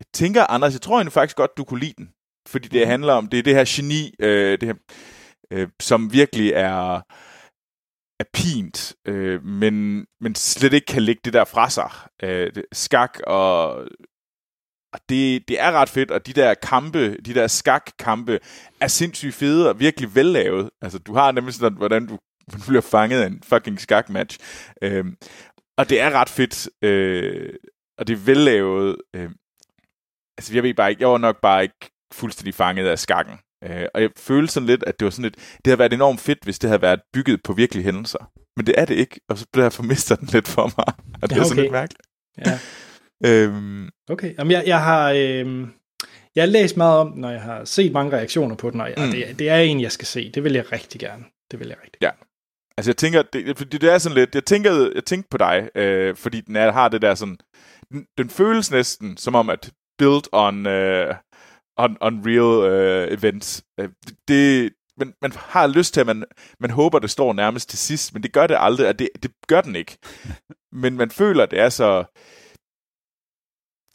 [SPEAKER 2] Jeg tænker, Anders, jeg tror egentlig faktisk godt, du kunne lide den. Fordi det handler om, det er det her geni, øh, det her, øh, som virkelig er er pint, øh, men, men slet ikke kan lægge det der fra sig. Øh, skak og, og det, det er ret fedt, og de der kampe, de der skakkampe, er sindssygt fede og virkelig vellavet. Altså, du har nemlig sådan, hvordan du, du bliver fanget af en fucking skakmatch. Øh, og det er ret fedt, øh, og det er vellavet. Øh, altså, jeg ved bare ikke, jeg var nok bare ikke fuldstændig fanget af skakken. Øh, og jeg følte sådan lidt, at det var sådan lidt, det havde været enormt fedt, hvis det havde været bygget på virkelige hændelser. Men det er det ikke, og så bliver jeg formister den lidt for mig. Og det
[SPEAKER 1] Ja,
[SPEAKER 2] er sådan
[SPEAKER 1] okay.
[SPEAKER 2] lidt mærkeligt.
[SPEAKER 1] Ja.
[SPEAKER 2] Øhm,
[SPEAKER 1] Okay, Jamen, jeg, jeg har... Øh, jeg har læst meget om den, når jeg har set mange reaktioner på den, og, mm.
[SPEAKER 2] Mm.
[SPEAKER 1] og det, det er en, jeg skal se. Det vil jeg rigtig gerne. Det vil jeg rigtig
[SPEAKER 2] Ja. altså jeg tænker, det, fordi det er sådan lidt, jeg tænker, jeg tænkte på dig, øh, fordi den er, har det der sådan, den, den føles næsten som om, at built on, øh, on, on real øh, events. Øh, det, men man har lyst til, at man, man håber, det står nærmest til sidst, men det gør det aldrig, og det, det gør den ikke. men man føler, det er så,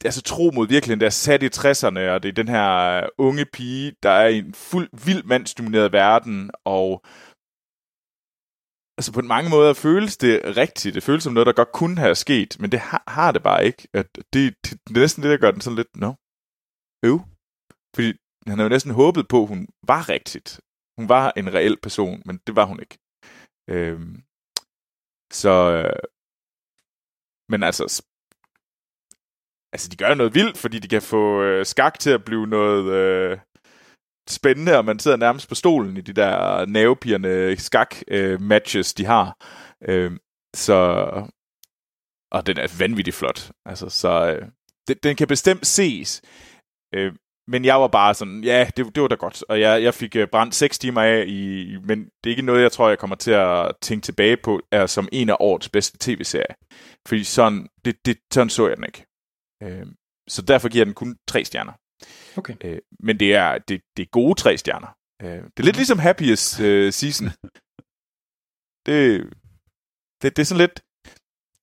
[SPEAKER 2] altså tro mod virkeligheden, der er sat i 60'erne, og det er den her øh, unge pige, der er i en fuld, vild mandsdomineret verden, og altså på mange måder føles det rigtigt. Det føles som noget, der godt kunne have sket, men det har, har det bare ikke. At det, det, det er næsten det, der gør den sådan lidt, no, øv. Fordi han havde jo næsten håbet på, at hun var rigtigt. Hun var en reel person, men det var hun ikke. Øhm, så, øh, men altså, altså de gør jo noget vildt, fordi de kan få øh, skak til at blive noget øh, spændende, og man sidder nærmest på stolen i de der nervepirrende skak-matches, de har. Øh, så, og den er vanvittigt flot. Altså, så øh, den, den kan bestemt ses. Øh, men jeg var bare sådan, ja, det, det var da godt. Og jeg, jeg fik øh, brændt 6 timer af, i, men det er ikke noget, jeg tror, jeg kommer til at tænke tilbage på, er som en af årets bedste tv-serier. Fordi sådan, det, det, sådan så jeg den ikke. Øh, så derfor giver den kun tre stjerner.
[SPEAKER 1] Okay.
[SPEAKER 2] Øh, men det er, det, det er gode tre stjerner. Øh, det er lidt ligesom Happiest øh, Season. Det, det, det er sådan lidt...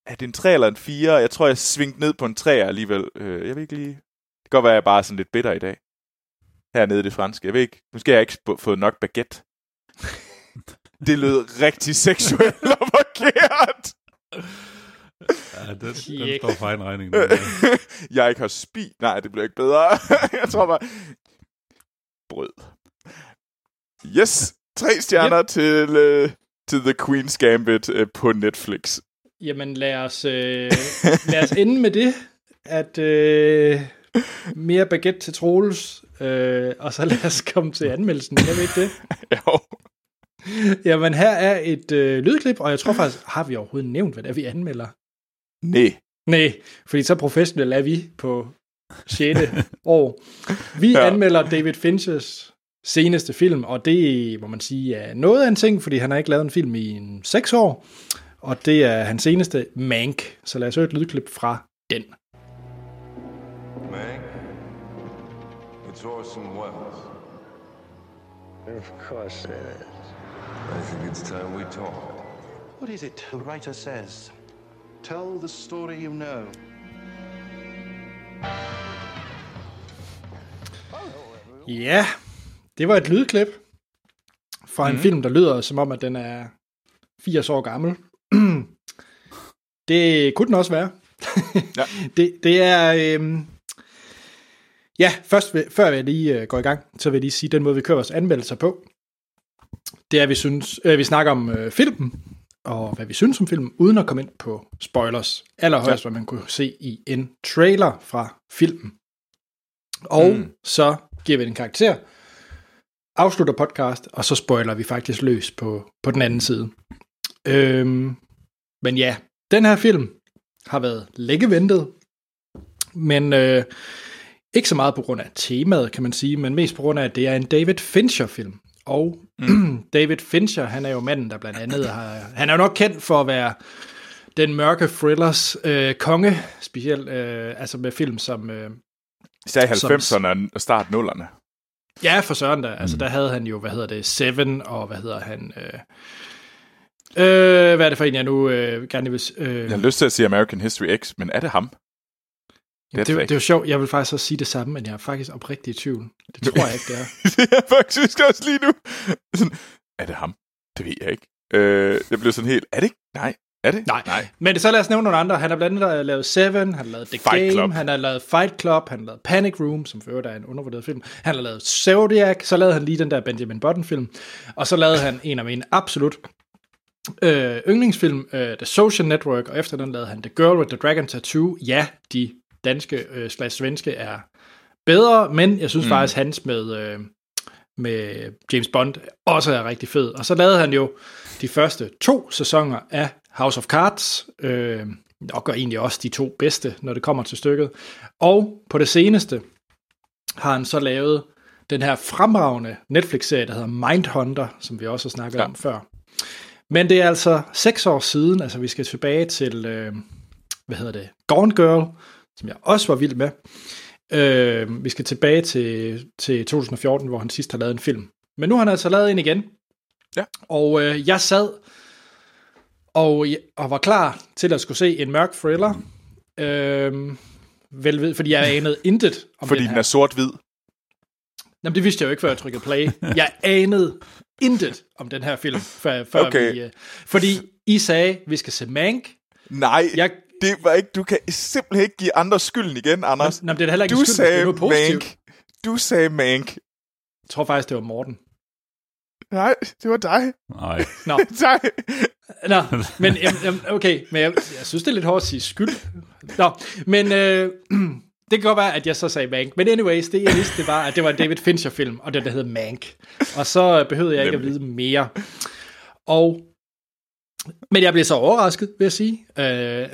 [SPEAKER 2] Er det en 3 eller en 4? Jeg tror, jeg svingte ned på en 3 alligevel. Øh, jeg ved ikke lige... Det kan godt være, at jeg bare er sådan lidt bitter i dag. Hernede i det franske. Jeg ved ikke... Måske har jeg ikke fået nok baguette. det lød rigtig seksuelt og forkert.
[SPEAKER 3] Ja, den, den står for egen regning. den
[SPEAKER 2] jeg ikke har spi. Nej, det bliver ikke bedre. jeg tror bare... Brød. Yes! Tre stjerner yep. til, uh, til The Queen's Gambit uh, på Netflix.
[SPEAKER 1] Jamen lad os, øh, lad os ende med det, at øh, mere baguette til Troels, øh, og så lad os komme til anmeldelsen. Kan vi ikke det?
[SPEAKER 2] jo.
[SPEAKER 1] Jamen her er et øh, lydklip, og jeg tror faktisk, har vi overhovedet nævnt, hvad det er, vi anmelder?
[SPEAKER 2] Nej.
[SPEAKER 1] Nej, fordi så professionelle er vi på 6. år. Vi
[SPEAKER 2] Ja.
[SPEAKER 1] anmelder David Finchers seneste film, og det må man sige er noget af en ting, fordi han har ikke lavet en film i en 6 år, og det er hans seneste Mank. Så lad os høre et lydklip fra den.
[SPEAKER 6] Meg, it's Orson Welles.
[SPEAKER 8] Of course it is.
[SPEAKER 6] I think it's time we talk.
[SPEAKER 9] What is it the writer says? Tell the story you know.
[SPEAKER 1] Ja, det var et lydklip fra en
[SPEAKER 2] Mhm.
[SPEAKER 1] film, der lyder som om, at den er 80 år gammel. det kunne den også være.
[SPEAKER 2] Ja.
[SPEAKER 1] det, det er... Øhm, ja, først før jeg lige øh, går i gang, så vil jeg lige sige, den måde, vi kører vores anmeldelser på, det er, at vi, synes, øh, vi snakker om øh, filmen, og hvad vi synes om filmen, uden at komme ind på spoilers. Allerhøjst, ja. hvad man kunne se i en trailer fra filmen. Og
[SPEAKER 2] Mm.
[SPEAKER 1] så giver vi den karakter, afslutter podcast, og så spoiler vi faktisk løs på, på den anden side. Øhm, men ja, den her film har været længe ventet, men øh, ikke så meget på grund af temaet, kan man sige, men mest på grund af, at det er en David Fincher-film. Og mm. David Fincher, han er jo manden, der blandt andet har... Han er jo nok kendt for at være den mørke thrillers øh, konge, specielt øh, altså med film som... Øh,
[SPEAKER 2] Især i
[SPEAKER 1] Som-
[SPEAKER 2] 90'erne og start 0'erne.
[SPEAKER 1] Ja, for søren da. Altså, mm. der havde han jo, hvad hedder det, Seven, og hvad hedder han... Øh, øh, hvad er det for en, jeg nu øh, gerne vil... Øh,
[SPEAKER 2] Jeg har lyst til at sige American History X, men er det ham?
[SPEAKER 1] Det, det, det er jo sjovt. Jeg vil faktisk også sige det samme, men jeg er faktisk oprigtig i tvivl. Det tror jeg ikke, det er.
[SPEAKER 2] det er faktisk også lige nu. Sådan, er det ham? Det ved jeg ikke. Øh, jeg blev sådan helt, er det ikke? Nej. Er det?
[SPEAKER 1] Nej. Nej. Men så lad os nævne nogle andre. Han har blandt andet lavet Seven, han har lavet The
[SPEAKER 2] Fight
[SPEAKER 1] Game,
[SPEAKER 2] Club.
[SPEAKER 1] han har lavet Fight Club, han har lavet Panic Room, som for øvrigt er en undervurderet film. Han har lavet Zodiac, så lavede han lige den der Benjamin Button-film. Og så lavede han en af mine absolut øh, yndlingsfilm, øh, The Social Network, og efter den lavede han The Girl with the Dragon Tattoo. Ja, de danske øh, slags svenske er bedre, men jeg synes mm. faktisk, hans med, øh, med James Bond også er rigtig fed. Og så lavede han jo de første to sæsoner af House of Cards, øh, og gør egentlig også de to bedste, når det kommer til stykket. Og på det seneste har han så lavet den her fremragende Netflix-serie, der hedder Mindhunter, som vi også har snakket ja. om før. Men det er altså seks år siden, altså vi skal tilbage til, øh, hvad hedder det, Gone Girl, som jeg også var vild med. Øh, vi skal tilbage til, til 2014, hvor han sidst har lavet en film. Men nu har han altså lavet en igen.
[SPEAKER 2] Ja.
[SPEAKER 1] Og øh, jeg sad og, og var klar til at skulle se en mørk thriller. Øh, vel ved, fordi jeg anede intet om
[SPEAKER 2] Fordi
[SPEAKER 1] den
[SPEAKER 2] den er sort-hvid.
[SPEAKER 1] Jamen, det vidste jeg jo ikke, før jeg trykkede play. Jeg anede intet om den her film, før, før
[SPEAKER 2] Okay.
[SPEAKER 1] vi... øh, Fordi I sagde, vi skal se Mank.
[SPEAKER 2] Nej,
[SPEAKER 1] Jeg,
[SPEAKER 2] det var ikke, du kan simpelthen ikke give andre skylden igen, Anders.
[SPEAKER 1] Nå, men det er heller ikke
[SPEAKER 2] du
[SPEAKER 1] skyld, det
[SPEAKER 2] sagde
[SPEAKER 1] positivt.
[SPEAKER 2] Mank. Du sagde Mank.
[SPEAKER 1] Jeg tror faktisk, det var Morten.
[SPEAKER 2] Nej, det var dig.
[SPEAKER 3] Nej.
[SPEAKER 1] Nå,
[SPEAKER 2] dig.
[SPEAKER 1] Nå men jamen, okay, men jeg, jeg synes, det er lidt hårdt at sige skyld. Nå, men øh, det kan godt være, at jeg så sagde Mank. Men anyways, det jeg vidste, det var, at det var en David Fincher-film, og det der hed Mank. Og så behøvede jeg ikke at vide mere. Og, men jeg blev så overrasket, vil jeg sige. Øh,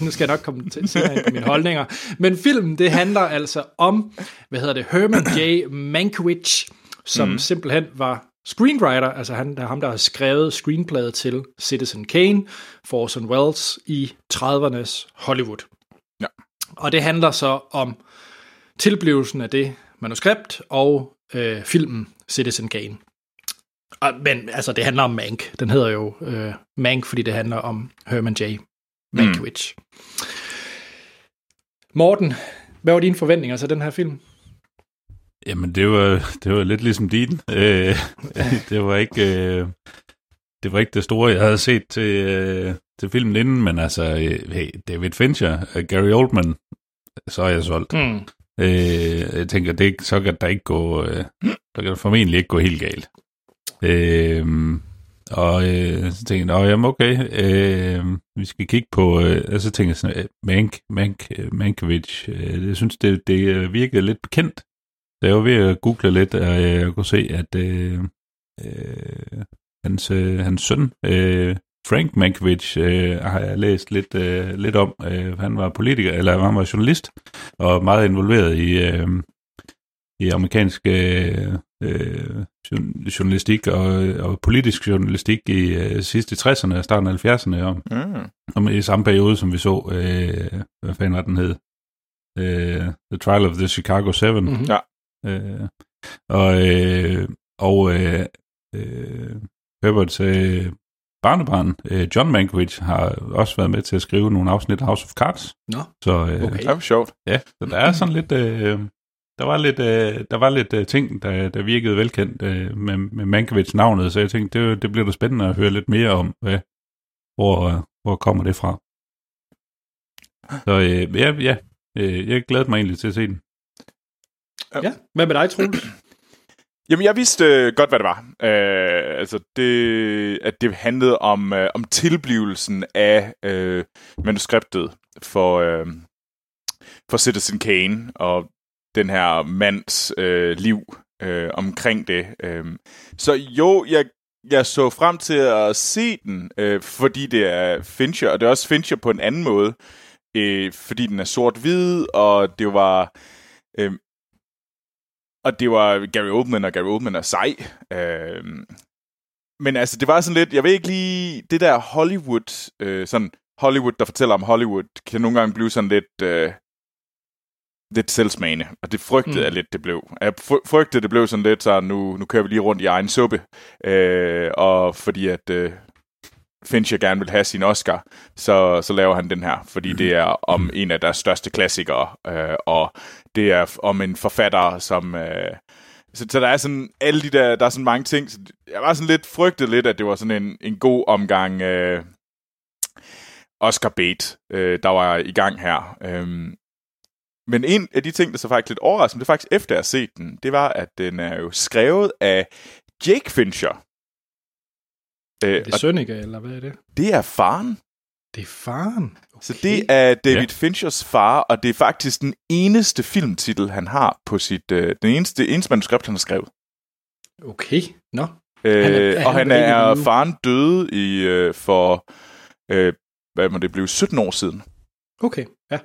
[SPEAKER 1] nu skal jeg nok komme til senere på mine holdninger. Men filmen, det handler altså om, hvad hedder det, Herman J. Mankiewicz, som mm. simpelthen var screenwriter, altså han, der er ham, der har skrevet screenplayet til Citizen Kane, for Orson Welles i 30'ernes Hollywood.
[SPEAKER 2] Ja.
[SPEAKER 1] Og det handler så om tilblivelsen af det manuskript og øh, filmen Citizen Kane. Og, men altså, det handler om Mank. Den hedder jo øh, Mank, fordi det handler om Herman J. Mankiewicz. Mm. Morten, hvad var dine forventninger til den her film?
[SPEAKER 3] Jamen, det var, det var lidt ligesom din. Øh, det var ikke... Øh, det var ikke det store, jeg havde set til, øh, til filmen inden, men altså, øh, hey, David Fincher, øh, Gary Oldman, så er jeg solgt.
[SPEAKER 1] Mm.
[SPEAKER 3] Øh, jeg tænker, det, så kan der ikke gå, øh, der kan der formentlig ikke gå helt galt. Øh, og øh, så tænkte jeg, jamen okay, øh, vi skal kigge på, øh, og så tænkte jeg sådan, øh, Mank, Mank, øh, Mankovic, øh, jeg synes, det, det øh, virkede lidt bekendt. Da jeg var ved at google lidt, og jeg kunne se, at øh, øh, hans, øh, hans søn, øh, Frank Mankovic, øh, har jeg læst lidt, øh, lidt om. Øh, han var politiker, eller han var journalist, og meget involveret i, øh, i amerikansk øh, øh, jour- journalistik og, og politisk journalistik i øh, sidste 60'erne og starten af 70'erne, om,
[SPEAKER 2] Mm.
[SPEAKER 3] om i samme periode, som vi så, øh, hvad fanden var den hed? Øh, The Trial of the Chicago 7.
[SPEAKER 1] Mhm.
[SPEAKER 2] Ja.
[SPEAKER 3] Øh, og øh, og øh, øh, Herberts øh, barnebarn, øh, John Mankiewicz, har også været med til at skrive nogle afsnit af House of Cards.
[SPEAKER 1] Nå,
[SPEAKER 3] Så øh,
[SPEAKER 1] okay.
[SPEAKER 2] Det var sjovt.
[SPEAKER 3] ja, så der er sådan lidt... Øh, der var lidt, øh, der var lidt øh, ting, der, der virkede velkendt øh, med, med Mankiewicz navnet, så jeg tænkte, det, det bliver da spændende at høre lidt mere om, hvad, hvor, øh, hvor kommer det fra. Så øh, ja, ja øh, jeg glæder mig egentlig til at se den.
[SPEAKER 1] Ja, hvad med dig, Troels?
[SPEAKER 2] Jamen, jeg vidste øh, godt, hvad det var. Øh, altså, det, at det handlede om, øh, om tilblivelsen af øh, manuskriptet for, øh, for Citizen Kane og den her mands øh, liv øh, omkring det. Øh. Så jo, jeg, jeg så frem til at se den, øh, fordi det er Fincher, og det er også Fincher på en anden måde, øh, fordi den er sort-hvid, og det var... Øh, og det var Gary Oldman, og Gary Oldman er sej. Øhm, men altså, det var sådan lidt, jeg ved ikke lige, det der Hollywood, øh, sådan Hollywood, der fortæller om Hollywood, kan nogle gange blive sådan lidt, øh, lidt selvsmagende, og det frygtede
[SPEAKER 1] Mm.
[SPEAKER 2] jeg lidt, det blev. Jeg fry- frygtede, det blev sådan lidt så nu, nu kører vi lige rundt i egen suppe, øh, og fordi at øh, Fincher gerne vil have sin Oscar, så, så laver han den her, fordi det er om en af deres største klassikere, øh, og det er om en forfatter, som... Øh, så, så der er sådan alle de der, der er sådan mange ting. Så jeg var sådan lidt frygtet lidt, at det var sådan en, en god omgang øh, Oscar bait, øh, der var i gang her. Øhm, men en af de ting, der så faktisk lidt overraskende, det er faktisk efter jeg har set den, det var, at den er jo skrevet af Jake Fincher. Øh,
[SPEAKER 1] Er det Sønneke, eller hvad er det?
[SPEAKER 2] det er faren.
[SPEAKER 1] Det er faren. Okay.
[SPEAKER 2] Så det er David
[SPEAKER 3] Ja.
[SPEAKER 2] Finchers far, og det er faktisk den eneste filmtitel, han har på sit... Øh, den eneste, eneste manuskript, han har skrevet.
[SPEAKER 1] Okay, nå.
[SPEAKER 2] Øh,
[SPEAKER 1] Han er- er
[SPEAKER 2] og
[SPEAKER 1] han
[SPEAKER 2] han er faren døde i øh, for... Øh, hvad må det blive? 17 år siden.
[SPEAKER 1] Okay, ja.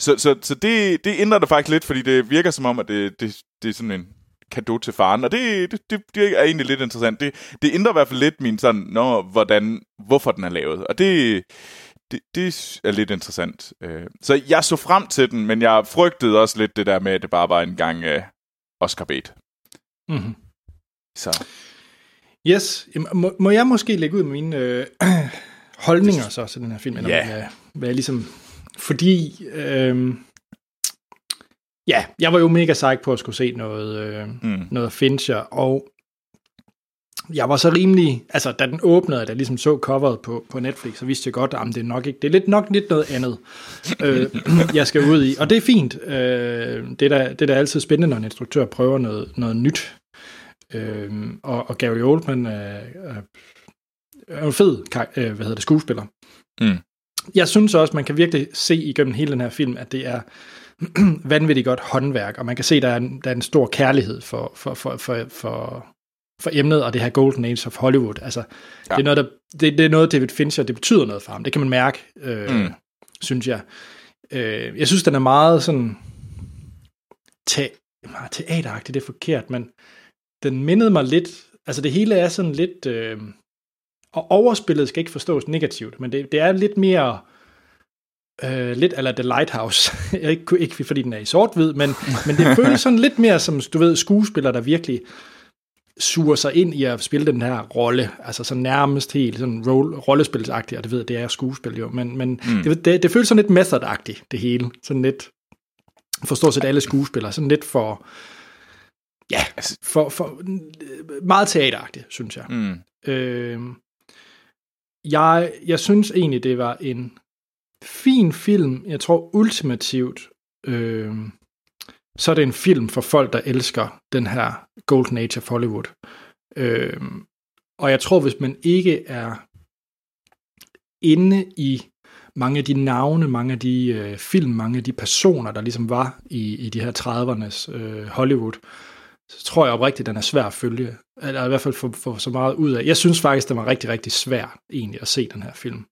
[SPEAKER 2] Så, så, så det, det ændrer det faktisk lidt, fordi det virker som om, at det, det, det er sådan en kado til faren, og det, det, det, det er egentlig lidt interessant. Det, det ændrer i hvert fald lidt min sådan, nå, hvordan, hvorfor den er lavet, og det, det, det er lidt interessant. Øh, Så jeg så frem til den, men jeg frygtede også lidt det der med, at det bare var en gang øh, Oscar bait.
[SPEAKER 1] Mm-hmm.
[SPEAKER 2] Så
[SPEAKER 1] Yes, må, må jeg måske lægge ud med mine øh, holdninger så til den her film? Eller
[SPEAKER 2] Ja.
[SPEAKER 1] hvad, hvad jeg ligesom... Fordi... Øh, ja, jeg var jo mega psyched på at skulle se noget, øh,
[SPEAKER 2] mm,
[SPEAKER 1] noget Fincher, og jeg var så rimelig, altså da den åbnede, da jeg ligesom så coveret på, på Netflix, så vidste jeg godt, at det er nok ikke, det er lidt nok lidt noget andet, øh, jeg skal ud i. Og det er fint. Øh, det, er da, det er da altid spændende, når en instruktør prøver noget, noget nyt. Øh, og, og Gary Oldman er, er, en fed øh, hvad hedder det, skuespiller.
[SPEAKER 2] Mm.
[SPEAKER 1] Jeg synes også, man kan virkelig se igennem hele den her film, at det er vanvittigt godt håndværk, og man kan se, der er en, der er en stor kærlighed for, for, for, for, for, for emnet og det her Golden Age of Hollywood. Altså, ja. det, er noget, der, det, det er noget, David Fincher, det betyder noget for ham. Det kan man mærke, øh, mm. synes jeg. Øh, jeg synes, den er meget sådan te, teateragtig, det er forkert, men den mindede mig lidt, altså det hele er sådan lidt, øh, og overspillet skal ikke forstås negativt, men det, det er lidt mere, øh, lidt eller The Lighthouse, ikke, ikke fordi den er i sort-hvid, men, men det føles sådan lidt mere som, du ved, skuespillere, der virkelig suger sig ind i at spille den her rolle, altså så nærmest helt sådan roll, rollespilsagtigt, og det ved jeg, det er skuespil jo, men, men mm. det, det, det føles sådan lidt method-agtigt, det hele, sådan lidt, for stort set alle skuespillere, sådan lidt for, ja, for, for meget teateragtigt, synes jeg.
[SPEAKER 2] mm,
[SPEAKER 1] Øh, jeg, jeg synes egentlig, det var en fin film. Jeg tror ultimativt, øh, så er det en film for folk, der elsker den her Golden Age of Hollywood. Øh, og jeg tror, hvis man ikke er inde i mange af de navne, mange af de øh, film, mange af de personer, der ligesom var i, i de her 30'ernes øh, Hollywood, så tror jeg oprigtigt, den er svær at følge. Eller i hvert fald få, få så meget ud af. Jeg synes faktisk, den var rigtig, rigtig svær egentlig at se den her film.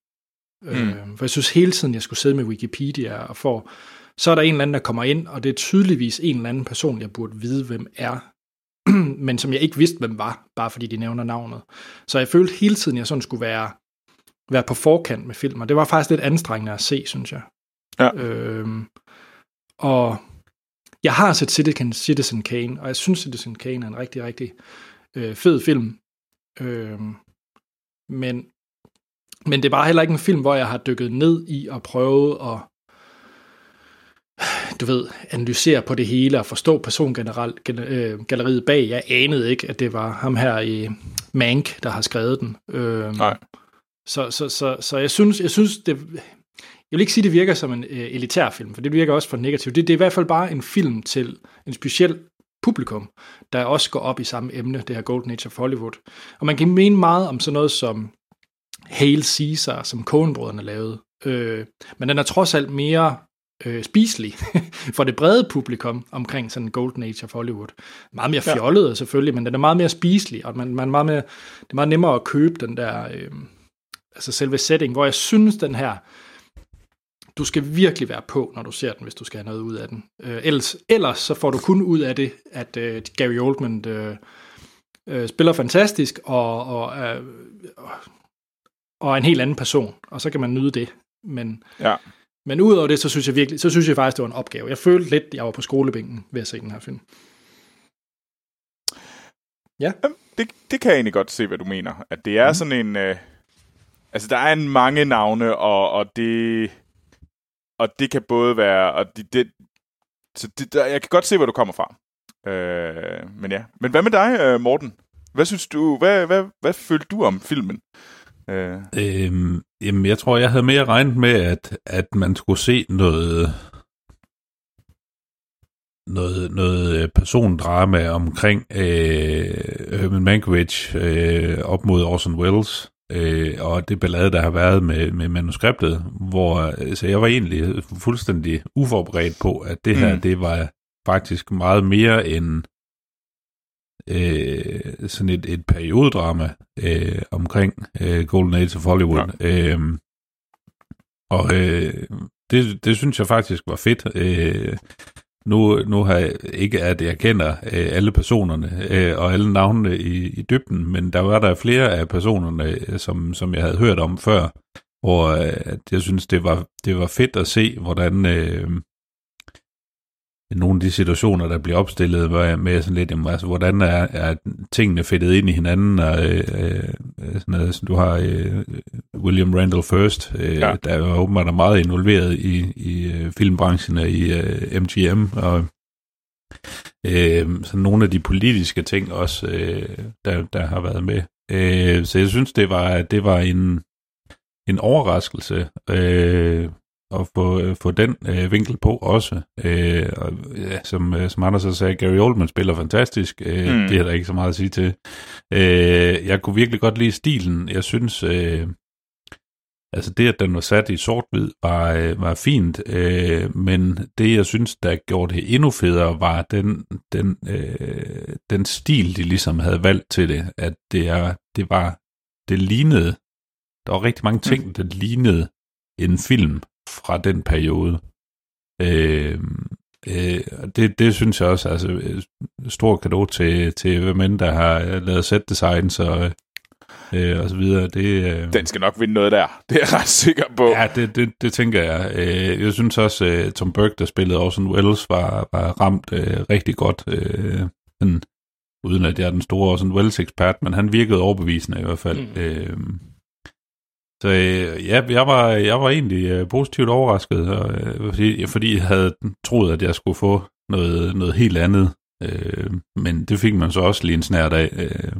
[SPEAKER 1] Mm. Øh, for jeg synes hele tiden, jeg skulle sidde med Wikipedia og få, så er der en eller anden, der kommer ind, og det er tydeligvis en eller anden person, jeg burde vide, hvem er, men som jeg ikke vidste, hvem var, bare fordi de nævner navnet. Så jeg følte hele tiden, jeg sådan skulle være, være på forkant med film, og det var faktisk lidt anstrengende at se, synes jeg.
[SPEAKER 2] Ja.
[SPEAKER 1] Øhm, og jeg har set Citizen, Citizen Kane, og jeg synes, Citizen Kane er en rigtig, rigtig øh, fed film. Øhm, men, men det er bare heller ikke en film, hvor jeg har dykket ned i og prøvet at du ved, analysere på det hele og forstå persongalleriet bag. Jeg anede ikke, at det var ham her i Mank, der har skrevet den. Øhm,
[SPEAKER 2] Nej.
[SPEAKER 1] Så, så, så, så jeg synes, jeg synes det, jeg vil ikke sige, det virker som en øh, elitær film, for det virker også for negativt. Det, det er i hvert fald bare en film til en speciel publikum, der også går op i samme emne, det her Golden Age of Hollywood. Og man kan mene meget om sådan noget som Hail Caesar, som Coen-brødrene lavede. Øh, men den er trods alt mere øh, spiselig for det brede publikum omkring sådan Golden Age of Hollywood. Meget mere fjollet ja. selvfølgelig, men den er meget mere spiselig, og man, man er meget mere, det er meget nemmere at købe den der, øh, altså selve setting, hvor jeg synes den her, du skal virkelig være på, når du ser den, hvis du skal have noget ud af den. Øh, ellers, ellers så får du kun ud af det, at øh, Gary Oldman øh, øh, spiller fantastisk, og, og, øh, og er en helt anden person, og så kan man nyde det. Men,
[SPEAKER 2] Ja.
[SPEAKER 1] Men udover det, så synes jeg virkelig, så synes jeg faktisk, det var en opgave. Jeg følte lidt, jeg var på skolebænken ved at se den her film. Ja.
[SPEAKER 2] Det, det kan jeg egentlig godt se, hvad du mener. At det er mm. sådan en... Øh, altså, der er en mange navne, og, og det... Og det kan både være... Og det, det, så det, der, jeg kan godt se, hvor du kommer fra. Øh, men ja. Men hvad med dig, øh, Morten? Hvad synes du... Hvad, hvad, hvad følte du om filmen?
[SPEAKER 3] Øh. Øhm, jamen, jeg tror, jeg havde mere regnet med, at, at man skulle se noget noget, noget øh, persondrama omkring øh, Herman Mankiewicz øh, op mod Orson Welles øh, og det ballade, der har været med, med manuskriptet, hvor altså, jeg var egentlig fuldstændig uforberedt på, at det her, mm. det var faktisk meget mere end øh, sådan et, et periodedrama øh, omkring øh, Golden Age of Hollywood. Ja. Øh, og øh, det, det synes jeg faktisk var fedt. Øh, nu, nu har jeg ikke, at jeg kender øh, alle personerne øh, og alle navnene i, i dybden, men der var der flere af personerne, øh, som, som jeg havde hørt om før, hvor øh, jeg synes, det var, det var fedt at se, hvordan øh, nogle af de situationer, der bliver opstillet med, med sådan lidt, jamen, altså, hvordan er, er tingene fedtet ind i hinanden, og øh, sådan noget, så du har øh, William Randall First, øh, ja. der er åbenbart meget involveret i, i øh, filmbranchen og i øh, MGM, og øh, så nogle af de politiske ting også, øh, der, der har været med. Øh, så jeg synes, det var, det var en, en overraskelse, øh, at få, øh, få den øh, vinkel på også. Øh, og, ja, som, øh, som Anders så sagde, Gary Oldman spiller fantastisk. Øh, mm. Det er der ikke så meget at sige til. Øh, jeg kunne virkelig godt lide stilen. Jeg synes, øh, altså det, at den var sat i sort-hvid, var, øh, var fint. Øh, men det, jeg synes, der gjorde det endnu federe, var den, den, øh, den stil, de ligesom havde valgt til det. At det, er, det var, det lignede, der var rigtig mange ting, mm. der lignede en film fra den periode. Øh, øh, det, det synes jeg også, altså stor kado til, til hvem end der har lavet set designs og, øh, og så videre. Det, øh,
[SPEAKER 2] Den skal nok vinde noget der, det er jeg ret sikker på.
[SPEAKER 3] Ja, det, det, det tænker jeg. Øh, jeg synes også, øh, Tom Burke, der spillede Orson Welles, var, var ramt øh, rigtig godt. Øh, men, uden at jeg er den store Orson Welles ekspert, men han virkede overbevisende i hvert fald. Mm. Øh, så øh, ja, jeg var, jeg var egentlig øh, positivt overrasket, og, øh, fordi, fordi jeg havde troet, at jeg skulle få noget, noget helt andet. Øh, men det fik man så også lige en snært af. Øh,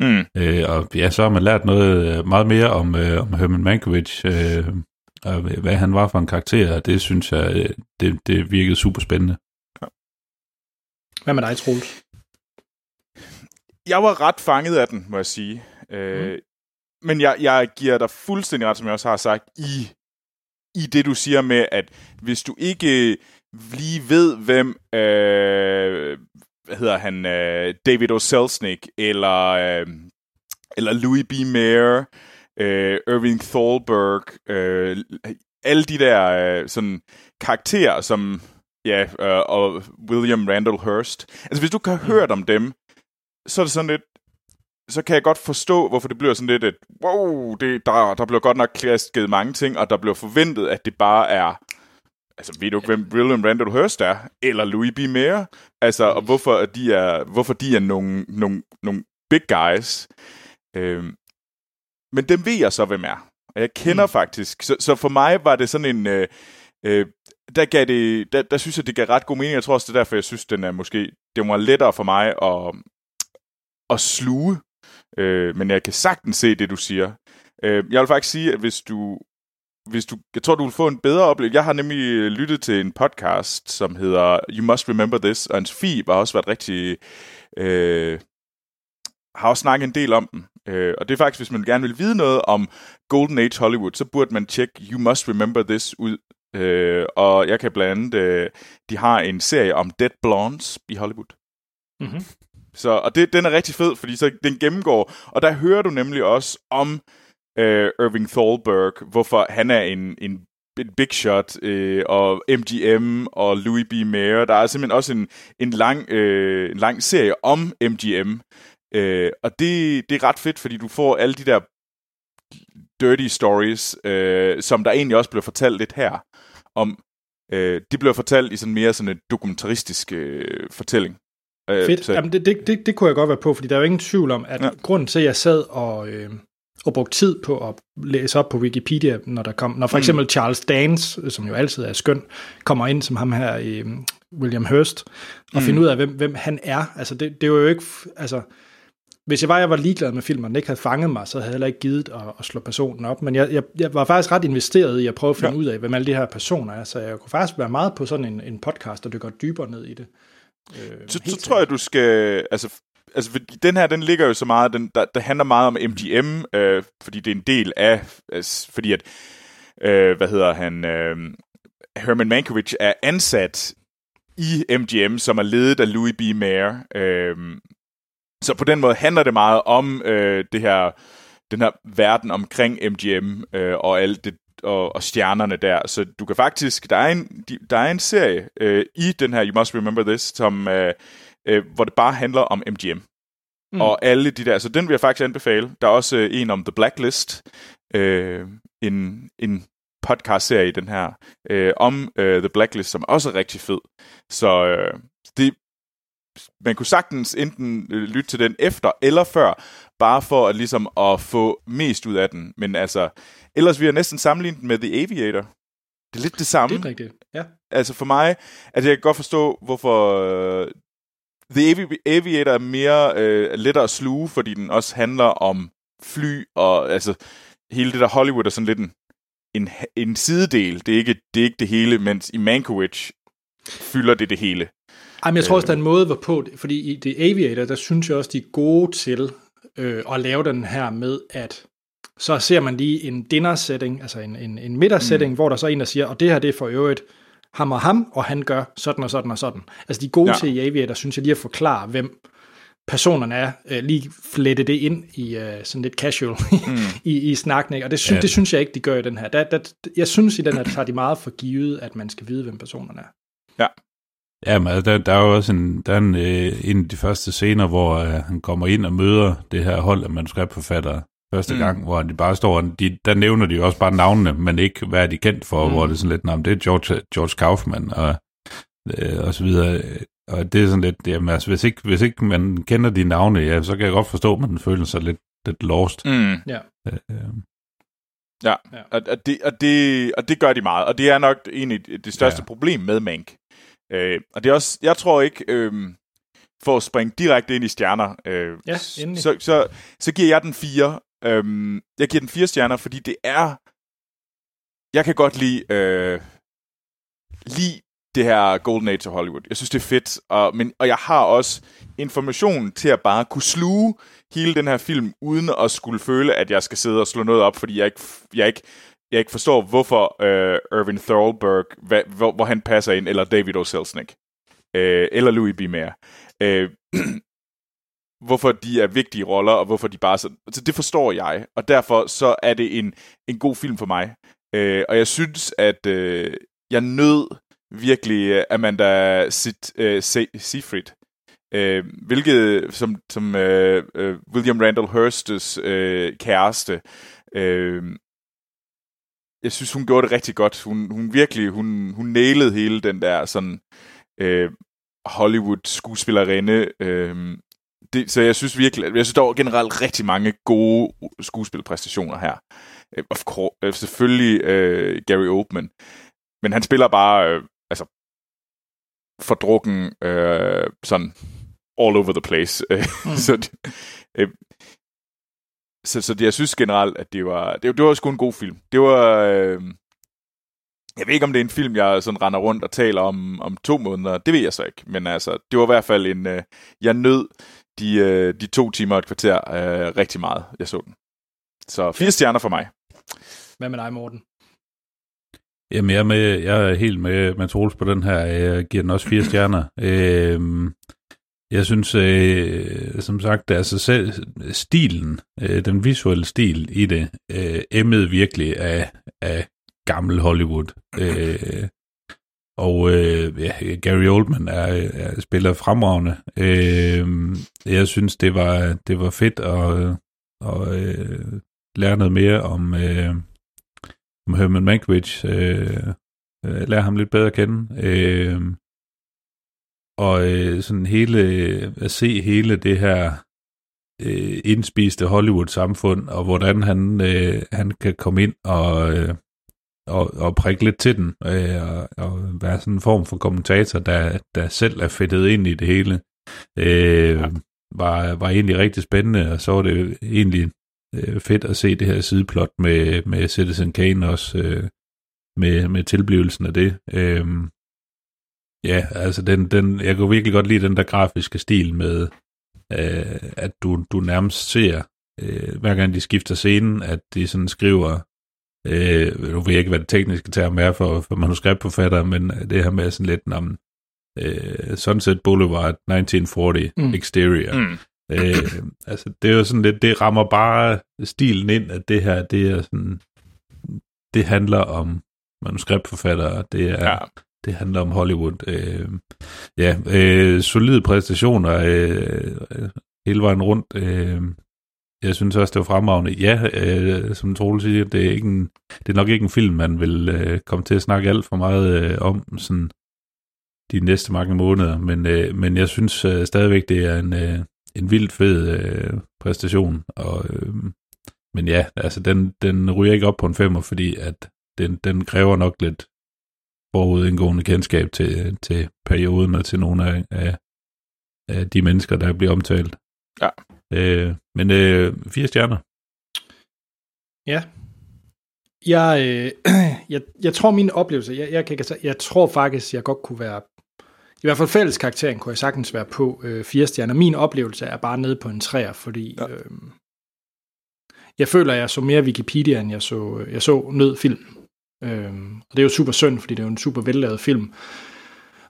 [SPEAKER 3] mm. øh, og ja, så har man lært noget øh, meget mere om, øh, om Herman Mankiewicz, øh, og hvad han var for en karakter, og det synes jeg, øh, det, det virkede super spændende. Ja.
[SPEAKER 1] Hvad med dig, Troels?
[SPEAKER 2] Jeg var ret fanget af den, må jeg sige. Øh, mm men jeg, jeg giver dig fuldstændig ret, som jeg også har sagt, i, i det, du siger med, at hvis du ikke lige ved, hvem, øh, hvad hedder han, øh, David O. Selznick, eller, øh, eller Louis B. Mayer, øh, Irving Thalberg, øh, alle de der øh, sådan karakterer, som ja, øh, og William Randall Hearst. Altså, hvis du kan have hørt om dem, så er det sådan lidt, så kan jeg godt forstå, hvorfor det bliver sådan lidt et, wow, det, der, der bliver godt nok klasket mange ting, og der bliver forventet, at det bare er, altså ved du ikke, hvem William Randall Hearst er, eller Louis B. Mayer, altså, og hvorfor de er, hvorfor de er nogle, nogle, nogle big guys. Øhm, men dem ved jeg så, hvem er. Og jeg kender mm. faktisk, så, så for mig var det sådan en, øh, øh, der, gav det, der, der synes jeg, det gav ret god mening. Jeg tror også, det er derfor, jeg synes, den er måske, det var lettere for mig at, at sluge Øh, men jeg kan sagtens se det, du siger. Øh, jeg vil faktisk sige, at hvis du, hvis du, jeg tror, du vil få en bedre oplevelse. Jeg har nemlig øh, lyttet til en podcast, som hedder You Must Remember This, og hans fi har også været rigtig... Øh, har også snakket en del om den. Øh, og det er faktisk, hvis man gerne vil vide noget om Golden Age Hollywood, så burde man tjekke You Must Remember This ud. Øh, og jeg kan blandt andet, øh, de har en serie om Dead Blondes i Hollywood. Mm-hmm. Så, og det, den er rigtig fed, fordi så den gennemgår, og der hører du nemlig også om øh, Irving Thalberg, hvorfor han er en, en en big shot, øh, og MGM og Louis B. Mayer. Der er simpelthen også en, en, lang, øh, en lang serie om MGM. Øh, og det, det er ret fedt, fordi du får alle de der dirty stories, øh, som der egentlig også bliver fortalt lidt her. om, øh, de bliver fortalt i sådan mere sådan en dokumentaristisk øh, fortælling. Øh,
[SPEAKER 1] Fedt.
[SPEAKER 2] så-
[SPEAKER 1] Jamen, det, det, det, det kunne jeg godt være på, fordi der er jo ingen tvivl om, at
[SPEAKER 2] Ja.
[SPEAKER 1] grunden til, at jeg sad og, øh, og brugte tid på at læse op på Wikipedia, når der kom, når for
[SPEAKER 2] Mm.
[SPEAKER 1] eksempel Charles Dance, som jo altid er skøn, kommer ind som ham her i øh, William Hurst, og
[SPEAKER 2] Mm.
[SPEAKER 1] finder ud af, hvem, hvem han er. Altså, det, det var jo ikke... Altså, hvis jeg var, jeg var ligeglad med filmen, den ikke havde fanget mig, så havde jeg heller ikke givet at, at slå personen op. Men jeg, jeg, jeg var faktisk ret investeret i at prøve at finde
[SPEAKER 2] ja.
[SPEAKER 1] ud af, hvem alle de her personer er. Så jeg kunne faktisk være meget på sådan en, en podcast, der dykker dybere ned i det. Øh,
[SPEAKER 2] så, så tror jeg, du skal... Altså, altså den her, den ligger jo så meget... Den, der, der handler meget om MGM, øh, fordi det er en del af... Altså, fordi at... Øh, hvad hedder han? Øh, Herman Mankiewicz er ansat i MGM, som er ledet af Louis B. Mayer. Øh, så på den måde handler det meget om øh, det her, den her verden omkring MGM øh, og alt det og, og stjernerne der. Så du kan faktisk, der er en, de, der er en serie øh, i den her You Must Remember This, som, øh, øh, hvor det bare handler om MGM. Mm. Og alle de der, så den vil jeg faktisk anbefale. Der er også øh, en om The Blacklist, øh, en, en podcast-serie i den her, øh, om øh, The Blacklist, som også er rigtig fed. Så øh, det, man kunne sagtens enten øh, lytte til den efter eller før, bare for at ligesom at få mest ud af den. Men altså, ellers vil jeg næsten sammenligne den med The Aviator. Det er lidt det samme.
[SPEAKER 1] Det er rigtigt, ja.
[SPEAKER 2] Altså for mig, at jeg kan godt forstå, hvorfor øh, The Avi- Aviator er mere øh, lettere at sluge, fordi den også handler om fly, og altså hele det der Hollywood er sådan lidt en, en, en sidedel. Det er, ikke, det er ikke det hele, mens i Mankiewicz fylder det det hele.
[SPEAKER 1] Ej, men jeg tror også,
[SPEAKER 2] Øh.
[SPEAKER 1] der er en måde, hvorpå, fordi i The Aviator, der synes jeg også, de er gode til øh, at lave den her med, at så ser man lige en dinner setting, altså en, en, en middagssætning, mm. hvor der så er en, der siger, og det her det er for øvrigt ham og ham, og han gør sådan og sådan og sådan. Altså de gode
[SPEAKER 2] Ja.
[SPEAKER 1] til i Aviator, synes jeg lige at forklare, hvem personerne er, øh, lige flette det ind i øh, sådan lidt casual mm. i, i snakken, ikke? og det, sy-
[SPEAKER 3] Ja.
[SPEAKER 1] det synes jeg ikke, de gør i den her. Der, der, jeg synes i den her, tager de meget for givet, at man skal vide, hvem personerne er.
[SPEAKER 3] Ja, men altså, der, der er jo også en, der er en, øh, en af de første scener, hvor øh, han kommer ind og møder det her hold af manuskriptforfattere første
[SPEAKER 2] Mm.
[SPEAKER 3] gang, hvor de bare står, de, der nævner de jo også bare navnene, men ikke hvad er de kendt for,
[SPEAKER 2] Mm.
[SPEAKER 3] hvor det er sådan lidt, men det er George, George Kaufman og, øh, og så videre. Og det er sådan lidt, jamen altså, hvis ikke, hvis ikke man kender de navne, ja, så kan jeg godt forstå, at man føler sig lidt, lidt lost.
[SPEAKER 2] Mm.
[SPEAKER 1] Ja.
[SPEAKER 3] Øh, øh,
[SPEAKER 2] Ja,
[SPEAKER 1] Ja.
[SPEAKER 2] og, og, det, og, det, og det gør de meget, og det er nok egentlig det største. Ja. problem med Mank. Øh, og det er også, jeg tror ikke, øh, for at springe direkte ind i stjerner, øh,
[SPEAKER 1] Ja, endelig.
[SPEAKER 2] så, så, så giver jeg den fire. Øh, jeg giver den fire stjerner, fordi det er, jeg kan godt lide, øh, lide det her Golden Age of Hollywood. Jeg synes, det er fedt, og, men, og jeg har også information til at bare kunne sluge hele den her film, uden at skulle føle, at jeg skal sidde og slå noget op, fordi jeg ikke, jeg ikke, jeg ikke forstår, hvorfor øh, Irvin Thalberg, hvad, hvor, hvor han passer ind, eller David O. Selznick, øh, eller Louis B. Mayer. Øh, hvorfor de er vigtige roller, og hvorfor de bare så... Altså, det forstår jeg, og derfor så er det en, en god film for mig. Øh, og jeg synes, at øh, jeg nød virkelig øh, Amanda Sit, øh, Se- Seyfried, øh, hvilket som, som øh, øh, William Randall Hearsts øh, kæreste. Øh, jeg synes, hun gjorde det rigtig godt. Hun, hun virkelig, hun, hun nailede hele den der sådan øh, Hollywood-skuespillerinde. Øh, det, så jeg synes virkelig, at jeg synes, der var generelt rigtig mange gode skuespilpræstationer her. Øh, of course, øh, selvfølgelig øh, Gary Oldman. Men han spiller bare, øh, altså, fordrukken, øh, sådan, all over the place. Mm. så, øh, så, så det, jeg synes generelt, at det var, det, det var sgu en god film. Det var, øh, jeg ved ikke, om det er en film, jeg sådan render rundt og taler om om to måneder. Det ved jeg så ikke. Men altså, det var i hvert fald en, øh, jeg nød de, øh, de to timer og et kvarter øh, rigtig meget, jeg så den. Så fire stjerner for mig.
[SPEAKER 1] Hvad med dig, Morten?
[SPEAKER 3] Jamen, jeg er, med, jeg er helt med, med Troels på den her. Jeg giver den også fire stjerner. Øhm, jeg synes, øh, som sagt, altså selv stilen, øh, den visuelle stil i det, øh, emmede virkelig af, af gammel Hollywood. Øh, og øh, ja, Gary Oldman er, er spiller fremragende. Øh, jeg synes, det var, det var fedt at, at øh, lære noget mere om... Øh, om Herman Mankiewicz, øh, øh, lære ham lidt bedre at kende. Øh, og øh, sådan hele, at se hele det her øh, indspiste Hollywood-samfund, og hvordan han, øh, han kan komme ind og, øh, og, og prikke lidt til den, øh, og, og være sådan en form for kommentator, der, der selv er fedtet ind i det hele, øh, ja. var, var egentlig rigtig spændende, og så var det egentlig øh, fedt at se det her sideplot med, med Citizen Kane også, øh, med, med tilblivelsen af det. Øh, ja, altså den, den, jeg kunne virkelig godt lide den der grafiske stil med, øh, at du, du nærmest ser, øh, hver gang de skifter scenen, at de sådan skriver, øh, nu ved jeg ikke, hvad det tekniske term er for, for manuskriptforfatter, men det her med sådan lidt, om øh, Sunset Boulevard 1940 mm. exterior. Mm. Øh, altså, det er jo sådan lidt, det rammer bare stilen ind, at det her, det er sådan, det handler om manuskriptforfattere, det er, ja det handler om Hollywood. Øh, ja, øh, solide præstationer øh, hele vejen rundt. Øh, jeg synes også, det var fremragende. Ja, øh, som Troel siger, det er, ikke en, det er nok ikke en film, man vil øh, komme til at snakke alt for meget øh, om sådan de næste mange måneder, men, øh, men jeg synes øh, stadigvæk, det er en, øh, en vildt fed øh, præstation. Og, øh, men ja, altså den, den ryger ikke op på en femmer, fordi at den, den kræver nok lidt forudindgående kendskab til, til perioden og til nogle af, af, af de mennesker, der bliver omtalt.
[SPEAKER 2] Ja.
[SPEAKER 3] Øh, men øh, fire stjerner.
[SPEAKER 1] Ja. Jeg, øh, jeg, jeg tror min oplevelse, jeg, jeg, kan, jeg tror faktisk, jeg godt kunne være, i hvert fald fælles karakteren kunne jeg sagtens være på øh, fire stjerner. Min oplevelse er bare nede på en træer, fordi ja. øh, jeg føler, jeg så mere Wikipedia, end jeg så, jeg så nød Øh, og det er jo super synd, fordi det er jo en super vellavet film.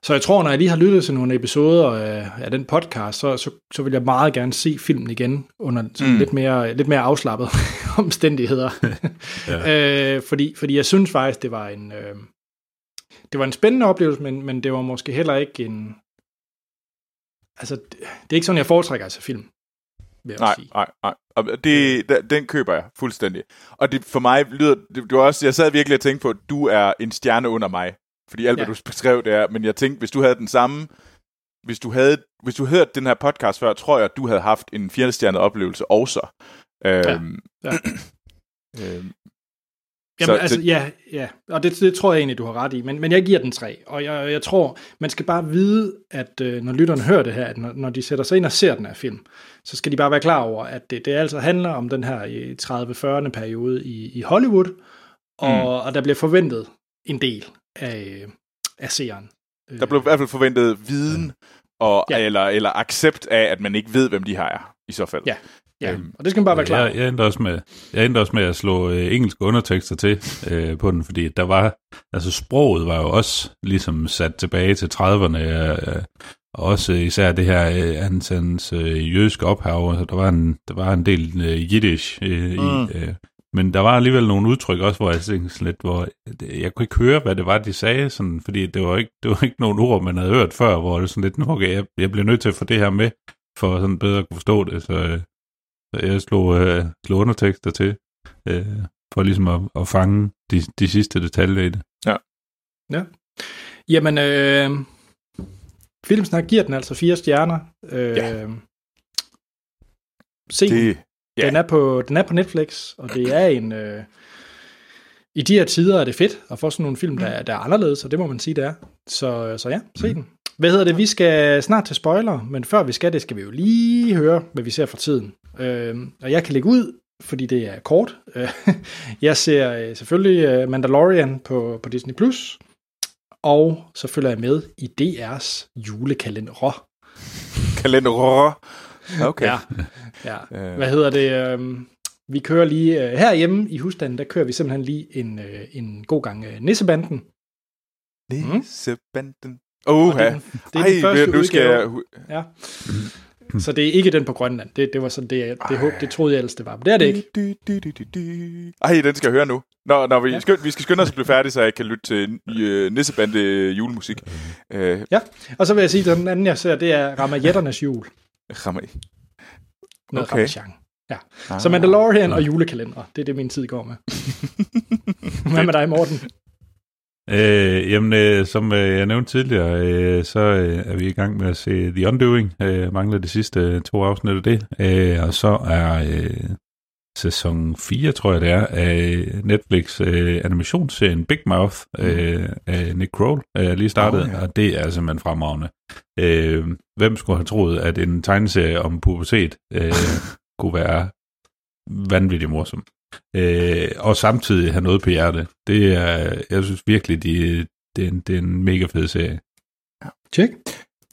[SPEAKER 1] Så jeg tror, når jeg lige har lyttet til nogle episoder af, af den podcast, så, så, så vil jeg meget gerne se filmen igen under mm. lidt, mere, lidt mere afslappet omstændigheder. ja. øh, fordi, fordi jeg synes faktisk, det var en, øh, det var en spændende oplevelse, men, men det var måske heller ikke en... Altså, det, det er ikke sådan, jeg foretrækker altså film. Vil
[SPEAKER 2] nej,
[SPEAKER 1] sige.
[SPEAKER 2] nej, nej. Og det, den køber jeg fuldstændig. Og det, for mig lyder... Det, var også, jeg sad virkelig og tænkte på, at du er en stjerne under mig. Fordi alt, ja. hvad du beskrev, det er... Men jeg tænkte, hvis du havde den samme... Hvis du havde, hvis du havde den her podcast før, tror jeg, at du havde haft en fjerdestjernet oplevelse også. Øhm, ja. ja. øhm,
[SPEAKER 1] Jamen, så altså, det... ja, ja, og det, det tror jeg egentlig, du har ret i, men, men jeg giver den tre, og jeg, jeg tror, man skal bare vide, at øh, når lytterne hører det her, at når, når de sætter sig ind og ser den her film, så skal de bare være klar over, at det, det altså handler om den her 30-40'erne periode i, i Hollywood, og, mm. og der bliver forventet en del af, af seeren.
[SPEAKER 2] Der blev i hvert fald forventet viden, og, ja. eller, eller accept af, at man ikke ved, hvem de her er, i så fald.
[SPEAKER 1] Ja, ja. Øhm, og det skal man bare være klar
[SPEAKER 3] jeg, jeg, endte også med, jeg endte også med at slå øh, engelske undertekster til øh, på den, fordi der var, altså sproget var jo også ligesom sat tilbage til 30'erne, øh, og også især det her øh, hans, hans øh, jødiske ophav, altså der var en, der var en del øh, jiddisch øh, mm. i, øh, men der var alligevel nogle udtryk også, hvor jeg tænkte sådan lidt, hvor jeg kunne ikke høre, hvad det var, de sagde, sådan, fordi det var, ikke, det var ikke nogen ord, man havde hørt før, hvor det sådan lidt, okay, jeg, jeg bliver nødt til at få det her med, for sådan bedre at kunne forstå det, så, øh, så jeg slog, øh, slog undertekster til, øh, for ligesom at, at fange de, de sidste detaljer i det.
[SPEAKER 2] Ja.
[SPEAKER 1] Ja. Jamen, øh, Filmsnak giver den altså fire stjerner. Øh, ja. Se det, Ja. Den, er på, den er på Netflix, og det er en... Øh, I de her tider er det fedt at få sådan nogle film, der, der er anderledes, og det må man sige, det er. Så, så ja, se mm. den. Hvad hedder det? Vi skal snart til spoiler, men før vi skal det, skal vi jo lige høre, hvad vi ser for tiden. Øh, og jeg kan lægge ud, fordi det er kort. jeg ser øh, selvfølgelig øh, Mandalorian på, på Disney+, Plus, og så følger jeg med i DR's julekalender.
[SPEAKER 2] Kalender. Okay.
[SPEAKER 1] Ja, ja. Øh. Hvad hedder det? Øh, vi kører lige herhjemme i husstanden, der kører vi simpelthen lige en, en god gang øh, Nissebanden.
[SPEAKER 2] Nissebanden. Åh, ja. Det, det er den første nu skal jeg...
[SPEAKER 1] Ja. Så det er ikke den på Grønland. Det, det var sådan, det, det, det, det troede jeg ellers, det var. Men det er det
[SPEAKER 2] ikke. Ej, den skal jeg høre nu. Når, når vi, ja. skynd, vi skal skynde os at blive færdige, så jeg kan lytte til uh, Nissebande julemusik.
[SPEAKER 1] Uh, ja, og så vil jeg sige, at den anden, jeg ser, det er Ramajetternes jul.
[SPEAKER 2] Ramaj.
[SPEAKER 1] Noget okay. Ramachan. Ja. Ah. Så Mandalorian og julekalender, det er det, min tid går med. Hvad med dig, Morten?
[SPEAKER 3] Øh, jamen, øh, som øh, jeg nævnte tidligere, øh, så øh, er vi i gang med at se The Undoing. Øh, mangler de sidste to afsnit af det. Øh, og så er øh, sæson 4, tror jeg det er, af Netflix øh, animationsserien Big Mouth øh, af Nick Kroll øh, lige startet, oh, ja. og det er simpelthen fremragende. Øh, hvem skulle have troet, at en tegneserie om pubertet øh, kunne være vanvittigt morsom? Øh, og samtidig have noget på hjerte. Det er, jeg synes virkelig, de, det, er en, det er en mega fed serie.
[SPEAKER 1] Tjek.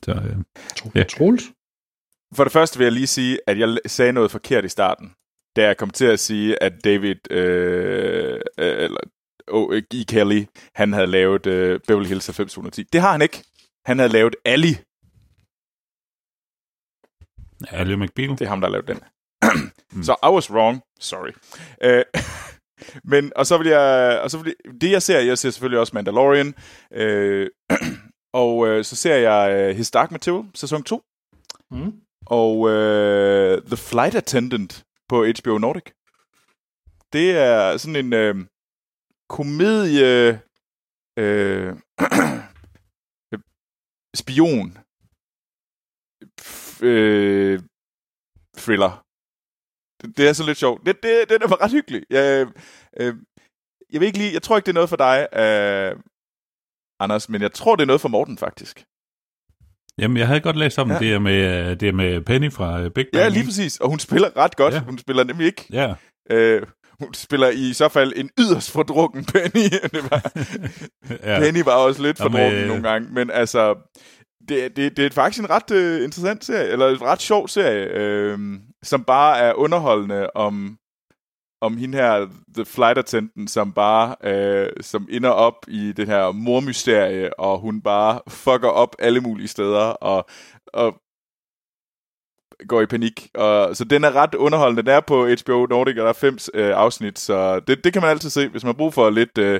[SPEAKER 3] Så, øh,
[SPEAKER 1] ja. Troels.
[SPEAKER 2] For det første vil jeg lige sige, at jeg sagde noget forkert i starten, da jeg kom til at sige, at David øh, øh eller oh, E. Kelly, han havde lavet øh, Beverly Hills 90210. Det har han ikke. Han havde lavet Ali.
[SPEAKER 3] Ali McBeal?
[SPEAKER 2] Det er ham, der har lavet den. mm. Så I was wrong. Sorry. Uh, men, og så vil jeg, og så vil jeg, det jeg ser, jeg ser selvfølgelig også Mandalorian, uh, og uh, så ser jeg uh, His Dark Material, sæson 2, mm. og uh, The Flight Attendant på HBO Nordic. Det er sådan en uh, komedie, uh, spion, uh, thriller det, det er så lidt sjovt. Det, det, det var ret hyggeligt. Jeg, øh, jeg ved ikke lige, jeg tror ikke, det er noget for dig, øh, Anders, men jeg tror, det er noget for Morten, faktisk.
[SPEAKER 3] Jamen, jeg havde godt læst om ja. det, er med, øh, det er med Penny fra øh, Big
[SPEAKER 2] Bang. Ja, lige præcis. Og hun spiller ret godt. Ja. Hun spiller nemlig ikke.
[SPEAKER 3] Ja.
[SPEAKER 2] Øh, hun spiller i så fald en yderst fordrukken Penny. det var, ja. Penny var også lidt fordrukken Jamen, øh... nogle gange, men altså, det, det, det er faktisk en ret øh, interessant serie, eller en ret sjov serie, øh, som bare er underholdende om, om hende her, The Flight Attendant, som bare, øh, som ender op i det her mormysterie, og hun bare fucker op alle mulige steder, og, og går i panik. Og, så den er ret underholdende. Den er på HBO Nordic, og der er fem øh, afsnit, så det, det kan man altid se, hvis man har brug for lidt øh,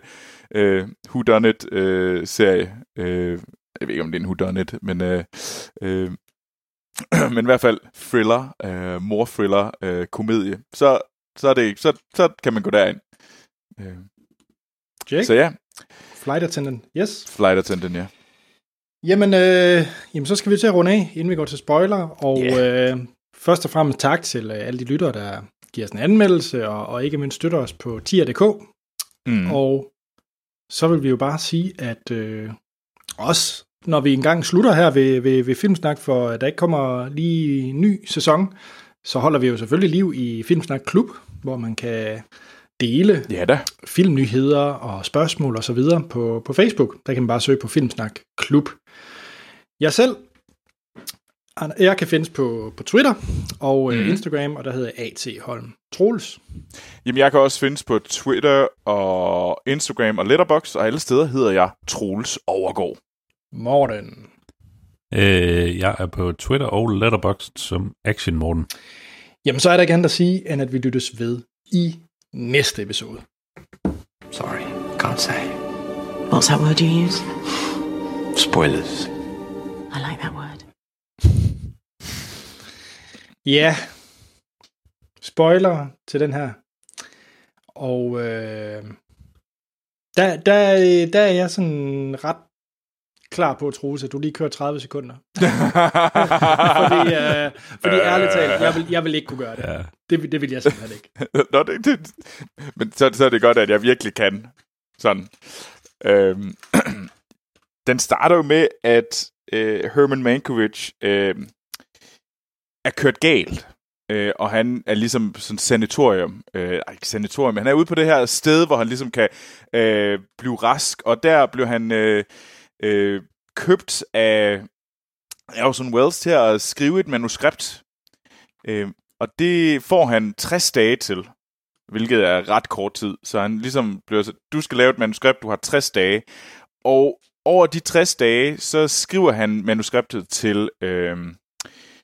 [SPEAKER 2] øh, Who Done It øh, serie. Øh, jeg ved ikke, om det er en whodunit, men, øh, øh, men i hvert fald thriller, øh, mor-thriller, øh, komedie, så, så, er det, så, så kan man gå derind. Øh.
[SPEAKER 1] Jake?
[SPEAKER 2] Så ja.
[SPEAKER 1] Flight attendant, yes.
[SPEAKER 2] Flight attendant, ja.
[SPEAKER 1] Jamen, øh, jamen, så skal vi til at runde af, inden vi går til spoiler. Og yeah. øh, først og fremmest tak til øh, alle de lyttere, der giver os en anmeldelse, og, og ikke mindst støtter os på tier.dk. Mm. Og så vil vi jo bare sige, at øh, også når vi engang slutter her ved, ved, ved Filmsnak, for der ikke kommer lige ny sæson, så holder vi jo selvfølgelig liv i Filmsnak Klub, hvor man kan dele
[SPEAKER 2] ja da.
[SPEAKER 1] filmnyheder og spørgsmål og så videre på, på Facebook. Der kan man bare søge på Filmsnak Klub. Jeg selv, jeg kan findes på, på Twitter og mm. Instagram, og der hedder A.T. Holm Troels.
[SPEAKER 2] Jamen, jeg kan også findes på Twitter og Instagram og Letterboxd, og alle steder hedder jeg Troels Overgård.
[SPEAKER 1] Morten.
[SPEAKER 3] Øh, jeg er på Twitter og Letterboxd som Action Morten.
[SPEAKER 1] Jamen, så er der ikke andet at sige, end at vi lyttes ved i næste episode.
[SPEAKER 10] Sorry, can't say.
[SPEAKER 11] What's that word you use?
[SPEAKER 10] Spoilers.
[SPEAKER 11] I like that word.
[SPEAKER 1] Ja. yeah. Spoiler til den her. Og øh, der, der, der er jeg sådan ret klar på, Troels, at du lige kører 30 sekunder. fordi, uh, fordi ærligt talt, jeg vil, jeg vil ikke kunne gøre det. Ja. Det, det vil jeg simpelthen ikke.
[SPEAKER 2] Nå, det, det, men så, så er det godt, at jeg virkelig kan. Sådan. Øhm, den starter jo med, at øh, Herman Mankiewicz øh, er kørt galt. Øh, og han er ligesom sådan sanatorium. Øh, ikke sanatorium, men han er ude på det her sted, hvor han ligesom kan øh, blive rask. Og der blev han... Øh, øh, købt af Orson Welles til at skrive et manuskript. Øh, og det får han 60 dage til, hvilket er ret kort tid. Så han ligesom bliver så, du skal lave et manuskript, du har 60 dage. Og over de 60 dage, så skriver han manuskriptet til, øh,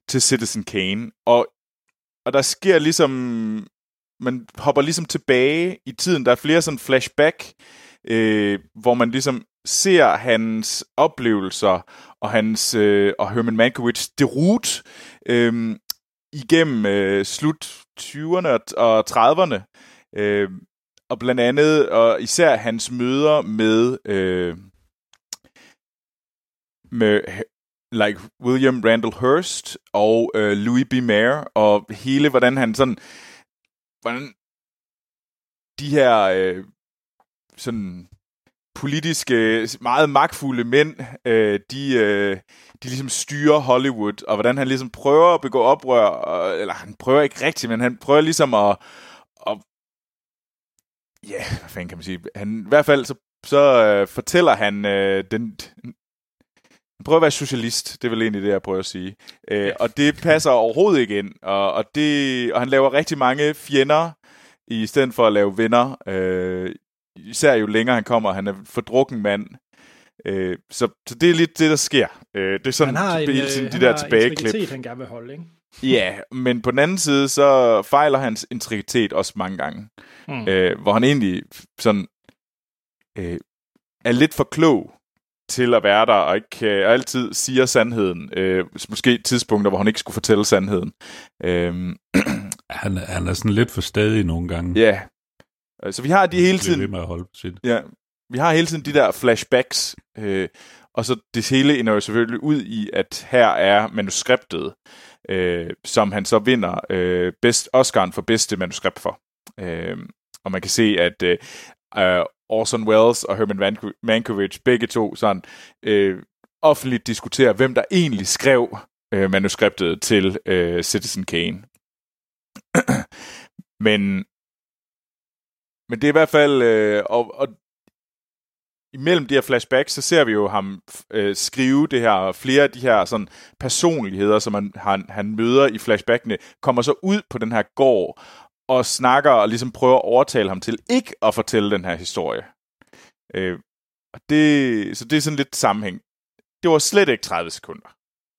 [SPEAKER 2] til Citizen Kane. Og, og der sker ligesom, man hopper ligesom tilbage i tiden. Der er flere sådan flashback, øh, hvor man ligesom ser hans oplevelser og hans øh, og Herman Mankiewicz derut øh, igennem øh, slut 20'erne og 30'erne. Øh, og blandt andet, og især hans møder med, øh, med like William Randall Hearst og øh, Louis B. Mayer, og hele, hvordan han sådan, hvordan de her øh, sådan politiske, meget magtfulde mænd, øh, de, øh, de ligesom styrer Hollywood, og hvordan han ligesom prøver at begå oprør, og, eller han prøver ikke rigtigt, men han prøver ligesom at, at ja, yeah, hvad fanden kan man sige, han, i hvert fald så, så øh, fortæller han øh, den, han prøver at være socialist, det er vel egentlig det, jeg prøver at sige. Øh, og det passer overhovedet ikke ind, og, og, det, og han laver rigtig mange fjender, i stedet for at lave venner. Øh, især jo længere han kommer, han er fordrukken mand. Øh, så, så det er lidt det, der sker. Øh, det er sådan,
[SPEAKER 1] han har en,
[SPEAKER 2] hele tiden
[SPEAKER 1] øh,
[SPEAKER 2] de
[SPEAKER 1] han
[SPEAKER 2] der
[SPEAKER 1] har
[SPEAKER 2] tilbageklip.
[SPEAKER 1] han gerne vil holde, ikke?
[SPEAKER 2] Ja, men på den anden side, så fejler hans integritet også mange gange. Mm. Øh, hvor han egentlig sådan øh, er lidt for klog til at være der, og ikke øh, altid siger sandheden. Øh, måske tidspunkter, hvor han ikke skulle fortælle sandheden. Øh,
[SPEAKER 3] han, han er sådan lidt for stadig nogle gange.
[SPEAKER 2] Ja. Så vi har de hele tiden...
[SPEAKER 3] Ved med at holde sit.
[SPEAKER 2] Ja, vi har hele tiden de der flashbacks, øh, og så det hele ender jo selvfølgelig ud i, at her er manuskriptet, øh, som han så vinder øh, best, Oscar'en for bedste manuskript for. Øh, og man kan se, at øh, Orson Welles og Herman Mankiewicz, begge to sådan øh, offentligt diskuterer, hvem der egentlig skrev øh, manuskriptet til øh, Citizen Kane. men, men det er i hvert fald, øh, og, og imellem de her flashbacks, så ser vi jo ham øh, skrive det her, flere af de her sådan, personligheder, som han, han, han møder i flashbackene, kommer så ud på den her gård, og snakker og ligesom prøver at overtale ham til ikke at fortælle den her historie. Øh, og det, så det er sådan lidt sammenhæng. Det var slet ikke 30 sekunder.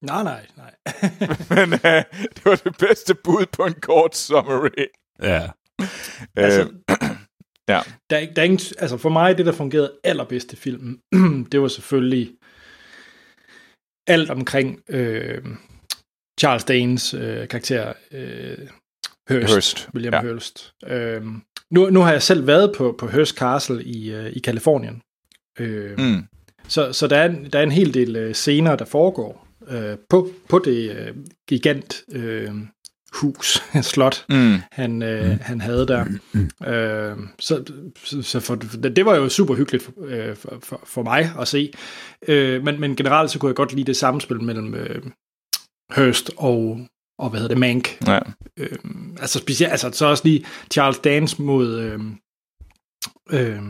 [SPEAKER 1] Nej, nej, nej.
[SPEAKER 2] Men øh, det var det bedste bud på en kort summary.
[SPEAKER 3] Ja.
[SPEAKER 1] altså,
[SPEAKER 2] øh, ja.
[SPEAKER 1] Der, er, der er ingen, altså for mig, det der fungerede allerbedst i filmen, det var selvfølgelig alt omkring øh, Charles Danes øh, karakter, øh, Hurst,
[SPEAKER 2] Hurst,
[SPEAKER 1] William
[SPEAKER 2] ja.
[SPEAKER 1] Hurst. Øh, nu, nu har jeg selv været på, på Hearst Castle i, øh, i Kalifornien. Øh,
[SPEAKER 2] mm.
[SPEAKER 1] Så, så der, er, en- der er en hel del øh, scener, der foregår øh, på, på det øh, gigant øh, hus, slot,
[SPEAKER 2] Mm.
[SPEAKER 1] han, øh, mm. han havde der. Øh, så så, for, det var jo super hyggeligt for, øh, for, for, for mig at se. Øh, men, men generelt så kunne jeg godt lide det samspil mellem øh, Hearst og, og hvad hedder det, Mank.
[SPEAKER 2] Ja.
[SPEAKER 1] Øh, altså specielt, altså så også lige Charles Dance mod øh, øh,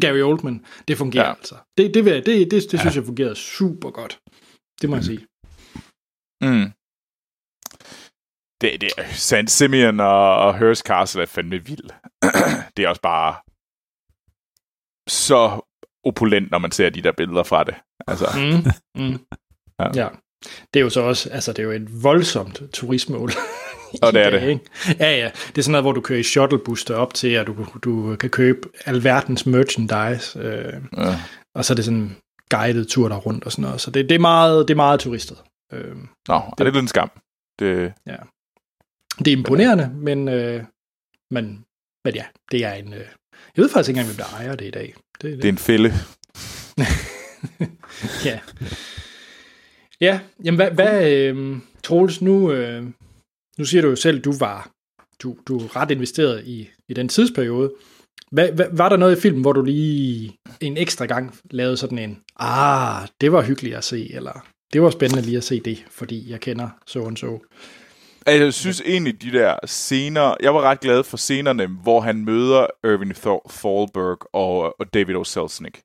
[SPEAKER 1] Gary Oldman. Det fungerer
[SPEAKER 2] Ja.
[SPEAKER 1] altså. Det, det, jeg- det, det, det
[SPEAKER 3] Ja.
[SPEAKER 1] synes jeg fungerede super godt. Det må jeg sige.
[SPEAKER 2] Mm. Det, det, St. Simeon og, og Hearst Castle er fandme vild. det er også bare så opulent, når man ser de der billeder fra det. Altså,
[SPEAKER 1] Mm, mm.
[SPEAKER 2] Ja.
[SPEAKER 1] ja. ja. Det er jo så også, altså det er jo et voldsomt turistmål.
[SPEAKER 2] Og det er
[SPEAKER 1] dag,
[SPEAKER 2] det.
[SPEAKER 1] Ikke? Ja, ja. Det er sådan noget, hvor du kører i shuttlebus op til, at du, du kan købe alverdens merchandise. Øh,
[SPEAKER 2] ja.
[SPEAKER 1] og så er det sådan en guided tur der rundt og sådan noget. Så det, det, er, meget, det er meget turistet. Øh,
[SPEAKER 2] Nå, er det lidt en skam? Det,
[SPEAKER 1] det er imponerende, men, øh, men, men ja, det er en... Øh, jeg ved faktisk ikke engang, hvem der ejer det i dag. Det,
[SPEAKER 2] det er en fælde.
[SPEAKER 1] ja. Ja, jamen hvad, hvad øh, Troels, nu, øh, nu siger du jo selv, du var du, du er ret investeret i, i den tidsperiode. Hvad, hvad, var der noget i filmen, hvor du lige en ekstra gang lavede sådan en, ah, det var hyggeligt at se, eller det var spændende lige at se det, fordi jeg kender så og så.
[SPEAKER 2] Altså, jeg synes egentlig, de der scener... Jeg var ret glad for scenerne, hvor han møder Irving Thor- Thalberg og, og David O. Selznick.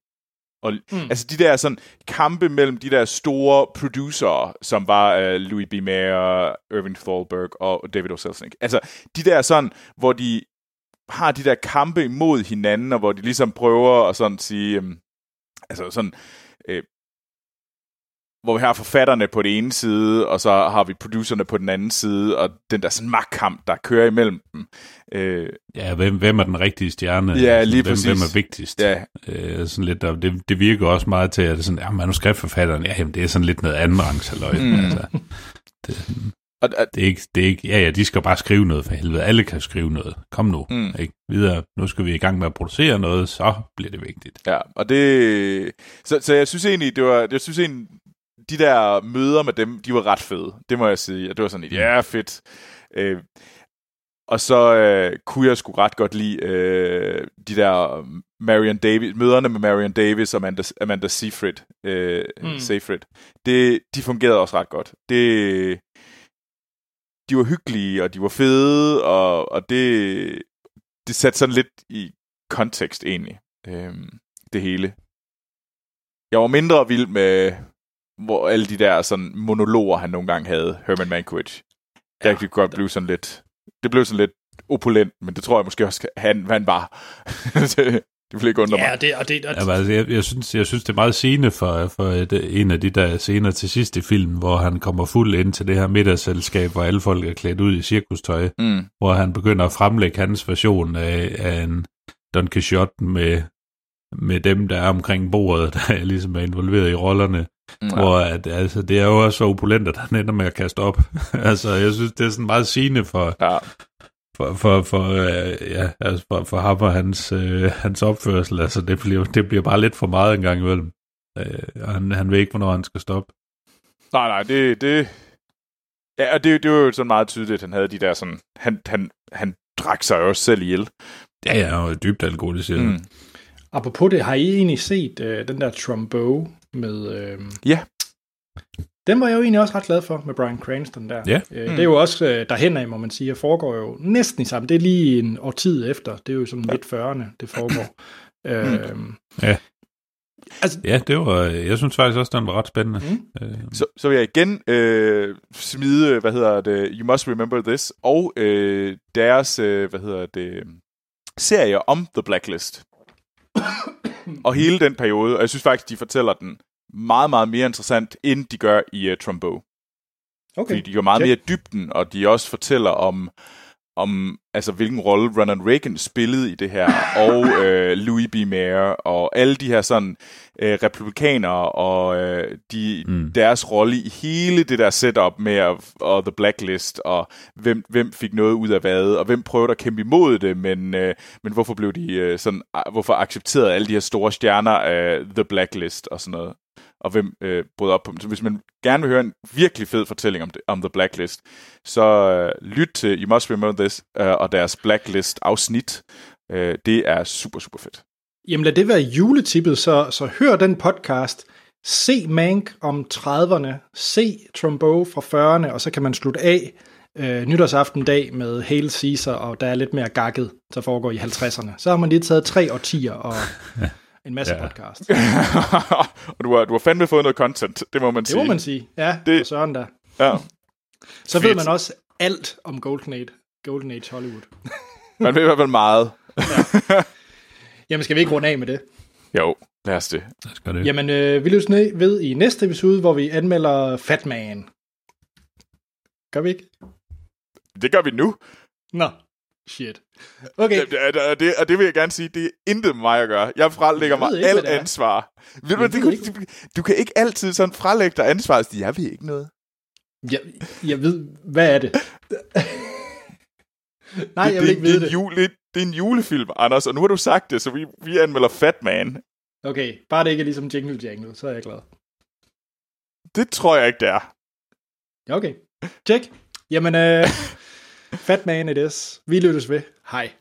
[SPEAKER 2] Og, mm. Altså de der sådan kampe mellem de der store producer, som var uh, Louis B. Mayer, Irving Thalberg og David O. Selznick. Altså de der sådan, hvor de har de der kampe imod hinanden, og hvor de ligesom prøver at sådan sige, um, altså sådan, øh, hvor vi har forfatterne på den ene side, og så har vi producerne på den anden side, og den der sådan magtkamp, der kører imellem dem. Øh,
[SPEAKER 3] Ja, hvem, hvem er den rigtige stjerne?
[SPEAKER 2] Ja,
[SPEAKER 3] Altså,
[SPEAKER 2] lige
[SPEAKER 3] hvem,
[SPEAKER 2] præcis.
[SPEAKER 3] Hvem er vigtigst?
[SPEAKER 2] Ja.
[SPEAKER 3] Øh, sådan lidt, og det, det virker også meget til, at det sådan, ja, manuskriptforfatteren, ja, jamen, det er sådan lidt noget anden rangsaløj.
[SPEAKER 2] Mm.
[SPEAKER 3] Altså, det,
[SPEAKER 2] Og, og,
[SPEAKER 3] Det er ikke, det er ikke, ja, ja, de skal bare skrive noget for helvede. Alle kan skrive noget. Kom nu,
[SPEAKER 2] mm.
[SPEAKER 3] ikke? Videre. Nu skal vi i gang med at producere noget, så bliver det vigtigt.
[SPEAKER 2] Ja, og det... Så, så jeg synes egentlig, det var... Jeg synes egentlig, de der møder med dem, de var ret fede. Det må jeg sige. Og det var sådan et, ja, fedt. Øh, og så øh, kunne jeg sgu ret godt lide øh, de der Marion Davis, møderne med Marion Davis og Amanda, Amanda Seyfried. Øh,
[SPEAKER 1] Mm.
[SPEAKER 2] mm. Seyfried. Det, de fungerede også ret godt. Det, de var hyggelige, og de var fede, og, og det, det satte sådan lidt i kontekst egentlig, øhm, det hele. Jeg var mindre vild med hvor alle de der sådan monologer, han nogle gange havde, Herman Mankiewicz. Ja, det kunne godt blive sådan lidt, det blev sådan lidt opulent, men det tror jeg måske også, han, han var. det, det ville ikke undre
[SPEAKER 1] Ja,
[SPEAKER 2] mig.
[SPEAKER 1] og det, og det, og
[SPEAKER 3] Ja, altså, jeg, jeg, synes, jeg synes, det er meget sigende for, for et, en af de der scener til sidst i filmen, hvor han kommer fuld ind til det her middagsselskab, hvor alle folk er klædt ud i cirkustøj,
[SPEAKER 2] Mm.
[SPEAKER 3] hvor han begynder at fremlægge hans version af, af en Don Quixote med, med dem, der er omkring bordet, der er ligesom er involveret i rollerne.
[SPEAKER 2] Mm.
[SPEAKER 3] Hvor at, altså, det er jo også så opulent, at han ender med at kaste op. altså, jeg synes, det er sådan meget sigende for,
[SPEAKER 2] Ja.
[SPEAKER 3] for, for, for, øh, ja, altså for, for ham og hans, øh, hans opførsel. Altså, det bliver, det bliver bare lidt for meget en gang imellem. Øh, og han, han ved ikke, hvornår han skal stoppe.
[SPEAKER 2] Nej, nej, det... det ja, og det, det var jo sådan meget tydeligt, at han havde de der sådan... Han, han, han drak sig jo også selv ihjel.
[SPEAKER 3] Ja, ja, var dybt alkoholiseret.
[SPEAKER 2] Mm.
[SPEAKER 3] Mm.
[SPEAKER 1] Apropos det, har I egentlig set øh, den der Trumbo med... Øh,
[SPEAKER 2] Ja.
[SPEAKER 1] Den var jeg jo egentlig også ret glad for med Brian Cranston der.
[SPEAKER 3] Ja.
[SPEAKER 1] Øh, Det er jo også øh, derhen af, må man sige, og foregår jo næsten i samme. Det er lige en årtid efter. Det er jo sådan midt 40'erne, det foregår. øh,
[SPEAKER 3] Ja.
[SPEAKER 1] Altså,
[SPEAKER 3] Ja, det var, jeg synes faktisk også, den var ret spændende.
[SPEAKER 1] Mm.
[SPEAKER 3] Øh,
[SPEAKER 2] Så, så vil jeg igen øh, smide, hvad hedder det, You Must Remember This, og øh, deres, øh, hvad hedder det, serie om The Blacklist. Og hele den periode, og jeg synes faktisk, de fortæller den meget, meget mere interessant, end de gør i uh, Trumbo.
[SPEAKER 1] okay.
[SPEAKER 2] Fordi de går meget
[SPEAKER 1] Check.
[SPEAKER 2] mere i dybden, og de også fortæller om, om altså, hvilken rolle Ronald Reagan spillede i det her, og øh, Louis B. Mayer, og alle de her sådan øh, republikanere, og øh, de, mm. Deres rolle i hele det der setup med at, og The Blacklist, og hvem, hvem fik noget ud af hvad, og hvem prøvede at kæmpe imod det, men, øh, men hvorfor blev de øh, sådan, hvorfor accepterede alle de her store stjerner af The Blacklist og sådan noget og hvem øh, brød op på dem. Så hvis man gerne vil høre en virkelig fed fortælling om, det, om The Blacklist, så øh, lyt til You Must Remember This øh, og deres Blacklist-afsnit. Øh, det er super, super fedt.
[SPEAKER 1] Jamen lad det være juletippet, så, så hør den podcast. Se Mank om 30'erne. Se Trumbo fra 40'erne, og så kan man slutte af øh, nytårsaften dag med Hail Caesar, og der er lidt mere gakket, der foregår i 50'erne. Så har man lige taget tre årtier og en masse
[SPEAKER 3] Ja.
[SPEAKER 1] podcast.
[SPEAKER 2] og du har, du har fandme fået noget content, det må man
[SPEAKER 1] Det
[SPEAKER 2] sige.
[SPEAKER 1] må man sige. Ja,
[SPEAKER 2] Det-
[SPEAKER 1] det... Søren der.
[SPEAKER 2] Ja.
[SPEAKER 1] Så ved
[SPEAKER 2] Fedt.
[SPEAKER 1] man også alt om Golden Age, Golden Age Hollywood.
[SPEAKER 2] Man ved i hvert fald meget.
[SPEAKER 1] Jamen skal vi ikke runde af med det?
[SPEAKER 2] Jo, lad os det.
[SPEAKER 3] så skal det.
[SPEAKER 1] Jamen, øh, vi løs ned ved i næste episode, hvor vi anmelder Fat Man. Gør vi ikke?
[SPEAKER 2] Det gør vi nu.
[SPEAKER 1] Nå, shit. Okay,
[SPEAKER 2] Og det, og det, og det vil jeg gerne sige, det er intet med mig at gøre. Jeg
[SPEAKER 1] ved
[SPEAKER 2] mig
[SPEAKER 1] ikke,
[SPEAKER 2] alt ansvar. Ved du, det, kan, du, du kan ikke altid sådan frelægge dig ansvar og sige, jeg ved ikke noget.
[SPEAKER 1] jeg, jeg ved, hvad er det? Nej,
[SPEAKER 2] det,
[SPEAKER 1] jeg vil ikke
[SPEAKER 2] det,
[SPEAKER 1] vide
[SPEAKER 2] det,
[SPEAKER 1] det.
[SPEAKER 2] jule, det, er en julefilm, Anders, og nu har du sagt det, så vi, vi anmelder Fat Man.
[SPEAKER 1] Okay, bare det ikke er ligesom Jingle Jangle, så er jeg glad.
[SPEAKER 2] Det tror jeg ikke, det er.
[SPEAKER 1] Okay. Check. Jamen, øh, Fat Man it is. Vi lyttes ved. Hej.